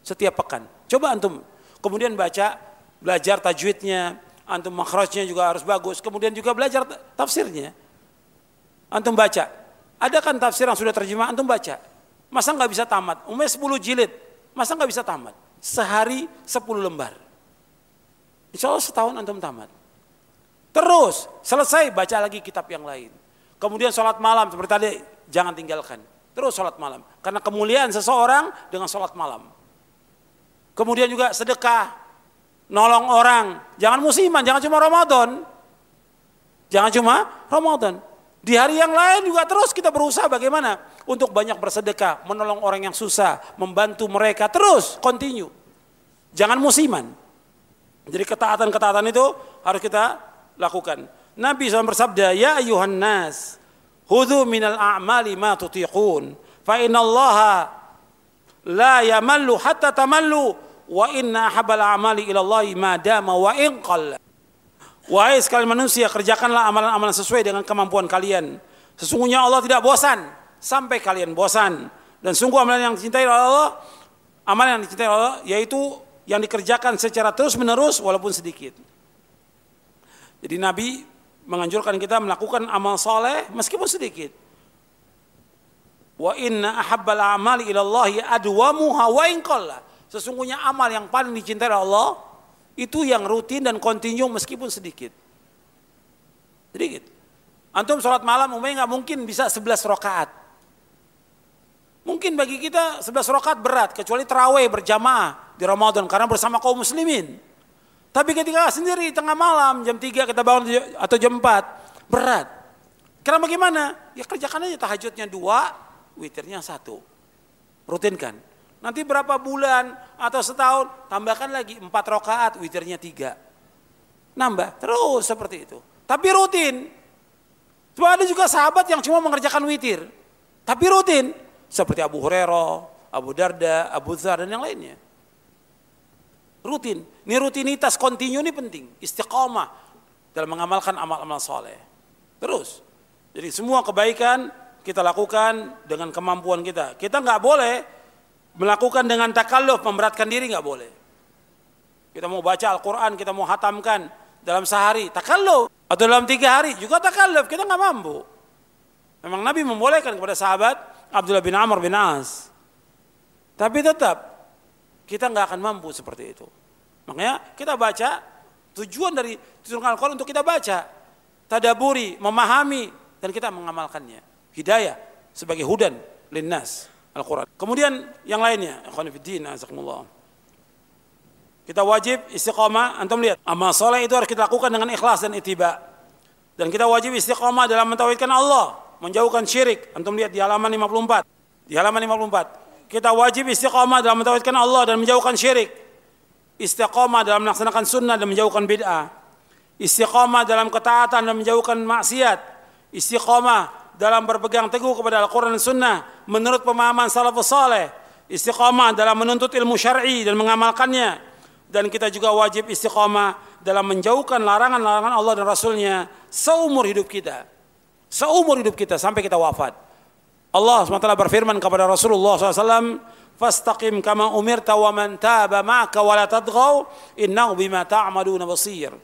S1: Setiap pekan. Coba antum kemudian baca, belajar tajwidnya, antum makhrajnya juga harus bagus, kemudian juga belajar tafsirnya. Antum baca. Ada kan tafsir yang sudah terjemah, antum baca. Masa nggak bisa tamat? Umumnya 10 jilid, masa nggak bisa tamat? Sehari 10 lembar. Insya Allah setahun antum tamat. Terus selesai baca lagi kitab yang lain. Kemudian sholat malam seperti tadi jangan tinggalkan. Terus sholat malam. Karena kemuliaan seseorang dengan sholat malam. Kemudian juga sedekah. Nolong orang. Jangan musiman, jangan cuma Ramadan. Jangan cuma Ramadan. Di hari yang lain juga terus kita berusaha bagaimana untuk banyak bersedekah, menolong orang yang susah, membantu mereka terus continue. Jangan musiman. Jadi ketaatan-ketaatan itu harus kita lakukan. Nabi SAW bersabda, "Ya ayuhan nas, Hudhu minal a'mali ma tutiqun. Fa inna allaha la yamallu hatta tamallu wa inna habal a'mali ila Allah ma dama wa in qalla. Wahai sekalian manusia, kerjakanlah amalan-amalan sesuai dengan kemampuan kalian. Sesungguhnya Allah tidak bosan sampai kalian bosan. Dan sungguh amalan yang dicintai oleh Allah, amalan yang dicintai oleh Allah yaitu yang dikerjakan secara terus menerus walaupun sedikit. Jadi Nabi menganjurkan kita melakukan amal soleh meskipun sedikit. Wa inna ahabbal amali ilallahi adwamuha wa. Sesungguhnya amal yang paling dicintai Allah itu yang rutin dan kontinu meskipun sedikit. Sedikit. Antum sholat malam umumnya nggak mungkin bisa 11 rakaat. Mungkin bagi kita 11 rakaat berat kecuali terawih berjamaah di Ramadan karena bersama kaum muslimin. Tapi ketika sendiri tengah malam jam 3 kita bangun atau jam 4 berat. Karena bagaimana? Ya kerjakan aja tahajudnya dua, witirnya satu. Rutinkan. Nanti berapa bulan atau setahun tambahkan lagi empat rakaat, witirnya tiga. Nambah terus seperti itu. Tapi rutin. Cuma ada juga sahabat yang cuma mengerjakan witir. Tapi rutin. Seperti Abu Hurairah, Abu Darda, Abu Dhar dan yang lainnya. Rutin. Ini rutinitas kontinu ini penting. Istiqomah dalam mengamalkan amal-amal soleh. Terus. Jadi semua kebaikan kita lakukan dengan kemampuan kita. Kita nggak boleh melakukan dengan takalluf, memberatkan diri nggak boleh. Kita mau baca Al-Quran, kita mau hatamkan dalam sehari, takalluf. Atau dalam tiga hari, juga takalluf, kita nggak mampu. Memang Nabi membolehkan kepada sahabat Abdullah bin Amr bin As. Tapi tetap kita nggak akan mampu seperti itu. Makanya kita baca tujuan dari tujuan Al-Quran untuk kita baca, tadaburi, memahami dan kita mengamalkannya. Hidayah sebagai hudan linnas Al-Quran. Kemudian yang lainnya, kita wajib istiqomah, antum lihat, amal soleh itu harus kita lakukan dengan ikhlas dan itiba. Dan kita wajib istiqomah dalam mentauhidkan Allah, menjauhkan syirik. Antum lihat di halaman 54. Di halaman 54 kita wajib istiqomah dalam mentauhidkan Allah dan menjauhkan syirik. Istiqomah dalam melaksanakan sunnah dan menjauhkan bid'ah. Istiqomah dalam ketaatan dan menjauhkan maksiat. Istiqomah dalam berpegang teguh kepada Al-Quran dan Sunnah menurut pemahaman salafus saleh. Istiqomah dalam menuntut ilmu syar'i dan mengamalkannya. Dan kita juga wajib istiqomah dalam menjauhkan larangan-larangan Allah dan Rasulnya seumur hidup kita. Seumur hidup kita sampai kita wafat. Allah SWT berfirman kepada Rasulullah SAW, "Fastaqim kama umirta wa man taba ma'aka wa la tadghaw, innahu bima ta'maluna basir."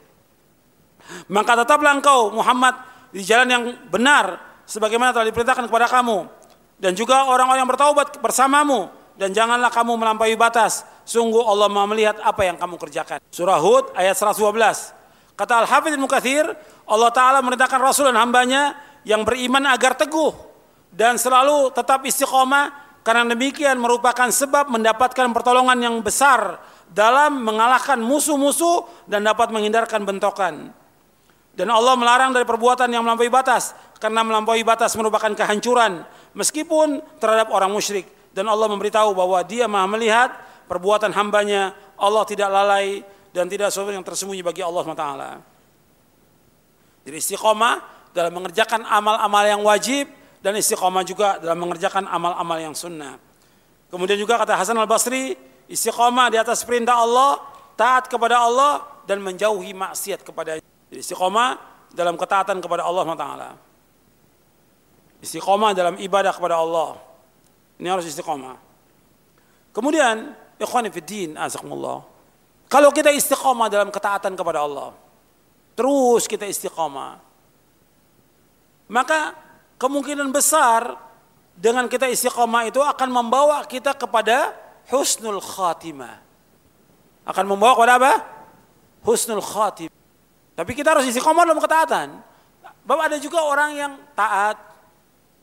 S1: Maka tetaplah engkau Muhammad di jalan yang benar sebagaimana telah diperintahkan kepada kamu dan juga orang-orang yang bertaubat bersamamu dan janganlah kamu melampaui batas. Sungguh Allah Maha melihat apa yang kamu kerjakan. Surah Hud ayat 112. Kata Al-Hafidz Mukathir, Allah Ta'ala merintahkan Rasul dan hambanya yang beriman agar teguh dan selalu tetap istiqomah karena demikian merupakan sebab mendapatkan pertolongan yang besar dalam mengalahkan musuh-musuh dan dapat menghindarkan bentokan. Dan Allah melarang dari perbuatan yang melampaui batas karena melampaui batas merupakan kehancuran meskipun terhadap orang musyrik dan Allah memberitahu bahwa Dia Maha melihat perbuatan hambanya Allah tidak lalai dan tidak sesuatu yang tersembunyi bagi Allah SWT. Jadi istiqomah dalam mengerjakan amal-amal yang wajib dan istiqomah juga dalam mengerjakan amal-amal yang sunnah. Kemudian juga kata Hasan al-Basri, istiqomah di atas perintah Allah, taat kepada Allah dan menjauhi maksiat kepada jadi istiqomah dalam ketaatan kepada Allah SWT. Istiqomah dalam ibadah kepada Allah. Ini harus istiqomah. Kemudian, ikhwan fiddin, azakumullah. Kalau kita istiqomah dalam ketaatan kepada Allah, terus kita istiqomah, maka kemungkinan besar dengan kita istiqomah itu akan membawa kita kepada husnul khatimah. Akan membawa kepada apa? Husnul khatimah. Tapi kita harus istiqomah dalam ketaatan. Bapak ada juga orang yang taat,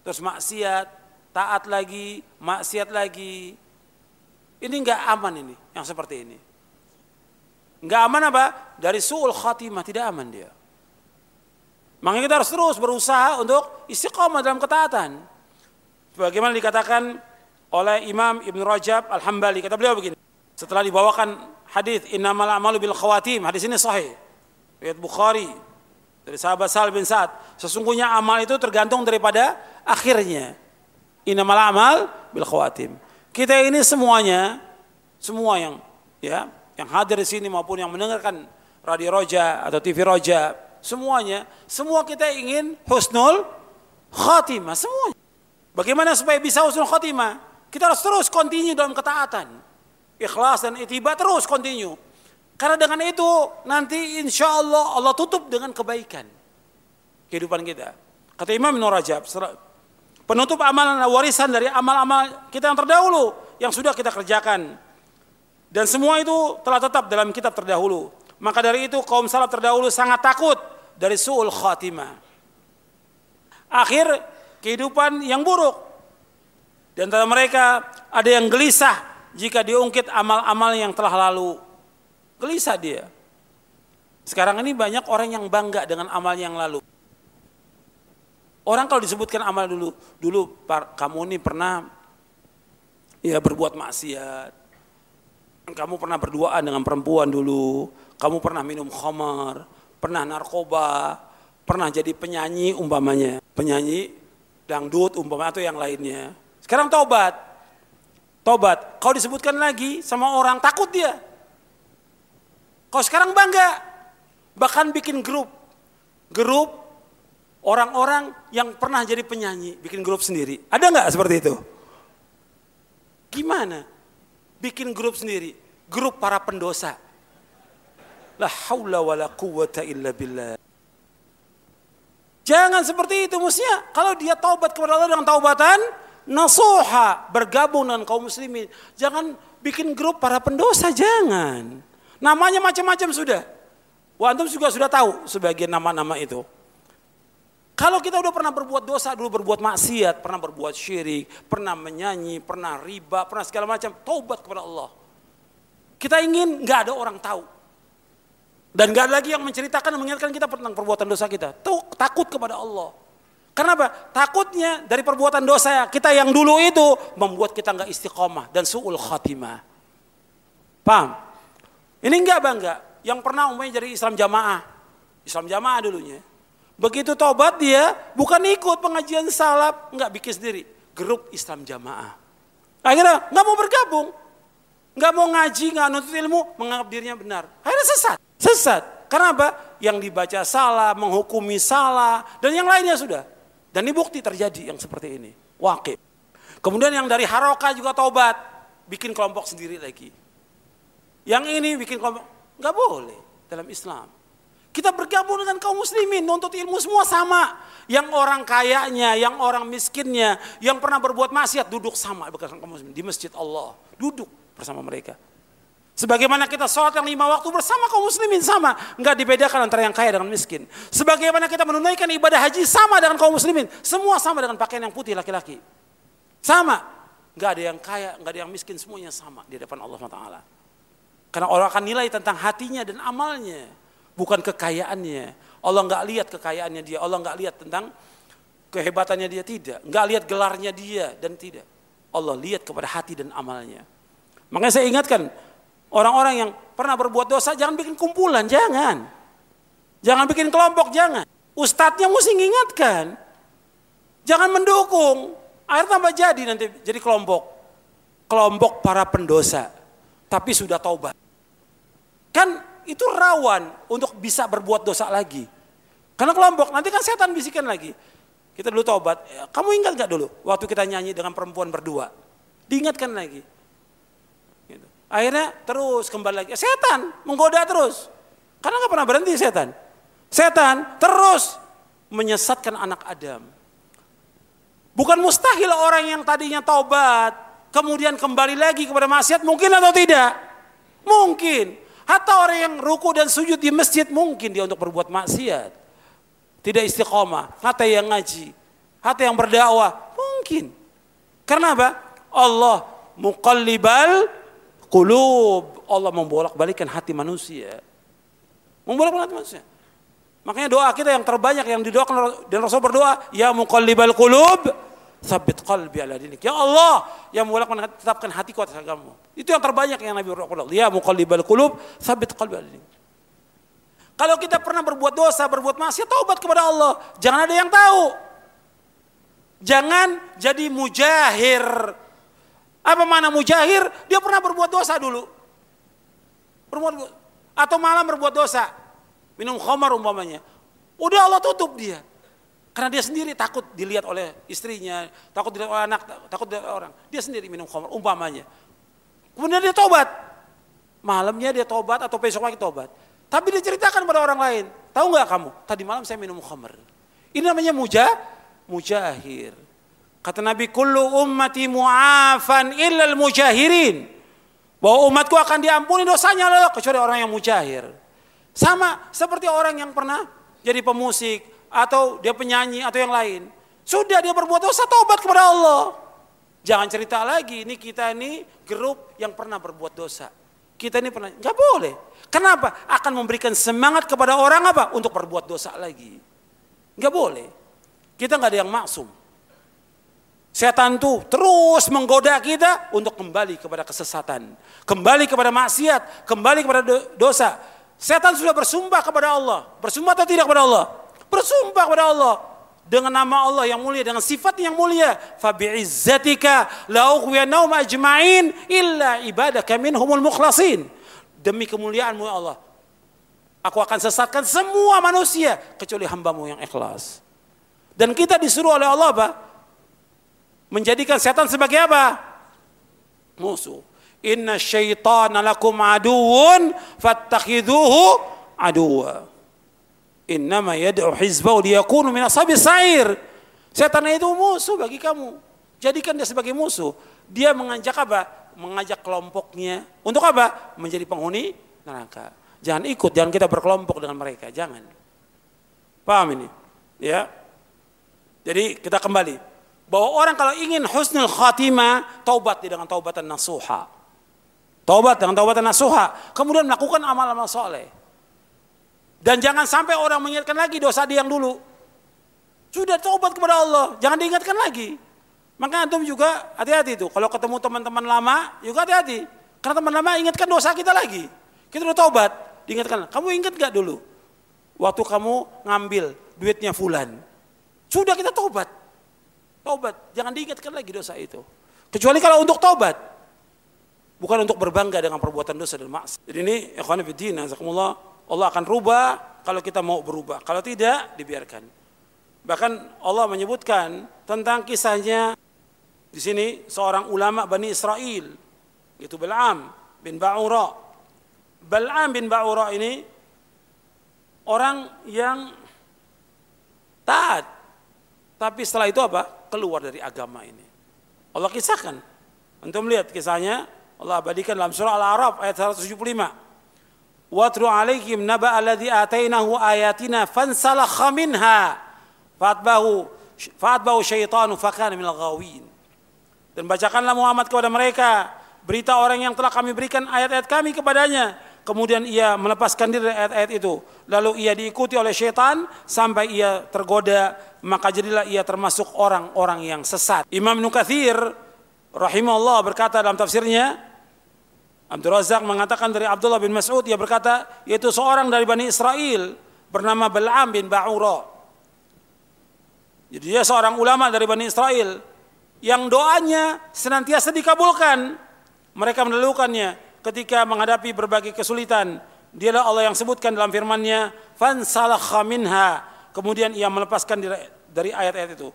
S1: terus maksiat, taat lagi, maksiat lagi. Ini enggak aman ini, yang seperti ini. Enggak aman apa? Dari su'ul khatimah, tidak aman dia. Makanya kita harus terus berusaha untuk istiqomah dalam ketaatan. Bagaimana dikatakan oleh Imam Ibn Rajab Al-Hambali. Kata beliau begini. Setelah dibawakan hadis innamal a'malu bil khawatim. Hadis ini sahih. Riwayat Bukhari dari sahabat Sal bin Sa'ad. Sesungguhnya amal itu tergantung daripada akhirnya. Innamal amal bil khawatim. Kita ini semuanya semua yang ya yang hadir di sini maupun yang mendengarkan radio Roja atau TV Roja, semuanya, semua kita ingin husnul khatimah semuanya. Bagaimana supaya bisa husnul khatimah? Kita harus terus continue dalam ketaatan. Ikhlas dan itiba terus continue. Karena dengan itu nanti insya Allah Allah tutup dengan kebaikan kehidupan kita. Kata Imam Ibn Rajab, penutup amalan warisan dari amal-amal kita yang terdahulu yang sudah kita kerjakan. Dan semua itu telah tetap dalam kitab terdahulu. Maka dari itu kaum salaf terdahulu sangat takut dari su'ul khatimah. Akhir kehidupan yang buruk. Di antara mereka ada yang gelisah jika diungkit amal-amal yang telah lalu. Gelisah dia. Sekarang ini banyak orang yang bangga dengan amal yang lalu. Orang kalau disebutkan amal dulu, dulu kamu ini pernah ya berbuat maksiat. Kamu pernah berduaan dengan perempuan dulu, kamu pernah minum khamar, pernah narkoba, pernah jadi penyanyi umpamanya, penyanyi dangdut umpamanya atau yang lainnya. Sekarang tobat. Tobat. Kalau disebutkan lagi sama orang takut dia. Kalau sekarang bangga, bahkan bikin grup, grup orang-orang yang pernah jadi penyanyi, bikin grup sendiri. Ada nggak seperti itu? Gimana? Bikin grup sendiri, grup para pendosa. La haula wa la illa billah. Jangan seperti itu mestinya. Kalau dia taubat kepada Allah dengan taubatan, nasuha, bergabung dengan kaum muslimin. Jangan bikin grup para pendosa, jangan. Namanya macam-macam sudah. Wah, antum juga sudah tahu sebagian nama-nama itu. Kalau kita udah pernah berbuat dosa, dulu berbuat maksiat, pernah berbuat syirik, pernah menyanyi, pernah riba, pernah segala macam, taubat kepada Allah. Kita ingin nggak ada orang tahu. Dan nggak ada lagi yang menceritakan dan mengingatkan kita tentang perbuatan dosa kita. Tuh, takut kepada Allah. Kenapa? Takutnya dari perbuatan dosa kita yang dulu itu membuat kita nggak istiqomah dan su'ul khatimah. Paham? Ini enggak bangga. Yang pernah umumnya jadi Islam jamaah. Islam jamaah dulunya. Begitu tobat dia bukan ikut pengajian salaf, enggak bikin sendiri. Grup Islam jamaah. Akhirnya enggak mau bergabung. Enggak mau ngaji, enggak nuntut ilmu, menganggap dirinya benar. Akhirnya sesat. Sesat. Karena apa? Yang dibaca salah, menghukumi salah, dan yang lainnya sudah. Dan ini bukti terjadi yang seperti ini. Wakil. Kemudian yang dari Haroka juga tobat. Bikin kelompok sendiri lagi. Yang ini bikin kelompok. Nggak boleh dalam Islam. Kita bergabung dengan kaum muslimin, nuntut ilmu semua sama. Yang orang kayanya, yang orang miskinnya, yang pernah berbuat maksiat, duduk sama bersama kaum muslimin di masjid Allah. Duduk bersama mereka. Sebagaimana kita sholat yang lima waktu bersama kaum muslimin sama. Enggak dibedakan antara yang kaya dengan miskin. Sebagaimana kita menunaikan ibadah haji sama dengan kaum muslimin. Semua sama dengan pakaian yang putih laki-laki. Sama. Enggak ada yang kaya, enggak ada yang miskin, semuanya sama di depan Allah SWT. Karena orang akan nilai tentang hatinya dan amalnya, bukan kekayaannya. Allah nggak lihat kekayaannya dia, Allah nggak lihat tentang kehebatannya dia tidak, nggak lihat gelarnya dia dan tidak. Allah lihat kepada hati dan amalnya. Makanya saya ingatkan orang-orang yang pernah berbuat dosa jangan bikin kumpulan, jangan. Jangan bikin kelompok, jangan. Ustadznya mesti mengingatkan. Jangan mendukung. Air tambah jadi nanti jadi kelompok. Kelompok para pendosa. Tapi sudah taubat. Kan itu rawan untuk bisa berbuat dosa lagi. Karena kelompok, nanti kan setan bisikan lagi. Kita dulu taubat. Kamu ingat gak dulu waktu kita nyanyi dengan perempuan berdua? Diingatkan lagi. Akhirnya terus kembali lagi. Setan menggoda terus. Karena gak pernah berhenti setan. Setan terus menyesatkan anak Adam. Bukan mustahil orang yang tadinya taubat, kemudian kembali lagi kepada maksiat, mungkin atau tidak? Mungkin. Hatta orang yang ruku dan sujud di masjid mungkin dia untuk berbuat maksiat. Tidak istiqomah. Hatta yang ngaji. Hatta yang berdakwah. Mungkin. Karena apa? Allah muqallibal qulub. Allah membolak-balikan hati manusia. Membolak-balikan hati manusia. Makanya doa kita yang terbanyak yang didoakan dan Rasul berdoa, ya muqallibal qulub, sabit qalbi ala dinik. Ya Allah, yang bolak menetapkan hatiku atas agamamu. Itu yang terbanyak yang Nabi berdoa. Ya muqallibal qulub, sabit qalbi ala dinik. Kalau kita pernah berbuat dosa, berbuat maksiat, taubat kepada Allah. Jangan ada yang tahu. Jangan jadi mujahir. Apa mana mujahir? Dia pernah berbuat dosa dulu. Berbuat atau malam berbuat dosa minum khamar umpamanya. Udah Allah tutup dia. Karena dia sendiri takut dilihat oleh istrinya, takut dilihat oleh anak, takut dilihat oleh orang. Dia sendiri minum khamar umpamanya. Kemudian dia tobat. Malamnya dia tobat atau besok lagi tobat. Tapi dia ceritakan pada orang lain. Tahu nggak kamu? Tadi malam saya minum khamar. Ini namanya mujah, mujahir. Kata Nabi, kullu ummati mu'afan illal mujahirin. Bahwa umatku akan diampuni dosanya loh, kecuali orang yang mujahir. Sama seperti orang yang pernah jadi pemusik atau dia penyanyi atau yang lain. Sudah dia berbuat dosa taubat kepada Allah. Jangan cerita lagi, ini kita ini grup yang pernah berbuat dosa. Kita ini pernah, nggak boleh. Kenapa? Akan memberikan semangat kepada orang apa? Untuk berbuat dosa lagi. Nggak boleh. Kita nggak ada yang maksum. Setan tuh terus menggoda kita untuk kembali kepada kesesatan. Kembali kepada maksiat, kembali kepada dosa. Setan sudah bersumpah kepada Allah. Bersumpah atau tidak kepada Allah? Bersumpah kepada Allah. Dengan nama Allah yang mulia, dengan sifat yang mulia. Fabi'izzatika la'uqwiyanahum ajma'in illa ibadaka minhumul mukhlasin. Demi kemuliaanmu ya Allah. Aku akan sesatkan semua manusia kecuali hambamu yang ikhlas. Dan kita disuruh oleh Allah apa? Menjadikan setan sebagai apa? Musuh. Inna syaitana lakum aduun fattakhiduhu aduwa. Innama yad'u hizbahu liyakunu min ashabi sa'ir. Setan itu musuh bagi kamu. Jadikan dia sebagai musuh. Dia mengajak apa? Mengajak kelompoknya. Untuk apa? Menjadi penghuni neraka. Jangan ikut, jangan kita berkelompok dengan mereka. Jangan. Paham ini? Ya. Jadi kita kembali. Bahwa orang kalau ingin husnul khatimah, taubat dengan taubatan nasuha. Taubat dengan taubatan nasuha. Kemudian melakukan amal-amal soleh. Dan jangan sampai orang mengingatkan lagi dosa dia yang dulu. Sudah taubat kepada Allah. Jangan diingatkan lagi. Maka antum juga hati-hati itu. Kalau ketemu teman-teman lama juga hati-hati. Karena teman lama ingatkan dosa kita lagi. Kita udah taubat. Diingatkan. Kamu ingat gak dulu? Waktu kamu ngambil duitnya fulan. Sudah kita taubat. Taubat. Jangan diingatkan lagi dosa itu. Kecuali kalau untuk taubat. Bukan untuk berbangga dengan perbuatan dosa dan maksiat. Jadi ini ikhwan fillah, azakumullah, Allah akan rubah kalau kita mau berubah. Kalau tidak, dibiarkan. Bahkan Allah menyebutkan tentang kisahnya di sini seorang ulama Bani Israel, yaitu Bal'am bin Ba'ura. Bal'am bin Ba'ura ini orang yang taat. Tapi setelah itu apa? Keluar dari agama ini. Allah kisahkan. Untuk melihat kisahnya Allah abadikan dalam surah Al-A'raf ayat 175. Watru alaihim naba alladhi atainahu ayatina fansalakha minha fatbahu fatbahu syaitanu fakana minal ghawin. Dan bacakanlah Muhammad kepada mereka berita orang yang telah kami berikan ayat-ayat kami kepadanya. Kemudian ia melepaskan diri dari ayat-ayat itu. Lalu ia diikuti oleh syaitan sampai ia tergoda. Maka jadilah ia termasuk orang-orang yang sesat. Imam Nukathir rahimahullah berkata dalam tafsirnya. Abdul Razak mengatakan dari Abdullah bin Mas'ud. Ia berkata yaitu seorang dari Bani Israel. Bernama Bal'am bin Ba'ura. Jadi dia seorang ulama dari Bani Israel. Yang doanya senantiasa dikabulkan mereka melalukannya ketika menghadapi berbagai kesulitan. Dialah Allah yang sebutkan dalam firman-Nya, "Fansalakha minha." Kemudian ia melepaskan dari ayat-ayat itu.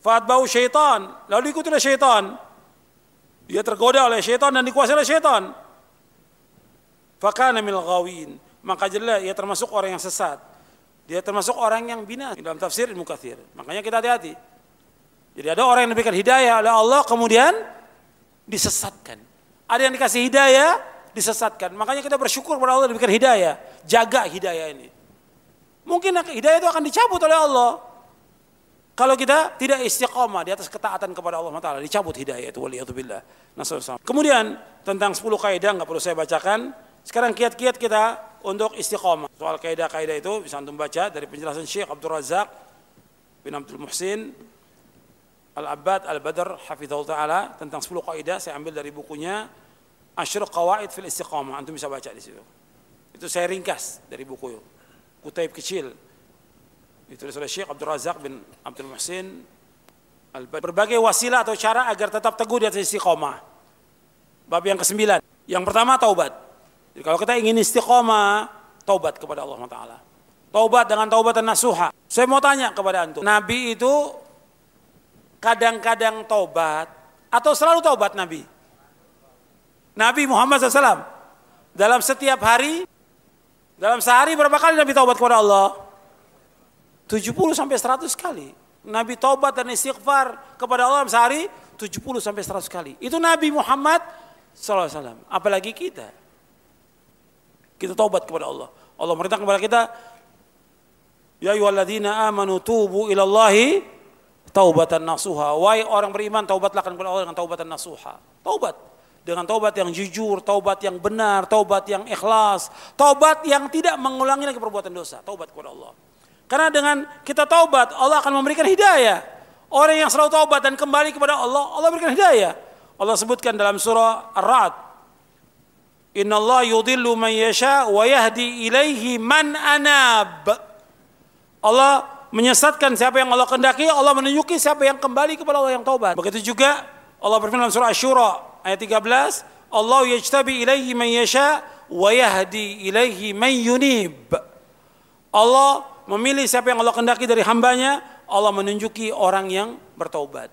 S1: Fatbau syaitan, lalu diikuti oleh syaitan. Dia tergoda oleh syaitan dan dikuasai oleh syaitan. Fakana mil ghawin. Maka jelas ia termasuk orang yang sesat. Dia termasuk orang yang bina dalam tafsir Ibnu Katsir. Makanya kita hati-hati. Jadi ada orang yang diberikan hidayah oleh Allah kemudian disesatkan. Ada yang dikasih hidayah, disesatkan. Makanya kita bersyukur kepada Allah diberikan hidayah. Jaga hidayah ini. Mungkin hidayah itu akan dicabut oleh Allah. Kalau kita tidak istiqomah di atas ketaatan kepada Allah Taala, dicabut hidayah itu waliyatubillah. Kemudian tentang 10 kaidah nggak perlu saya bacakan. Sekarang kiat-kiat kita untuk istiqomah. Soal kaidah-kaidah itu bisa antum baca dari penjelasan Syekh Abdul Razak bin Abdul Muhsin Al-Abbad Al-Badr hafizahullah taala tentang 10 kaidah saya ambil dari bukunya Asyr Qawaid fil Istiqamah. Antum bisa baca di situ. Itu saya ringkas dari buku Kutaib kecil. Itu oleh Syekh Abdul Razak bin Abdul Muhsin Al-Badr. Berbagai wasilah atau cara agar tetap teguh di atas istiqomah. Bab yang kesembilan. Yang pertama taubat. Jadi kalau kita ingin istiqomah, taubat kepada Allah Taala. Taubat dengan taubatan nasuha. Saya mau tanya kepada antum. Nabi itu kadang-kadang taubat atau selalu taubat Nabi? Nabi Muhammad SAW dalam setiap hari, dalam sehari berapa kali Nabi taubat kepada Allah? 70 sampai 100 kali. Nabi taubat dan istighfar kepada Allah dalam sehari 70 sampai 100 kali. Itu Nabi Muhammad SAW. Apalagi kita. Kita taubat kepada Allah. Allah merintah kepada kita, Ya amanu tubu ilallahi taubatan nasuha. Wahai orang beriman, taubatlah kepada Allah dengan taubatan nasuha. Taubat dengan taubat yang jujur, taubat yang benar, taubat yang ikhlas, taubat yang tidak mengulangi lagi perbuatan dosa, taubat kepada Allah. Karena dengan kita taubat, Allah akan memberikan hidayah. Orang yang selalu taubat dan kembali kepada Allah, Allah berikan hidayah. Allah sebutkan dalam surah Ar-Ra'd, Inna Allah yudillu man yasha wa yahdi ilaihi man anab. Allah menyesatkan siapa yang Allah kendaki, Allah menunjuki siapa yang kembali kepada Allah yang taubat. Begitu juga Allah berfirman dalam surah Asy-Syura ayat 13, Allah yajtabi ilaihi man yasha wa yahdi ilaihi man yunib. Allah memilih siapa yang Allah kendaki dari hambanya, Allah menunjuki orang yang bertaubat.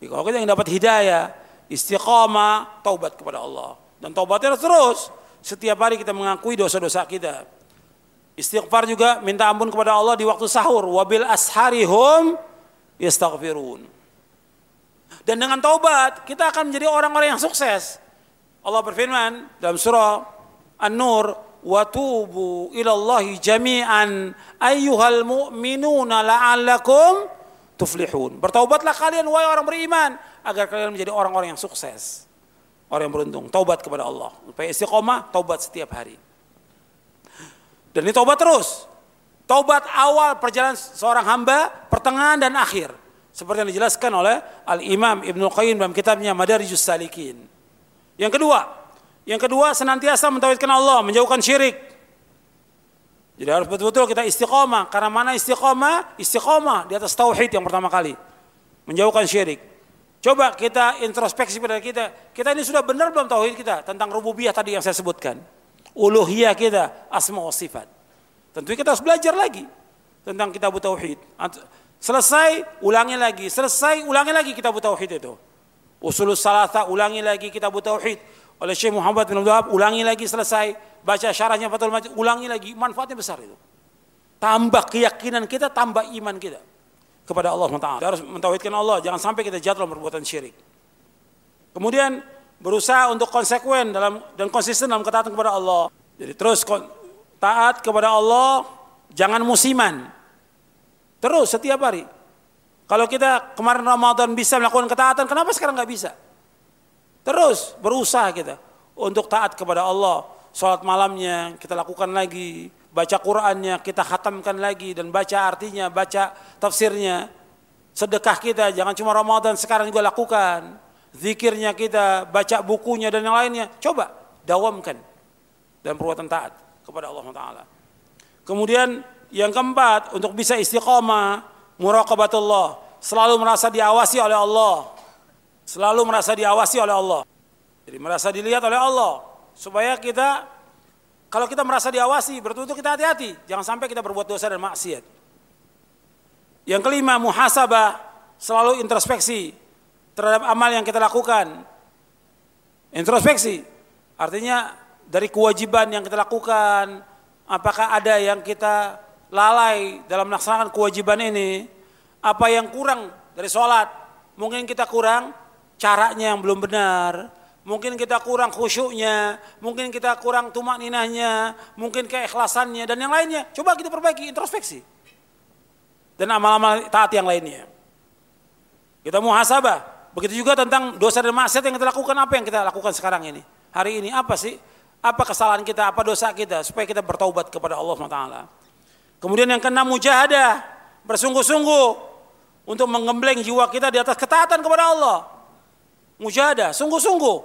S1: Kalau kita yang dapat hidayah, istiqamah, taubat kepada Allah. Dan taubatnya terus. Setiap hari kita mengakui dosa-dosa kita. Istighfar juga minta ampun kepada Allah di waktu sahur. Wabil asharihum yastaghfirun. Dan dengan taubat kita akan menjadi orang-orang yang sukses. Allah berfirman dalam surah An-Nur, "Wa tubu ilallahi jami'an ayyuhal mu'minuna la'allakum tuflihun." Bertaubatlah kalian wahai orang beriman agar kalian menjadi orang-orang yang sukses. Orang yang beruntung, taubat kepada Allah. Supaya istiqomah, taubat setiap hari. Dan ini taubat terus. Taubat awal perjalanan seorang hamba, pertengahan dan akhir. Seperti yang dijelaskan oleh Al-Imam Ibn Qayyim dalam kitabnya Madarijus Salikin. Yang kedua, yang kedua senantiasa mentauhidkan Allah, menjauhkan syirik. Jadi harus betul-betul kita istiqomah. Karena mana istiqomah? Istiqomah di atas tauhid yang pertama kali. Menjauhkan syirik. Coba kita introspeksi pada kita. Kita ini sudah benar belum tauhid kita tentang rububiyah tadi yang saya sebutkan uluhiyah kita, asma wa sifat. Tentu kita harus belajar lagi tentang kitab tauhid. Selesai, ulangi lagi. Selesai, ulangi lagi kitab tauhid itu. Usulus salasa, ulangi lagi kitab tauhid. Oleh Syekh Muhammad bin Abdul ulangi lagi selesai. Baca syarahnya Fathul Majid, ulangi lagi. Manfaatnya besar itu. Tambah keyakinan kita, tambah iman kita kepada Allah SWT. Kita harus mentauhidkan Allah, jangan sampai kita jatuh dalam perbuatan syirik. Kemudian berusaha untuk konsekuen dalam dan konsisten dalam ketaatan kepada Allah. Jadi terus taat kepada Allah, jangan musiman. Terus setiap hari. Kalau kita kemarin Ramadan bisa melakukan ketaatan, kenapa sekarang nggak bisa? Terus berusaha kita untuk taat kepada Allah. Sholat malamnya kita lakukan lagi, baca Qur'annya kita khatamkan lagi dan baca artinya, baca tafsirnya. Sedekah kita jangan cuma Ramadan sekarang juga lakukan. Zikirnya kita, baca bukunya dan yang lainnya. Coba dawamkan dan perbuatan taat kepada Allah Taala. Kemudian yang keempat untuk bisa istiqomah muraqabatullah, selalu merasa diawasi oleh Allah. Selalu merasa diawasi oleh Allah. Jadi merasa dilihat oleh Allah supaya kita kalau kita merasa diawasi, bertutur kita hati-hati, jangan sampai kita berbuat dosa dan maksiat. Yang kelima, muhasabah, selalu introspeksi terhadap amal yang kita lakukan. Introspeksi, artinya dari kewajiban yang kita lakukan, apakah ada yang kita lalai dalam melaksanakan kewajiban ini, apa yang kurang dari sholat, mungkin kita kurang caranya yang belum benar, mungkin kita kurang khusyuknya, mungkin kita kurang tumak ninahnya, mungkin keikhlasannya dan yang lainnya. Coba kita perbaiki introspeksi. Dan amal-amal taat yang lainnya. Kita muhasabah. Begitu juga tentang dosa dan maksiat yang kita lakukan apa yang kita lakukan sekarang ini. Hari ini apa sih? Apa kesalahan kita, apa dosa kita supaya kita bertaubat kepada Allah SWT. Kemudian yang keenam mujahadah, bersungguh-sungguh untuk menggembleng jiwa kita di atas ketaatan kepada Allah. Mujahadah, sungguh-sungguh.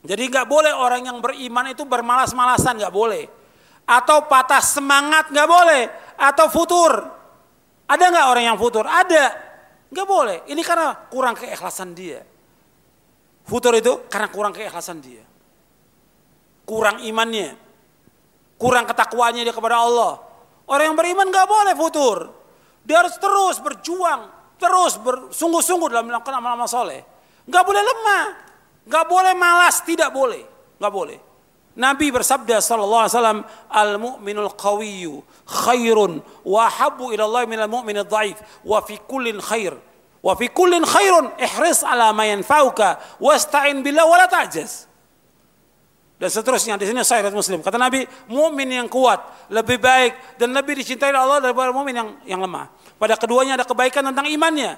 S1: Jadi nggak boleh orang yang beriman itu bermalas-malasan nggak boleh. Atau patah semangat nggak boleh. Atau futur. Ada nggak orang yang futur? Ada. Nggak boleh. Ini karena kurang keikhlasan dia. Futur itu karena kurang keikhlasan dia. Kurang imannya. Kurang ketakwaannya dia kepada Allah. Orang yang beriman nggak boleh futur. Dia harus terus berjuang. Terus bersungguh-sungguh dalam melakukan amal-amal soleh. Nggak boleh lemah. Gak boleh malas, tidak boleh. Gak boleh. Nabi bersabda sallallahu alaihi wasallam al mu'minul qawiyyu khairun wa habbu ila Allah minal mu'minid dhaif wa fi kullin khair. Wa fi kullin khairun ihris ala ma yanfa'uka wasta'in billah wa la ta'jaz. Dan seterusnya di sini sahih Muslim. Kata Nabi mukmin yang kuat lebih baik dan lebih dicintai Allah daripada mukmin yang yang lemah. Pada keduanya ada kebaikan tentang imannya.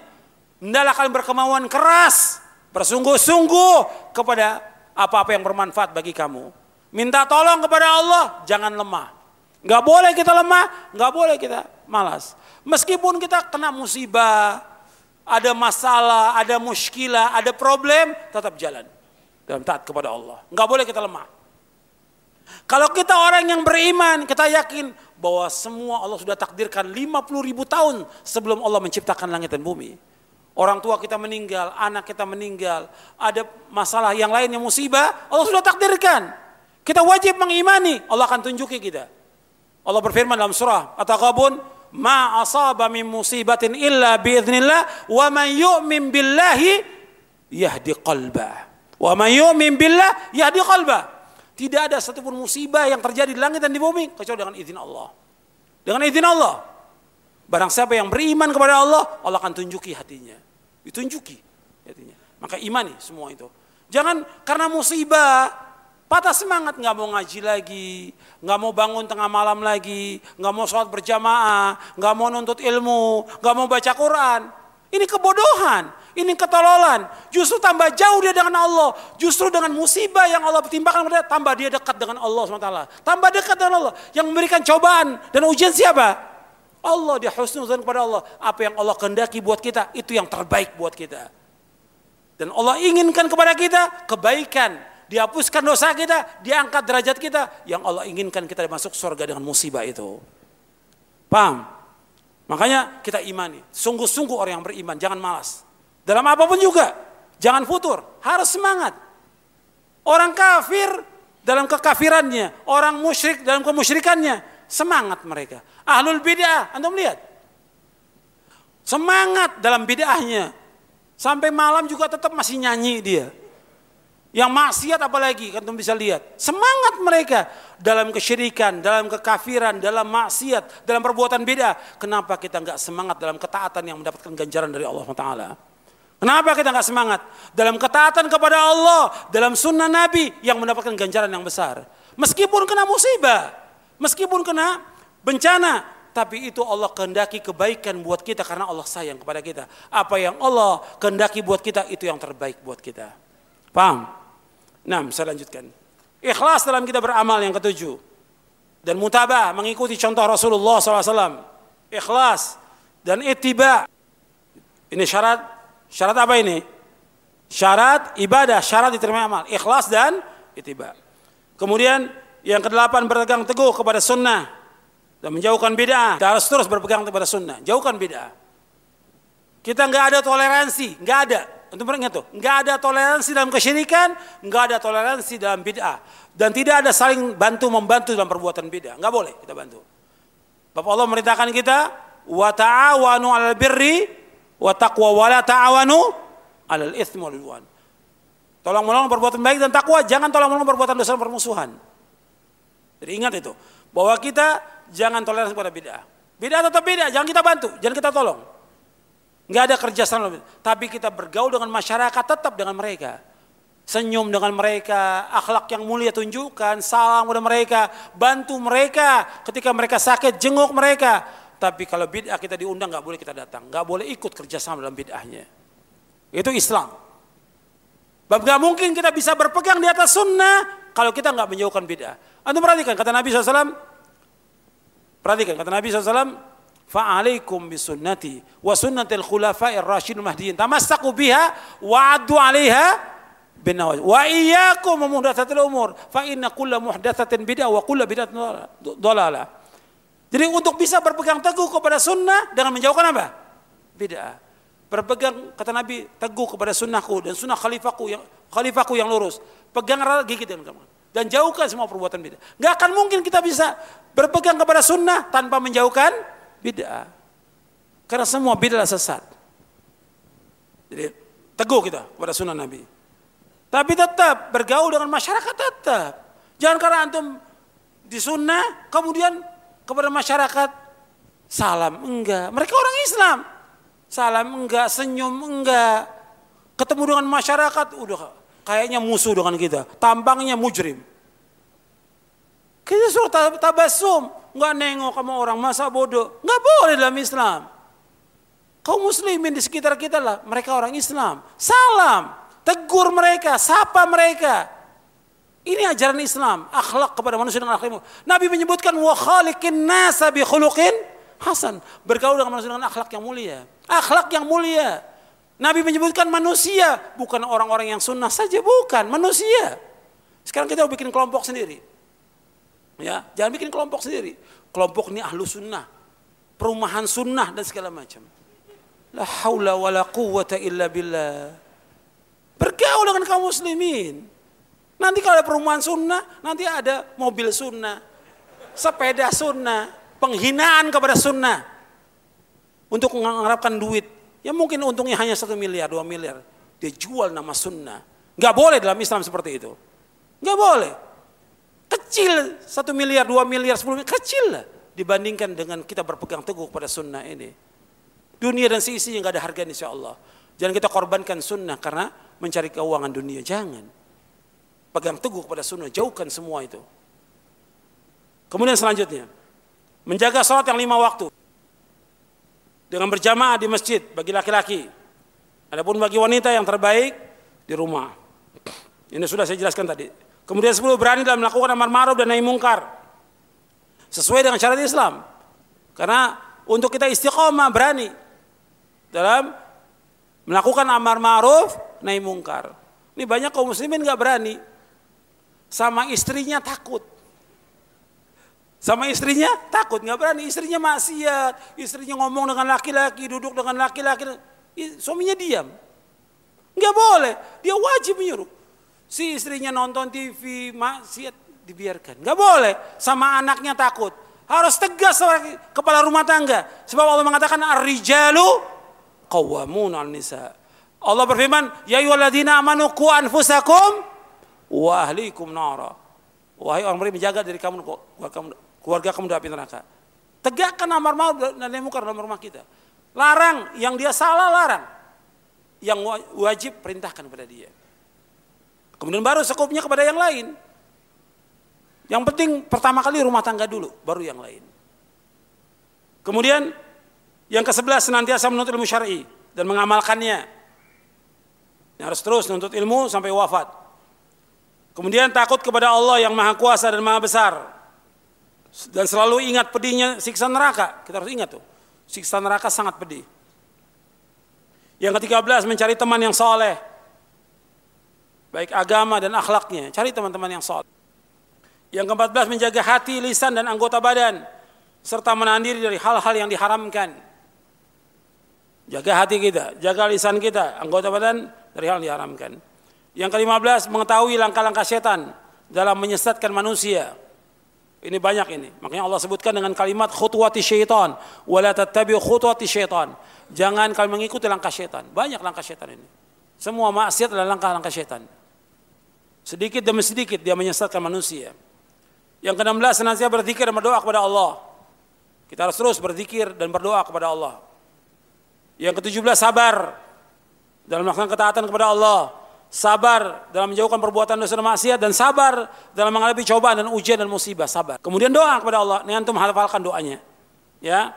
S1: Hendaklah kalian berkemauan keras Bersungguh-sungguh kepada apa-apa yang bermanfaat bagi kamu. Minta tolong kepada Allah, jangan lemah. Gak boleh kita lemah, gak boleh kita malas. Meskipun kita kena musibah, ada masalah, ada muskilah, ada problem, tetap jalan. Dalam taat kepada Allah. Gak boleh kita lemah. Kalau kita orang yang beriman, kita yakin bahwa semua Allah sudah takdirkan 50 ribu tahun sebelum Allah menciptakan langit dan bumi. Orang tua kita meninggal, anak kita meninggal, ada masalah yang lainnya musibah, Allah sudah takdirkan. Kita wajib mengimani, Allah akan tunjuki kita. Allah berfirman dalam surah At-Taghabun, "Ma asaba min musibatin illa biiznillah wa man yu'min billahi yahdi qalbah." Wa man yu'min billah yahdi qalbah. Tidak ada satupun musibah yang terjadi di langit dan di bumi kecuali dengan izin Allah. Dengan izin Allah. Barang siapa yang beriman kepada Allah, Allah akan tunjuki hatinya. Ditunjuki hatinya. Maka imani semua itu. Jangan karena musibah patah semangat nggak mau ngaji lagi, nggak mau bangun tengah malam lagi, nggak mau sholat berjamaah, nggak mau nuntut ilmu, nggak mau baca Quran. Ini kebodohan, ini ketololan. Justru tambah jauh dia dengan Allah. Justru dengan musibah yang Allah timpakan kepada tambah dia dekat dengan Allah SWT. Tambah dekat dengan Allah. Yang memberikan cobaan dan ujian siapa? Allah dia husnuzan kepada Allah. Apa yang Allah kehendaki buat kita, itu yang terbaik buat kita. Dan Allah inginkan kepada kita kebaikan. Dihapuskan dosa kita, diangkat derajat kita. Yang Allah inginkan kita masuk surga dengan musibah itu. Paham? Makanya kita imani. Sungguh-sungguh orang yang beriman, jangan malas. Dalam apa pun juga, jangan futur. Harus semangat. Orang kafir dalam kekafirannya, orang musyrik dalam kemusyrikannya, Semangat mereka. Ahlul bid'ah, Anda melihat? Semangat dalam bid'ahnya. Sampai malam juga tetap masih nyanyi dia. Yang maksiat apalagi, kan bisa lihat. Semangat mereka dalam kesyirikan, dalam kekafiran, dalam maksiat, dalam perbuatan beda. Kenapa kita nggak semangat dalam ketaatan yang mendapatkan ganjaran dari Allah Taala? Kenapa kita nggak semangat dalam ketaatan kepada Allah, dalam sunnah Nabi yang mendapatkan ganjaran yang besar? Meskipun kena musibah, Meskipun kena bencana, tapi itu Allah kehendaki kebaikan buat kita karena Allah sayang kepada kita. Apa yang Allah kehendaki buat kita itu yang terbaik buat kita. Paham? Nah, saya lanjutkan. Ikhlas dalam kita beramal yang ketujuh. Dan mutabah mengikuti contoh Rasulullah SAW. Ikhlas dan itiba. Ini syarat, syarat apa ini? Syarat ibadah, syarat diterima amal. Ikhlas dan itiba. Kemudian yang kedelapan berpegang teguh kepada sunnah dan menjauhkan bid'ah. Kita harus terus berpegang kepada sunnah. Jauhkan bid'ah. Kita nggak ada toleransi, nggak ada. Untuk mereka tuh, nggak ada toleransi dalam kesyirikan, nggak ada toleransi dalam bid'ah, dan tidak ada saling bantu membantu dalam perbuatan bid'ah. Nggak boleh kita bantu. Bapak Allah merintahkan kita, wa ta'awanu 'alal birri wa taqwa wa la ta'awanu 'alal itsmi wal udwan. Tolong menolong perbuatan baik dan takwa, jangan tolong menolong perbuatan dosa dan permusuhan. Jadi ingat itu, bahwa kita jangan toleransi pada bid'ah. Bid'ah tetap bid'ah, jangan kita bantu, jangan kita tolong nggak ada kerjasama tapi kita bergaul dengan masyarakat tetap dengan mereka. Senyum dengan mereka akhlak yang mulia tunjukkan salam kepada mereka bantu mereka ketika mereka sakit jenguk mereka. Tapi kalau bid'ah kita diundang nggak boleh kita datang. Nggak boleh ikut kerjasama dalam bid'ahnya. Itu Islam. Bab nggak mungkin kita bisa berpegang di atas sunnah kalau kita nggak menjauhkan bid'ah. Anda perhatikan kata Nabi SAW. Perhatikan kata Nabi SAW fa'alaikum bisunnati wa sunnatil khulafa'ir rasyidin mahdiyin tamassaku biha wa addu 'alaiha bin nawaj wa iyyakum muhdatsatil umur. Fa inna kulla muhdatsatin bid'ah wa kulla bid'atin dhalalah jadi untuk bisa berpegang teguh kepada sunnah dengan menjauhkan apa? Bid'ah. Berpegang kata Nabi teguh kepada sunnahku dan sunnah khalifahku yang khalifahku yang lurus. Pegang erat gigit dengan kamu. Dan jauhkan semua perbuatan bid'ah. Gak akan mungkin kita bisa berpegang kepada sunnah tanpa menjauhkan bid'ah. Karena semua bid'ah sesat. Jadi teguh kita pada sunnah Nabi. Tapi tetap bergaul dengan masyarakat tetap. Jangan karena antum di sunnah kemudian kepada masyarakat salam enggak. Mereka orang Islam. Salam enggak, senyum enggak. Ketemu dengan masyarakat udah kayaknya musuh dengan kita. Tampangnya mujrim. Kita suruh tabasum, nggak nengok sama orang masa bodoh, nggak boleh dalam Islam. Kau muslimin di sekitar kita lah, mereka orang Islam. Salam, tegur mereka, sapa mereka. Ini ajaran Islam, akhlak kepada manusia dengan akhlak. Nabi menyebutkan wa khaliqin nasa bi khuluqin hasan, bergaul dengan manusia dengan akhlak yang mulia. Akhlak yang mulia. Nabi menyebutkan manusia, bukan orang-orang yang sunnah saja, bukan manusia. Sekarang kita bikin kelompok sendiri. Ya, jangan bikin kelompok sendiri. Kelompok ini ahlu sunnah, perumahan sunnah dan segala macam. La haula wa la quwwata illa billah. Bergaul dengan kaum muslimin. Nanti kalau ada perumahan sunnah, nanti ada mobil sunnah, sepeda sunnah, penghinaan kepada sunnah. Untuk mengharapkan duit. Ya mungkin untungnya hanya satu miliar, dua miliar. Dia jual nama sunnah. Gak boleh dalam Islam seperti itu. Gak boleh. Kecil, satu miliar, dua miliar, sepuluh miliar, kecil lah. Dibandingkan dengan kita berpegang teguh pada sunnah ini. Dunia dan seisinya nggak ada harga insya Allah. Jangan kita korbankan sunnah karena mencari keuangan dunia. Jangan. Pegang teguh pada sunnah, jauhkan semua itu. Kemudian selanjutnya, menjaga sholat yang lima waktu. Dengan berjamaah di masjid bagi laki-laki. Adapun bagi wanita yang terbaik di rumah. Ini sudah saya jelaskan tadi. Kemudian sepuluh berani dalam melakukan amar ma'ruf dan nahi mungkar. Sesuai dengan syariat Islam. Karena untuk kita istiqomah berani dalam melakukan amar ma'ruf nahi mungkar. Ini banyak kaum muslimin nggak berani. Sama istrinya takut. Sama istrinya takut, nggak berani. Istrinya maksiat, istrinya ngomong dengan laki-laki, duduk dengan laki-laki. Suaminya diam. Nggak boleh, dia wajib menyuruh. Si istrinya nonton TV, maksiat dibiarkan. Gak boleh. Sama anaknya takut. Harus tegas kepala rumah tangga. Sebab Allah mengatakan ar-rijalu qawwamun al-nisa. Allah berfirman, "Ya ayyuhalladzina amanu qu anfusakum wa ahlikum nara." Wahai orang beriman menjaga diri kamu keluarga kamu dari api neraka. Tegakkan amar ma'ruf dan munkar dalam rumah kita. Larang yang dia salah larang. Yang wajib perintahkan kepada dia. Kemudian baru sekupnya kepada yang lain. Yang penting pertama kali rumah tangga dulu, baru yang lain. Kemudian yang ke sebelas senantiasa menuntut ilmu syar'i dan mengamalkannya. Yang harus terus nuntut ilmu sampai wafat. Kemudian takut kepada Allah yang maha kuasa dan maha besar. Dan selalu ingat pedihnya siksa neraka. Kita harus ingat tuh. Siksa neraka sangat pedih. Yang ketiga belas mencari teman yang soleh. Baik agama dan akhlaknya. Cari teman-teman yang soleh. Yang keempat belas menjaga hati, lisan dan anggota badan. Serta menahan diri dari hal-hal yang diharamkan. Jaga hati kita, jaga lisan kita, anggota badan dari hal yang diharamkan. Yang kelima belas mengetahui langkah-langkah setan dalam menyesatkan manusia. Ini banyak ini. Makanya Allah sebutkan dengan kalimat khutwati syaitan. Wala tattabi khutwati syaitan. Jangan kalian mengikuti langkah syaitan. Banyak langkah syaitan ini. Semua maksiat adalah langkah-langkah syaitan. Sedikit demi sedikit dia menyesatkan manusia. Yang ke-16 senantiasa berzikir dan berdoa kepada Allah. Kita harus terus berzikir dan berdoa kepada Allah. Yang ke-17 sabar dalam melaksanakan ketaatan kepada Allah. Sabar dalam menjauhkan perbuatan dosa dan maksiat dan sabar dalam menghadapi cobaan dan ujian dan musibah. Sabar. Kemudian doa kepada Allah. Ini antum hafalkan doanya. Ya.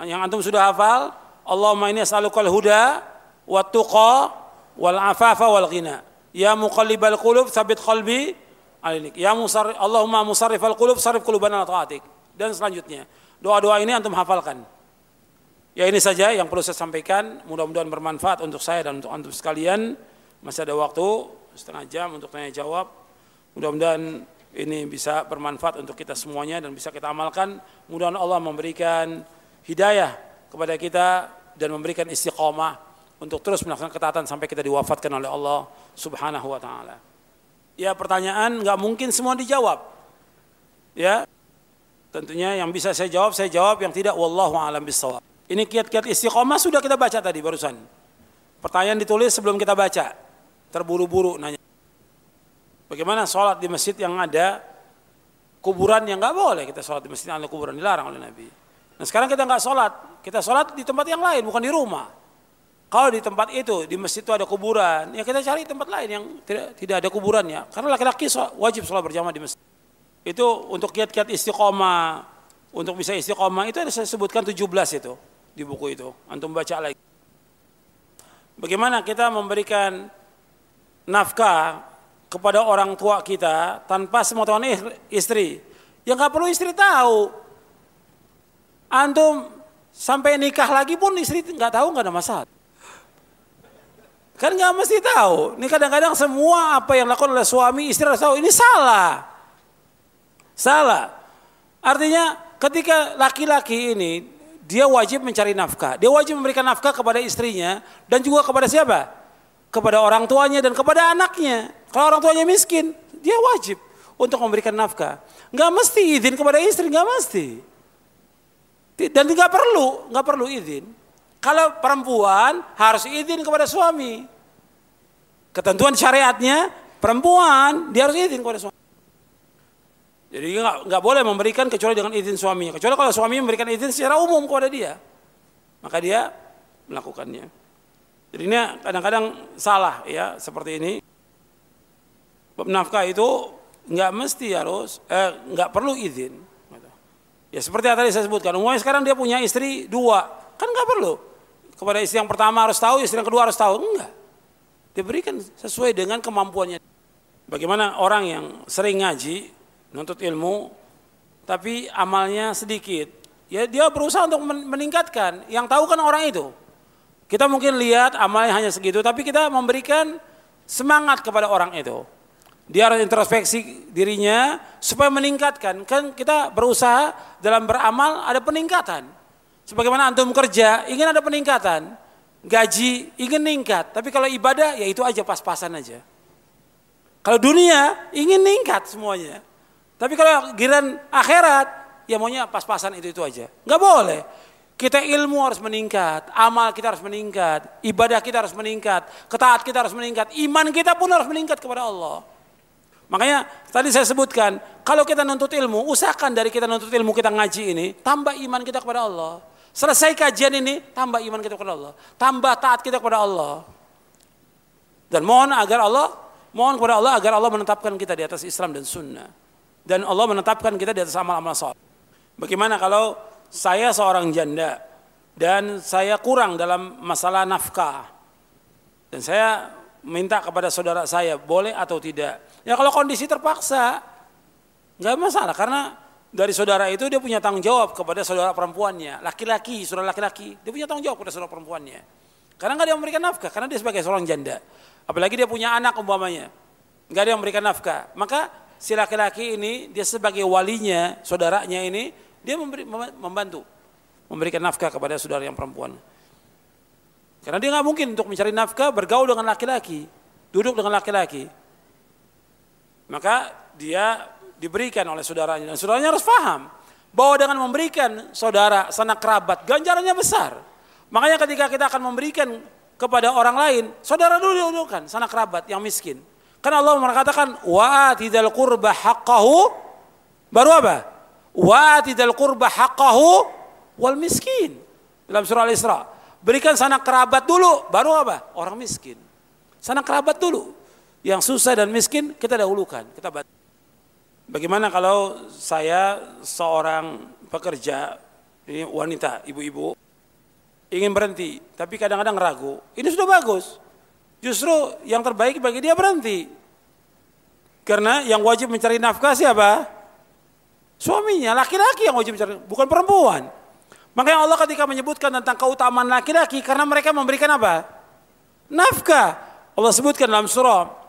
S1: Yang antum sudah hafal Allahumma inni as'alukal huda wa tuqa wal afafa wal ghina ya muqallibal qulub sabit qalbi alinik ya musarrif Allahumma musarrifal qulub sarif qulubana taatik. Dan selanjutnya doa-doa ini antum hafalkan. Ya ini saja yang perlu saya sampaikan. Mudah-mudahan bermanfaat untuk saya dan untuk antum sekalian. Masih ada waktu setengah jam untuk tanya jawab. Mudah-mudahan ini bisa bermanfaat untuk kita semuanya dan bisa kita amalkan. Mudah-mudahan Allah memberikan hidayah kepada kita dan memberikan istiqomah untuk terus melaksanakan ketaatan sampai kita diwafatkan oleh Allah Subhanahu wa taala. Ya pertanyaan nggak mungkin semua dijawab. Ya. Tentunya yang bisa saya jawab saya jawab yang tidak wallahu alam bisawab. Ini kiat-kiat istiqomah sudah kita baca tadi barusan. Pertanyaan ditulis sebelum kita baca terburu-buru nanya. Bagaimana sholat di masjid yang ada kuburan yang nggak boleh kita sholat di masjid yang ada kuburan dilarang oleh Nabi. Nah sekarang kita nggak sholat, kita sholat di tempat yang lain bukan di rumah. Kalau di tempat itu di masjid itu ada kuburan, ya kita cari tempat lain yang tidak tidak ada kuburannya. Karena laki-laki wajib sholat berjamaah di masjid. Itu untuk kiat-kiat istiqomah, untuk bisa istiqomah itu ada saya sebutkan 17 itu di buku itu. Antum baca lagi. Bagaimana kita memberikan nafkah kepada orang tua kita tanpa sepengetahuan istri. yang nggak perlu istri tahu. Antum sampai nikah lagi pun istri nggak tahu nggak ada masalah. Kan nggak mesti tahu. Ini kadang-kadang semua apa yang dilakukan oleh suami istri harus tahu. Ini salah. Salah. Artinya ketika laki-laki ini dia wajib mencari nafkah. Dia wajib memberikan nafkah kepada istrinya dan juga kepada siapa? kepada orang tuanya dan kepada anaknya. Kalau orang tuanya miskin, dia wajib untuk memberikan nafkah. Nggak mesti izin kepada istri, nggak mesti. Dan nggak perlu, nggak perlu izin. Kalau perempuan harus izin kepada suami. Ketentuan syariatnya perempuan dia harus izin kepada suami. Jadi nggak nggak boleh memberikan kecuali dengan izin suaminya. Kecuali kalau suami memberikan izin secara umum kepada dia, maka dia melakukannya. Jadi ini kadang-kadang salah ya seperti ini. Bab nafkah itu nggak mesti harus, eh, nggak perlu izin. Ya seperti yang tadi saya sebutkan, umumnya sekarang dia punya istri dua, kan nggak perlu. Kepada istri yang pertama harus tahu, istri yang kedua harus tahu, enggak. Diberikan sesuai dengan kemampuannya. Bagaimana orang yang sering ngaji, nuntut ilmu, tapi amalnya sedikit. Ya dia berusaha untuk meningkatkan. Yang tahu kan orang itu. Kita mungkin lihat amalnya hanya segitu, tapi kita memberikan semangat kepada orang itu. Dia harus introspeksi dirinya supaya meningkatkan. Kan kita berusaha dalam beramal ada peningkatan. Sebagaimana antum kerja, ingin ada peningkatan. Gaji ingin meningkat, tapi kalau ibadah ya itu aja pas-pasan aja. Kalau dunia ingin meningkat semuanya. Tapi kalau giran akhirat, ya maunya pas-pasan itu-itu aja. Nggak boleh. Kita ilmu harus meningkat, amal kita harus meningkat, ibadah kita harus meningkat, ketaat kita harus meningkat, iman kita pun harus meningkat kepada Allah. Makanya tadi saya sebutkan, kalau kita nuntut ilmu, usahakan dari kita nuntut ilmu kita ngaji ini, tambah iman kita kepada Allah. Selesai kajian ini, tambah iman kita kepada Allah. Tambah taat kita kepada Allah. Dan mohon agar Allah, mohon kepada Allah agar Allah menetapkan kita di atas Islam dan Sunnah. Dan Allah menetapkan kita di atas amal-amal sholat. Bagaimana kalau saya seorang janda dan saya kurang dalam masalah nafkah. Dan saya minta kepada saudara saya boleh atau tidak. Ya kalau kondisi terpaksa nggak masalah karena dari saudara itu dia punya tanggung jawab kepada saudara perempuannya, laki-laki, saudara laki-laki, dia punya tanggung jawab kepada saudara perempuannya. Karena nggak dia memberikan nafkah, karena dia sebagai seorang janda. Apalagi dia punya anak umpamanya, nggak yang memberikan nafkah. Maka si laki-laki ini dia sebagai walinya, saudaranya ini dia memberi, membantu memberikan nafkah kepada saudara yang perempuan. Karena dia nggak mungkin untuk mencari nafkah bergaul dengan laki-laki, duduk dengan laki-laki. Maka dia diberikan oleh saudaranya dan saudaranya harus paham bahwa dengan memberikan saudara sanak kerabat ganjarannya besar. Makanya ketika kita akan memberikan kepada orang lain, saudara dulu dulukan sanak kerabat yang miskin. Karena Allah mengatakan wa tidal qurba haqqahu baru apa? Wa tidal qurba haqqahu wal miskin. Dalam surah Al-Isra. Berikan sanak kerabat dulu, baru apa? Orang miskin. Sanak kerabat dulu. Yang susah dan miskin kita dahulukan, kita bantu. Bagaimana kalau saya seorang pekerja, ini wanita, ibu-ibu, ingin berhenti, tapi kadang-kadang ragu. Ini sudah bagus. Justru yang terbaik bagi dia berhenti. Karena yang wajib mencari nafkah siapa? Suaminya, laki-laki yang wajib mencari, bukan perempuan. Makanya Allah ketika menyebutkan tentang keutamaan laki-laki karena mereka memberikan apa? Nafkah. Allah sebutkan dalam surah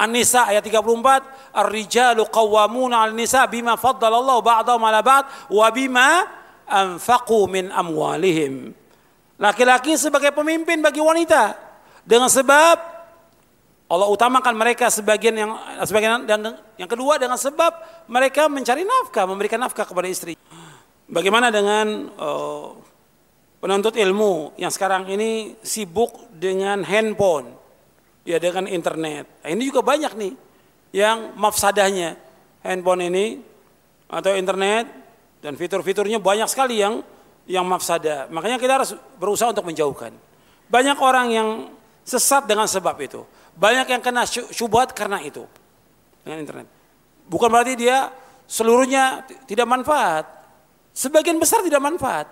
S1: An-Nisa ayat 34, "Ar-rijalu qawwamuna 'al nisa bima faddalallahu ba'dahum 'ala ba'd wa bima anfaqu min amwalihim." Laki-laki sebagai pemimpin bagi wanita dengan sebab Allah utamakan mereka sebagian yang sebagian dan yang kedua dengan sebab mereka mencari nafkah, memberikan nafkah kepada istri. Bagaimana dengan uh, penuntut ilmu yang sekarang ini sibuk dengan handphone, ya dengan internet. Nah, ini juga banyak nih yang mafsadahnya handphone ini atau internet dan fitur-fiturnya banyak sekali yang yang mafsadah. Makanya kita harus berusaha untuk menjauhkan. Banyak orang yang sesat dengan sebab itu. Banyak yang kena syubhat karena itu dengan internet. Bukan berarti dia seluruhnya tidak manfaat. Sebagian besar tidak manfaat.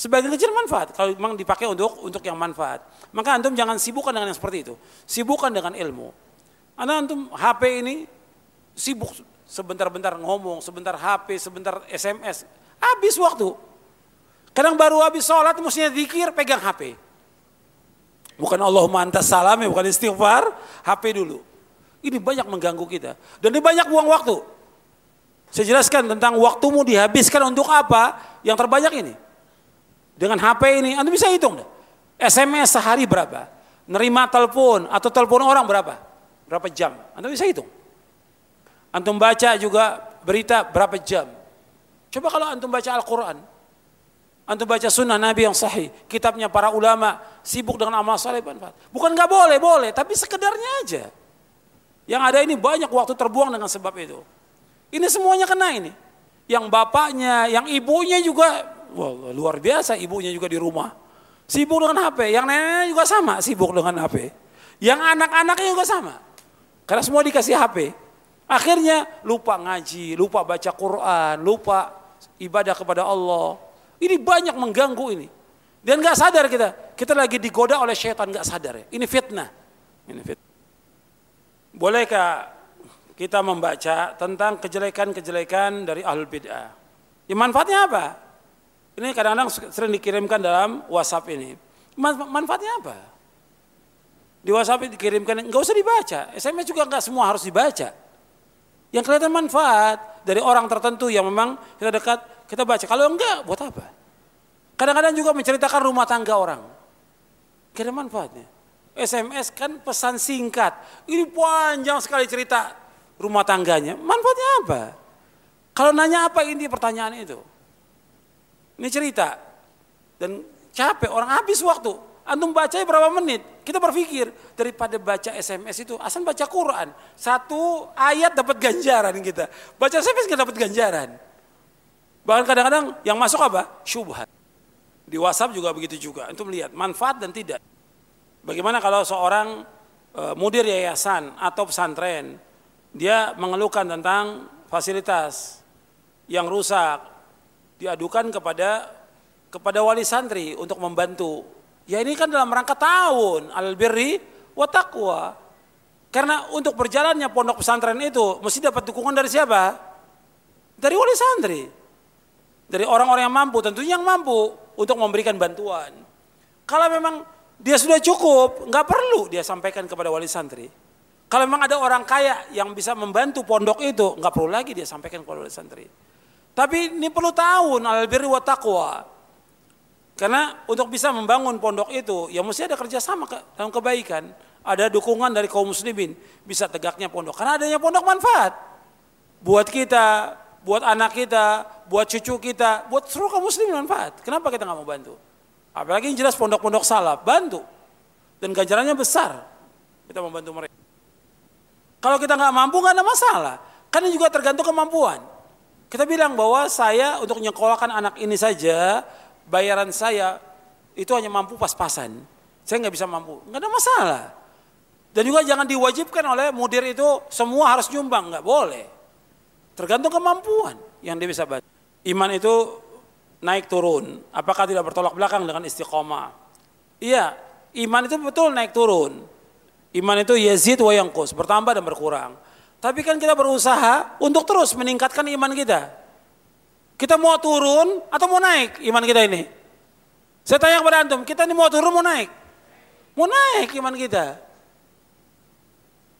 S1: Sebagian kecil manfaat kalau memang dipakai untuk untuk yang manfaat. Maka antum jangan sibukkan dengan yang seperti itu. Sibukkan dengan ilmu. Anda antum HP ini sibuk sebentar-bentar ngomong, sebentar HP, sebentar SMS. Habis waktu. Kadang baru habis sholat mestinya zikir pegang HP. Bukan Allahumma antas salam, bukan istighfar, HP dulu. Ini banyak mengganggu kita. Dan ini banyak buang waktu. Saya jelaskan tentang waktumu dihabiskan untuk apa yang terbanyak ini. Dengan HP ini, Anda bisa hitung deh. SMS sehari berapa? Nerima telepon atau telepon orang berapa? Berapa jam? Anda bisa hitung. Antum baca juga berita berapa jam. Coba kalau antum baca Al-Quran. Antum baca sunnah Nabi yang sahih. Kitabnya para ulama. Sibuk dengan amal saleh. Bukan nggak boleh, boleh. Tapi sekedarnya aja. Yang ada ini banyak waktu terbuang dengan sebab itu. Ini semuanya kena ini. Yang bapaknya, yang ibunya juga, wah, luar biasa ibunya juga di rumah. Sibuk dengan HP, yang neneknya juga sama sibuk dengan HP. Yang anak-anaknya juga sama. Karena semua dikasih HP. Akhirnya lupa ngaji, lupa baca Quran, lupa ibadah kepada Allah. Ini banyak mengganggu ini. Dan gak sadar kita, kita lagi digoda oleh syaitan gak sadar ya. Ini fitnah. Ini fitnah. Bolehkah kita membaca tentang kejelekan-kejelekan dari ahlul bid'ah. Ya manfaatnya apa? Ini kadang-kadang sering dikirimkan dalam WhatsApp ini. Manfaatnya apa? Di WhatsApp dikirimkan, enggak usah dibaca. SMS juga enggak semua harus dibaca. Yang kelihatan manfaat dari orang tertentu yang memang kita dekat, kita baca. Kalau enggak, buat apa? Kadang-kadang juga menceritakan rumah tangga orang. Kira manfaatnya. SMS kan pesan singkat. Ini panjang sekali cerita rumah tangganya, manfaatnya apa? Kalau nanya apa inti pertanyaan itu? Ini cerita. Dan capek, orang habis waktu. Antum baca berapa menit? Kita berpikir daripada baca SMS itu, asal baca Quran. Satu ayat dapat ganjaran kita. Baca SMS kita dapat ganjaran. Bahkan kadang-kadang yang masuk apa? Syubhat. Di WhatsApp juga begitu juga. Antum lihat manfaat dan tidak. Bagaimana kalau seorang e, mudir yayasan atau pesantren dia mengeluhkan tentang fasilitas yang rusak, diadukan kepada kepada wali santri untuk membantu. Ya ini kan dalam rangka tahun al birri wa taqwa. Karena untuk berjalannya pondok pesantren itu mesti dapat dukungan dari siapa? Dari wali santri. Dari orang-orang yang mampu, tentunya yang mampu untuk memberikan bantuan. Kalau memang dia sudah cukup, nggak perlu dia sampaikan kepada wali santri. Kalau memang ada orang kaya yang bisa membantu pondok itu, nggak perlu lagi dia sampaikan kepada wali santri. Tapi ini perlu tahun al wa taqwa. Karena untuk bisa membangun pondok itu, ya mesti ada kerjasama dalam kebaikan. Ada dukungan dari kaum muslimin, bisa tegaknya pondok. Karena adanya pondok manfaat. Buat kita, buat anak kita, buat cucu kita, buat seluruh kaum muslimin manfaat. Kenapa kita nggak mau bantu? Apalagi yang jelas pondok-pondok salaf, bantu. Dan ganjarannya besar. Kita membantu mereka. Kalau kita nggak mampu nggak ada masalah. Karena juga tergantung kemampuan. Kita bilang bahwa saya untuk nyekolahkan anak ini saja bayaran saya itu hanya mampu pas-pasan. Saya nggak bisa mampu, nggak ada masalah. Dan juga jangan diwajibkan oleh mudir itu semua harus nyumbang, nggak boleh. Tergantung kemampuan yang dia bisa bantu. Iman itu naik turun. Apakah tidak bertolak belakang dengan istiqomah? Iya, iman itu betul naik turun. Iman itu yazid wa yangkus, bertambah dan berkurang. Tapi kan kita berusaha untuk terus meningkatkan iman kita. Kita mau turun atau mau naik iman kita ini? Saya tanya kepada antum, kita ini mau turun mau naik? Mau naik iman kita.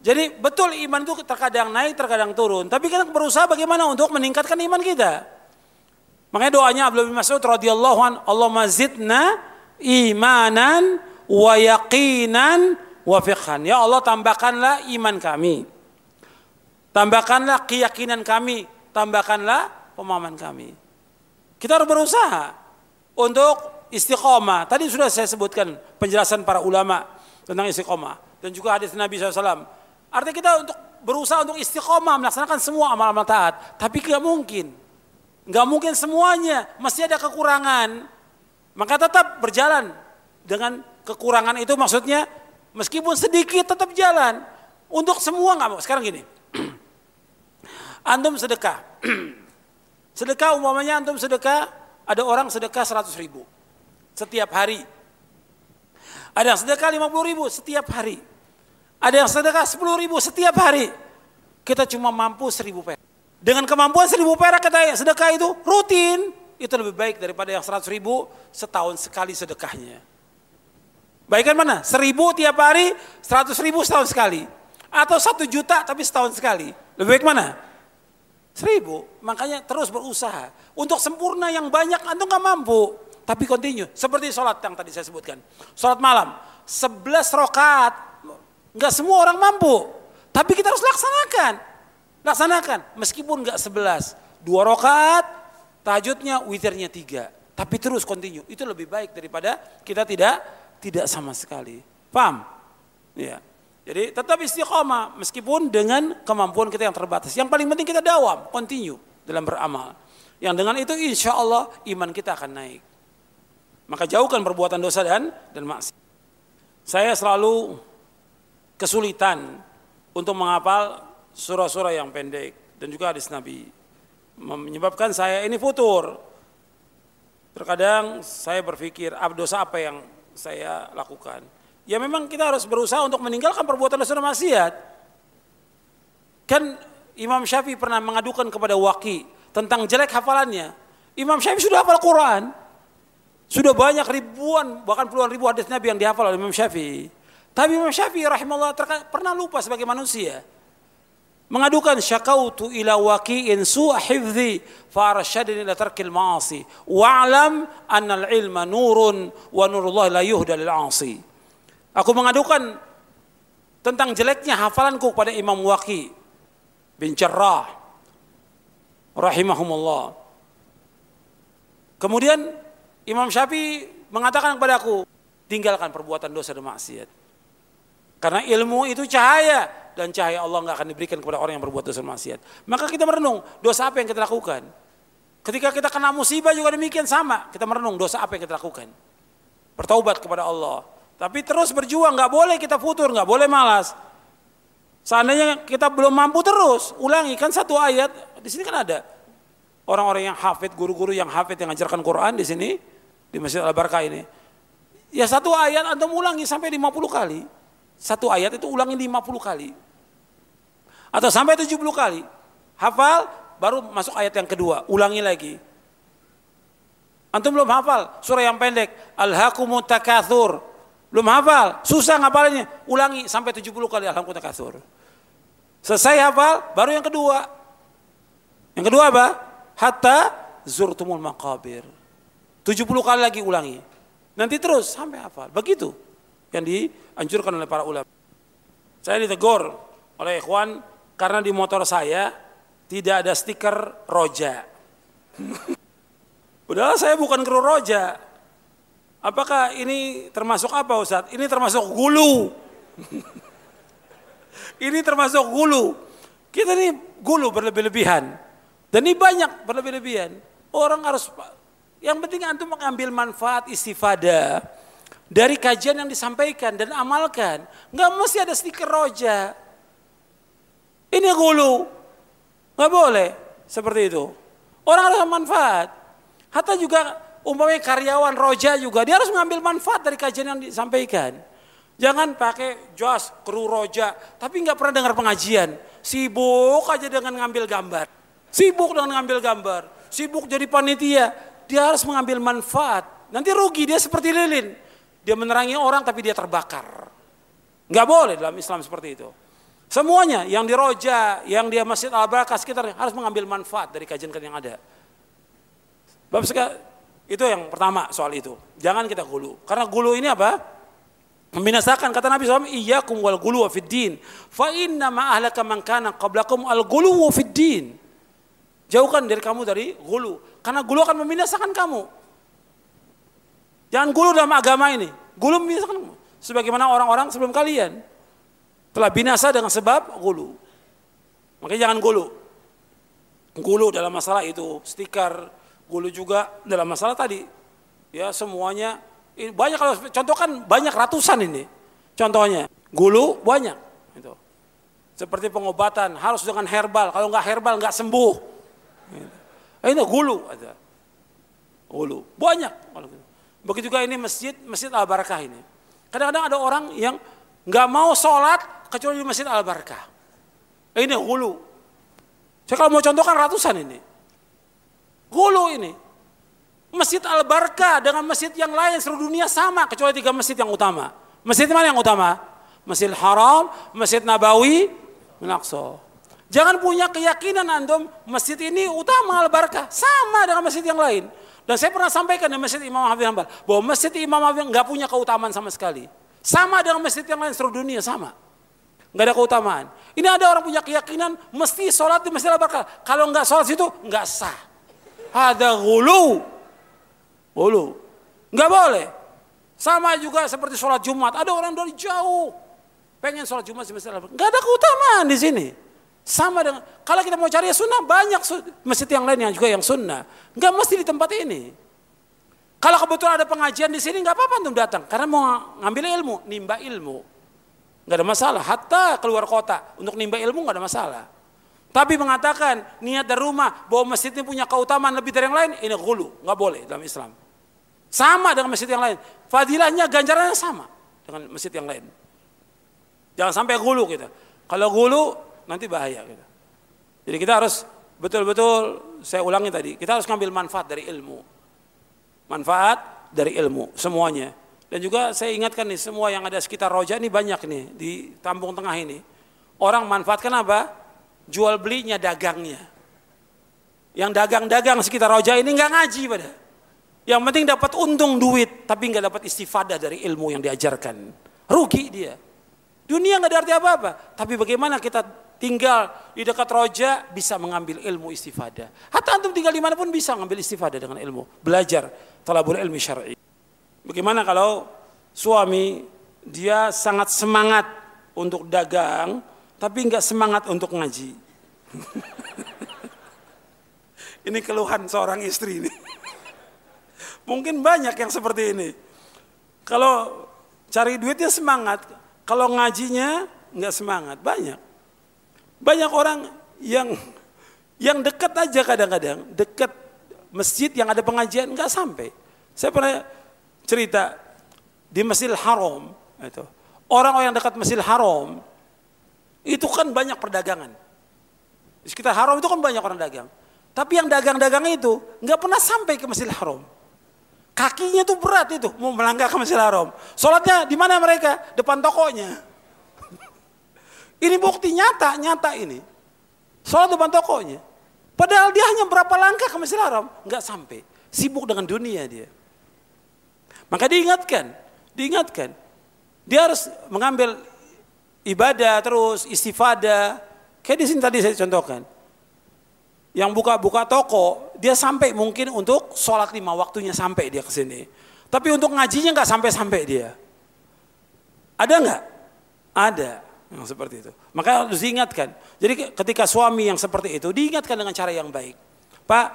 S1: Jadi betul iman itu terkadang naik, terkadang turun. Tapi kita berusaha bagaimana untuk meningkatkan iman kita. Makanya doanya Abdullah bin Mas'ud radhiyallahu an, Allah mazidna imanan wa yaqinan wa fiqhan. Ya Allah tambahkanlah iman kami. Tambahkanlah keyakinan kami, tambahkanlah pemahaman kami. Kita harus berusaha untuk istiqomah. Tadi sudah saya sebutkan penjelasan para ulama tentang istiqomah dan juga hadis Nabi SAW. Artinya kita untuk berusaha untuk istiqomah melaksanakan semua amal-amal taat, tapi nggak mungkin, nggak mungkin semuanya, masih ada kekurangan. Maka tetap berjalan dengan kekurangan itu maksudnya meskipun sedikit tetap jalan. Untuk semua nggak mau. Sekarang gini, antum sedekah, Sedekah umpamanya antum sedekah, ada orang sedekah 100 ribu setiap hari. Ada yang sedekah 50 ribu setiap hari. Ada yang sedekah 10 ribu setiap hari. Kita cuma mampu 1000 perak. Dengan kemampuan 1000 perak kita sedekah itu rutin. Itu lebih baik daripada yang 100 ribu setahun sekali sedekahnya. Baikkan mana? 1000 tiap hari, 100 ribu setahun sekali. Atau 1 juta tapi setahun sekali. Lebih baik mana? Seribu. Makanya terus berusaha. Untuk sempurna yang banyak antum nggak mampu. Tapi continue. Seperti sholat yang tadi saya sebutkan. Sholat malam. Sebelas rokat. Nggak semua orang mampu. Tapi kita harus laksanakan. Laksanakan. Meskipun nggak sebelas. Dua rokat. Tajudnya, witirnya tiga. Tapi terus continue. Itu lebih baik daripada kita tidak tidak sama sekali. Paham? Ya. Jadi tetap istiqomah meskipun dengan kemampuan kita yang terbatas. Yang paling penting kita dawam, continue dalam beramal. Yang dengan itu insya Allah iman kita akan naik. Maka jauhkan perbuatan dosa dan dan maksiat. Saya selalu kesulitan untuk menghafal surah-surah yang pendek dan juga hadis Nabi menyebabkan saya ini futur. Terkadang saya berpikir, dosa apa yang saya lakukan? Ya memang kita harus berusaha untuk meninggalkan perbuatan dosa maksiat. Kan Imam Syafi'i pernah mengadukan kepada Waki tentang jelek hafalannya. Imam Syafi'i sudah hafal Quran. Sudah banyak ribuan, bahkan puluhan ribu hadis Nabi yang dihafal oleh Imam Syafi'i. Tapi Imam Syafi'i rahimahullah pernah lupa sebagai manusia. Mengadukan syakautu ila waqi'in su'a hifzi farashadini ila tarkil ma'asi. Wa'alam annal ilma nurun wa nurullah la yuhda lil 'asi. Aku mengadukan tentang jeleknya hafalanku kepada Imam Waqi bin Jarrah rahimahumullah. Kemudian Imam Syafi'i mengatakan kepadaku, tinggalkan perbuatan dosa dan maksiat. Karena ilmu itu cahaya dan cahaya Allah nggak akan diberikan kepada orang yang berbuat dosa dan maksiat. Maka kita merenung dosa apa yang kita lakukan. Ketika kita kena musibah juga demikian sama. Kita merenung dosa apa yang kita lakukan. Bertaubat kepada Allah tapi terus berjuang, nggak boleh kita futur, nggak boleh malas. Seandainya kita belum mampu terus, ulangi kan satu ayat di sini kan ada orang-orang yang hafid, guru-guru yang hafid yang ngajarkan Quran di sini di Masjid Al Barkah ini. Ya satu ayat antum ulangi sampai 50 kali. satu ayat itu ulangi 50 kali. Atau sampai 70 kali. Hafal, baru masuk ayat yang kedua, ulangi lagi. Antum belum hafal surah yang pendek, Al-Hakumut Takathur. Belum hafal, susah ngapalinnya. Ulangi sampai 70 kali Al-Hakumut Takathur. Selesai hafal, baru yang kedua. Yang kedua apa? Hatta zurtumul maqabir. 70 kali lagi ulangi. Nanti terus sampai hafal. Begitu yang dianjurkan oleh para ulama. Saya ditegur oleh ikhwan karena di motor saya tidak ada stiker roja. Udahlah saya bukan kru roja. Apakah ini termasuk apa Ustaz? Ini termasuk gulu. ini termasuk gulu. Kita ini gulu berlebih-lebihan. Dan ini banyak berlebih-lebihan. Orang harus yang penting antum mengambil manfaat istifadah dari kajian yang disampaikan dan amalkan. Nggak mesti ada stiker roja. Ini gulu. Nggak boleh seperti itu. Orang harus manfaat. Hatta juga umpamanya karyawan roja juga dia harus mengambil manfaat dari kajian yang disampaikan. Jangan pakai jas kru roja tapi nggak pernah dengar pengajian. Sibuk aja dengan ngambil gambar. Sibuk dengan ngambil gambar. Sibuk jadi panitia. Dia harus mengambil manfaat. Nanti rugi dia seperti lilin. Dia menerangi orang tapi dia terbakar. Nggak boleh dalam Islam seperti itu. Semuanya yang di Roja, yang di Masjid Al-Barakah sekitar harus mengambil manfaat dari kajian-kajian yang ada. Bab itu yang pertama soal itu. Jangan kita gulu. Karena gulu ini apa? Membinasakan kata Nabi SAW, "Iyyakum wal gulu fid din, fa inna ma ahlaka man kana qablakum al gulu fid din." Jauhkan dari kamu dari gulu, karena gulu akan membinasakan kamu. Jangan gulu dalam agama ini. Gulu membinasakan kamu. Sebagaimana orang-orang sebelum kalian telah binasa dengan sebab gulu. Makanya jangan gulu. Gulu dalam masalah itu, stiker, gulu juga dalam masalah tadi. Ya semuanya, banyak kalau contoh kan banyak ratusan ini. Contohnya, gulu banyak. Itu. Seperti pengobatan harus dengan herbal, kalau nggak herbal nggak sembuh. Ini gulu ada. Gulu banyak. Gitu. Begitu juga ini masjid, masjid Al Barakah ini. Kadang-kadang ada orang yang nggak mau sholat kecuali di Masjid Al-Barkah. Ini hulu. Saya kalau mau contohkan ratusan ini. Hulu ini. Masjid Al-Barkah dengan masjid yang lain seluruh dunia sama kecuali tiga masjid yang utama. Masjid mana yang utama? Masjid Haram, Masjid Nabawi, Al-Aqsa. Jangan punya keyakinan antum masjid ini utama Al-Barkah sama dengan masjid yang lain. Dan saya pernah sampaikan di Masjid Imam Habib Hambal bahwa Masjid Imam Habib nggak punya keutamaan sama sekali. Sama dengan masjid yang lain seluruh dunia sama nggak ada keutamaan. Ini ada orang punya keyakinan mesti sholat di masjid al-barakah. Kalau nggak sholat situ nggak sah. Ada gulu, gulu, nggak boleh. Sama juga seperti sholat Jumat. Ada orang dari jauh pengen sholat Jumat di masjid. Nggak ada keutamaan di sini. Sama dengan kalau kita mau cari sunnah banyak masjid yang lain yang juga yang sunnah. Nggak mesti di tempat ini. Kalau kebetulan ada pengajian di sini nggak apa-apa untuk datang karena mau ngambil ilmu, nimba ilmu nggak ada masalah. Hatta keluar kota untuk nimba ilmu nggak ada masalah. Tapi mengatakan niat dari rumah bahwa masjid ini punya keutamaan lebih dari yang lain, ini gulu, nggak boleh dalam Islam. Sama dengan masjid yang lain. Fadilahnya ganjarannya sama dengan masjid yang lain. Jangan sampai gulu kita. Kalau gulu nanti bahaya kita. Jadi kita harus betul-betul saya ulangi tadi, kita harus ngambil manfaat dari ilmu. Manfaat dari ilmu semuanya. Dan juga saya ingatkan nih semua yang ada sekitar Roja ini banyak nih di Kampung Tengah ini. Orang manfaatkan apa? Jual belinya dagangnya. Yang dagang-dagang sekitar Roja ini nggak ngaji pada. Yang penting dapat untung duit, tapi nggak dapat istifadah dari ilmu yang diajarkan. Rugi dia. Dunia nggak ada arti apa-apa. Tapi bagaimana kita tinggal di dekat roja bisa mengambil ilmu istifadah. Hatta antum tinggal di mana pun bisa mengambil istifadah dengan ilmu. Belajar talabul ilmi syar'i. Bagaimana kalau suami dia sangat semangat untuk dagang, tapi nggak semangat untuk ngaji? ini keluhan seorang istri ini. Mungkin banyak yang seperti ini. Kalau cari duitnya semangat, kalau ngajinya nggak semangat, banyak. Banyak orang yang yang dekat aja kadang-kadang, dekat masjid yang ada pengajian nggak sampai. Saya pernah cerita di Masjidil Haram itu orang-orang yang dekat Masjidil Haram itu kan banyak perdagangan. Di sekitar Haram itu kan banyak orang dagang. Tapi yang dagang-dagang itu nggak pernah sampai ke Masjidil Haram. Kakinya tuh berat itu mau melangkah ke Masjidil Haram. Sholatnya di mana mereka? Depan tokonya. ini bukti nyata, nyata ini. Sholat depan tokonya. Padahal dia hanya berapa langkah ke Masjidil Haram, nggak sampai. Sibuk dengan dunia dia. Maka diingatkan, diingatkan. Dia harus mengambil ibadah terus, istifadah. Kayak di sini tadi saya contohkan. Yang buka-buka toko, dia sampai mungkin untuk sholat lima waktunya sampai dia ke sini. Tapi untuk ngajinya nggak sampai-sampai dia. Ada nggak? Ada yang seperti itu. Maka harus diingatkan. Jadi ketika suami yang seperti itu diingatkan dengan cara yang baik. Pak,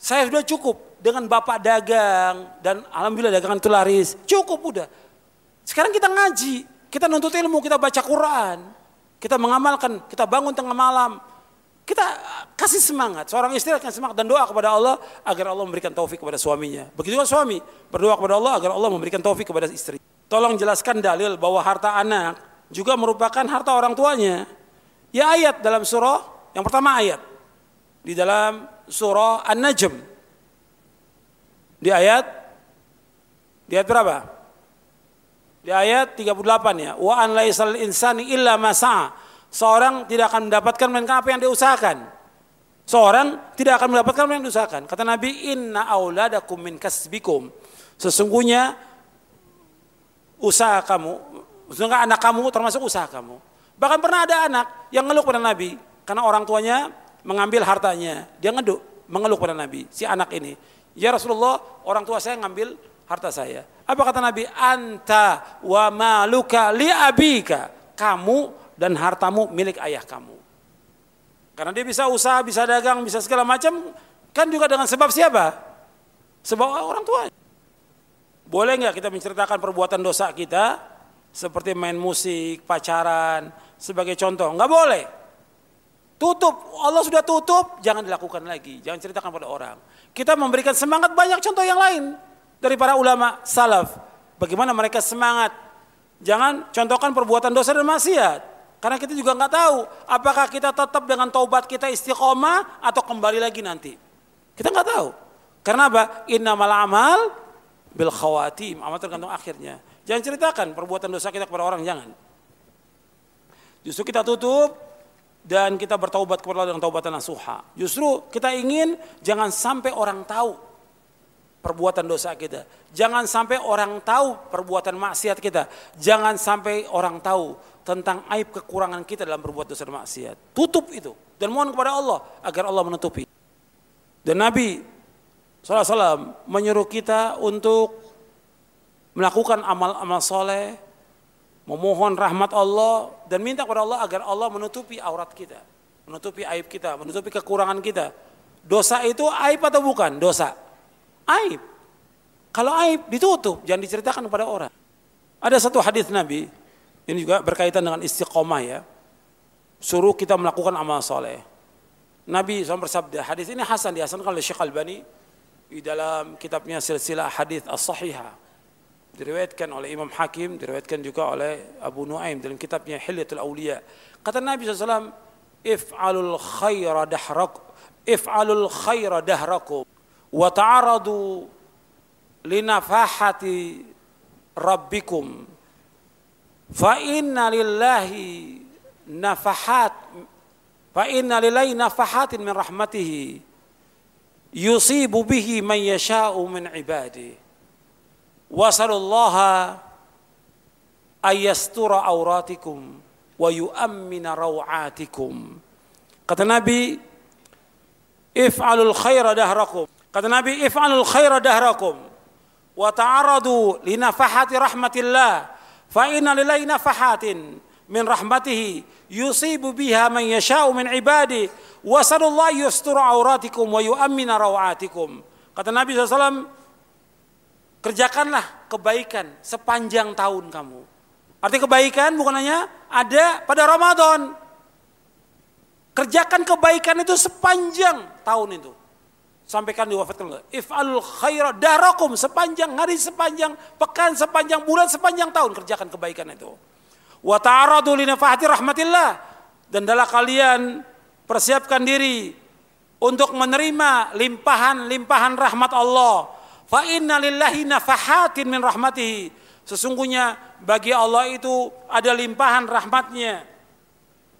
S1: saya sudah cukup dengan bapak dagang dan alhamdulillah dagangan itu laris. Cukup udah. Sekarang kita ngaji, kita nuntut ilmu, kita baca Quran, kita mengamalkan, kita bangun tengah malam. Kita kasih semangat, seorang istri akan semangat dan doa kepada Allah agar Allah memberikan taufik kepada suaminya. Begitu juga suami, berdoa kepada Allah agar Allah memberikan taufik kepada istri. Tolong jelaskan dalil bahwa harta anak juga merupakan harta orang tuanya. Ya ayat dalam surah, yang pertama ayat. Di dalam surah An-Najm. Di ayat, di ayat berapa? Di ayat 38 ya. Wa an laisal insani illa masa. Seorang tidak akan mendapatkan melainkan apa yang diusahakan. Seorang tidak akan mendapatkan apa yang diusahakan. Kata Nabi, "Inna auladakum min kasbikum." Sesungguhnya usaha kamu, sesungguhnya anak kamu termasuk usaha kamu. Bahkan pernah ada anak yang ngeluh pada Nabi karena orang tuanya mengambil hartanya. Dia ngeduk, mengeluh pada Nabi, si anak ini. Ya Rasulullah, orang tua saya ngambil harta saya. Apa kata Nabi? Anta wa maluka li abika. Kamu dan hartamu milik ayah kamu. Karena dia bisa usaha, bisa dagang, bisa segala macam. Kan juga dengan sebab siapa? Sebab orang tua. Boleh nggak kita menceritakan perbuatan dosa kita seperti main musik, pacaran, sebagai contoh? Nggak boleh. Tutup, Allah sudah tutup, jangan dilakukan lagi, jangan ceritakan pada orang. Kita memberikan semangat banyak contoh yang lain dari para ulama salaf. Bagaimana mereka semangat. Jangan contohkan perbuatan dosa dan maksiat. Karena kita juga nggak tahu apakah kita tetap dengan taubat kita istiqomah atau kembali lagi nanti. Kita nggak tahu. Karena apa? Innamal amal bil khawatim. Amal tergantung akhirnya. Jangan ceritakan perbuatan dosa kita kepada orang, jangan. Justru kita tutup dan kita bertaubat kepada Allah dengan taubatan nasuha. Justru kita ingin jangan sampai orang tahu perbuatan dosa kita. Jangan sampai orang tahu perbuatan maksiat kita. Jangan sampai orang tahu tentang aib kekurangan kita dalam berbuat dosa dan maksiat. Tutup itu dan mohon kepada Allah agar Allah menutupi. Dan Nabi SAW menyuruh kita untuk melakukan amal-amal soleh, memohon rahmat Allah dan minta kepada Allah agar Allah menutupi aurat kita, menutupi aib kita, menutupi kekurangan kita. Dosa itu aib atau bukan? Dosa aib. Kalau aib ditutup, jangan diceritakan kepada orang. Ada satu hadis Nabi, ini juga berkaitan dengan istiqomah ya. Suruh kita melakukan amal soleh. Nabi SAW bersabda, hadis ini Hasan dihasankan oleh Syekh Albani di dalam kitabnya silsilah hadis as-sahihah. Diriwayatkan oleh Imam Hakim, diriwayatkan juga oleh Abu Nuaim dalam kitabnya Hilyatul Auliya. Kata Nabi SAW, if'alul khaira dahrakum, if'alul khaira dahrakum wa ta'aradu linafahati rabbikum fa inna lillahi nafahat fa inna lillahi nafahatin min rahmatihi yusibu bihi man yasha'u min ibadihi wasallallaha ayastura auratikum wa yu'ammina rawatikum kata Nabi if'alul khaira dahrakum Kata Nabi, if'alul khaira dahrakum wa ta'aradu li nafahati rahmatillah fa inna lillahi nafahatin min rahmatihi yusibu biha man yasha'u min ibadi wa sallallahu yasturu auratikum wa yu'ammina rawatikum. Kata Nabi SAW, kerjakanlah kebaikan sepanjang tahun kamu. Arti kebaikan bukan hanya ada pada Ramadan. Kerjakan kebaikan itu sepanjang tahun itu sampaikan diwafatkan Allah. If'alul khaira darakum sepanjang hari, sepanjang pekan, sepanjang bulan, sepanjang tahun kerjakan kebaikan itu. Wa ta'aradu li rahmatillah dan dalam kalian persiapkan diri untuk menerima limpahan-limpahan rahmat Allah. Fa inna lillahi nafahatin min rahmatihi. Sesungguhnya bagi Allah itu ada limpahan rahmatnya.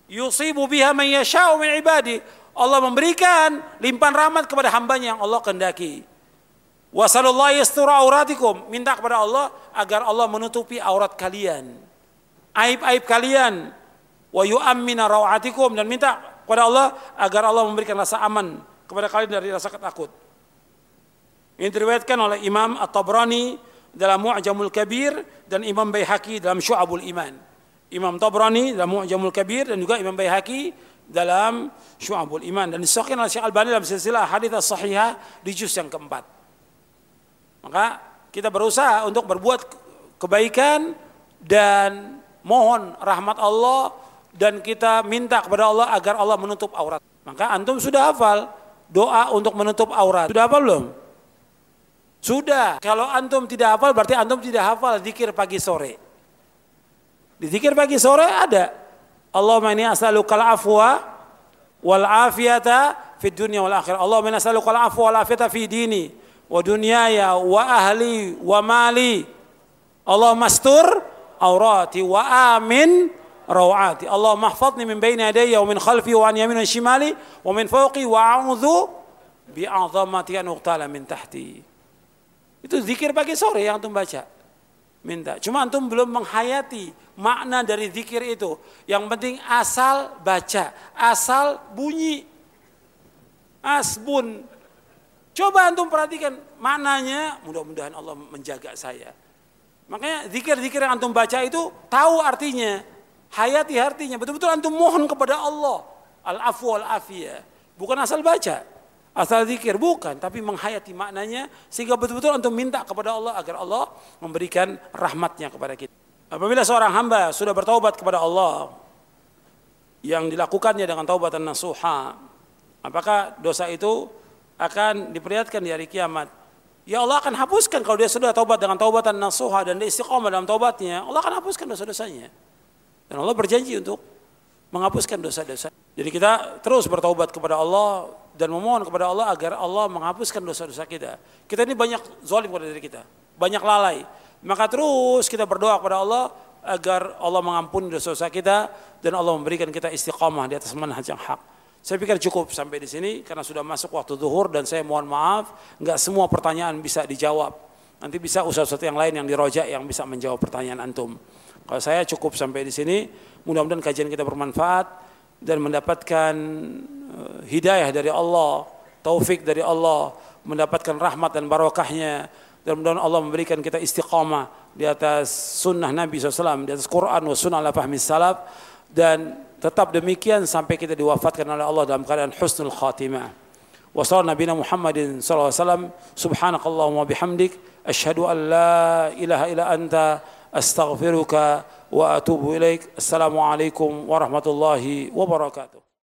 S1: Yusibu biha man yasha'u min ibadi. Allah memberikan limpahan rahmat kepada hambanya yang Allah kehendaki. Wasallallahu yastura auratikum. Minta kepada Allah agar Allah menutupi aurat kalian. Aib-aib kalian. Wa yu'ammina rawatikum. Dan minta kepada Allah agar Allah memberikan rasa aman kepada kalian dari rasa takut. Ini diriwayatkan oleh Imam At-Tabrani dalam Mu'jamul Kabir dan Imam Baihaqi dalam Syu'abul Iman. Imam Tabrani dalam Mu'jamul Kabir dan juga Imam Baihaqi dalam Syu'abul Iman dan disahkan oleh Syekh Albani dalam silsilah hadits sahihah di juz yang keempat. Maka kita berusaha untuk berbuat kebaikan dan mohon rahmat Allah dan kita minta kepada Allah agar Allah menutup aurat. Maka antum sudah hafal doa untuk menutup aurat. Sudah hafal belum? Sudah. Kalau antum tidak hafal berarti antum tidak hafal zikir pagi sore. Di zikir pagi sore ada. Allahumma inni as'aluka al-afwa wal afiyata fid dunya wal akhirah. Allahumma inni as'aluka al-afwa wal afiyata fi dini wa dunyaya wa ahli wa mali. Allah mastur aurati wa amin mahfadni min yadayya wa min khalfi wa wa shimali wa min fawqi wa a'udhu bi'azamati an uqtala min tahti. Itu zikir pagi sore yang antum baca. Minta. Cuma antum belum menghayati makna dari zikir itu yang penting asal baca asal bunyi asbun Coba antum perhatikan mananya, mudah-mudahan Allah menjaga saya. Makanya zikir-zikir yang antum baca itu tahu artinya, hayati artinya. Betul-betul antum mohon kepada Allah. Al-afu al-afiyah. Bukan asal baca, asal zikir. Bukan, tapi menghayati maknanya. Sehingga betul-betul antum minta kepada Allah agar Allah memberikan rahmatnya kepada kita. Apabila seorang hamba sudah bertaubat kepada Allah, yang dilakukannya dengan taubatan nasuha, apakah dosa itu akan diperlihatkan di hari kiamat. Ya Allah akan hapuskan kalau dia sudah taubat dengan taubatan nasuha dan dia istiqomah dalam taubatnya, Allah akan hapuskan dosa-dosanya. Dan Allah berjanji untuk menghapuskan dosa-dosa. Jadi kita terus bertaubat kepada Allah dan memohon kepada Allah agar Allah menghapuskan dosa-dosa kita. Kita ini banyak zalim kepada diri kita, banyak lalai. Maka terus kita berdoa kepada Allah agar Allah mengampuni dosa-dosa kita dan Allah memberikan kita istiqomah di atas manhaj yang hak. Saya pikir cukup sampai di sini karena sudah masuk waktu zuhur dan saya mohon maaf nggak semua pertanyaan bisa dijawab. Nanti bisa usaha-usaha yang lain yang dirojak yang bisa menjawab pertanyaan antum. Kalau saya cukup sampai di sini, mudah-mudahan kajian kita bermanfaat dan mendapatkan eh, hidayah dari Allah, taufik dari Allah, mendapatkan rahmat dan barokahnya dan mudah-mudahan Allah memberikan kita istiqamah di atas sunnah Nabi SAW, di atas Quran wa sunnah ala fahmi salaf. Dan tetap demikian sampai kita diwafatkan oleh Allah dalam keadaan husnul khatimah. Assalamualaikum warahmatullahi wabarakatuh.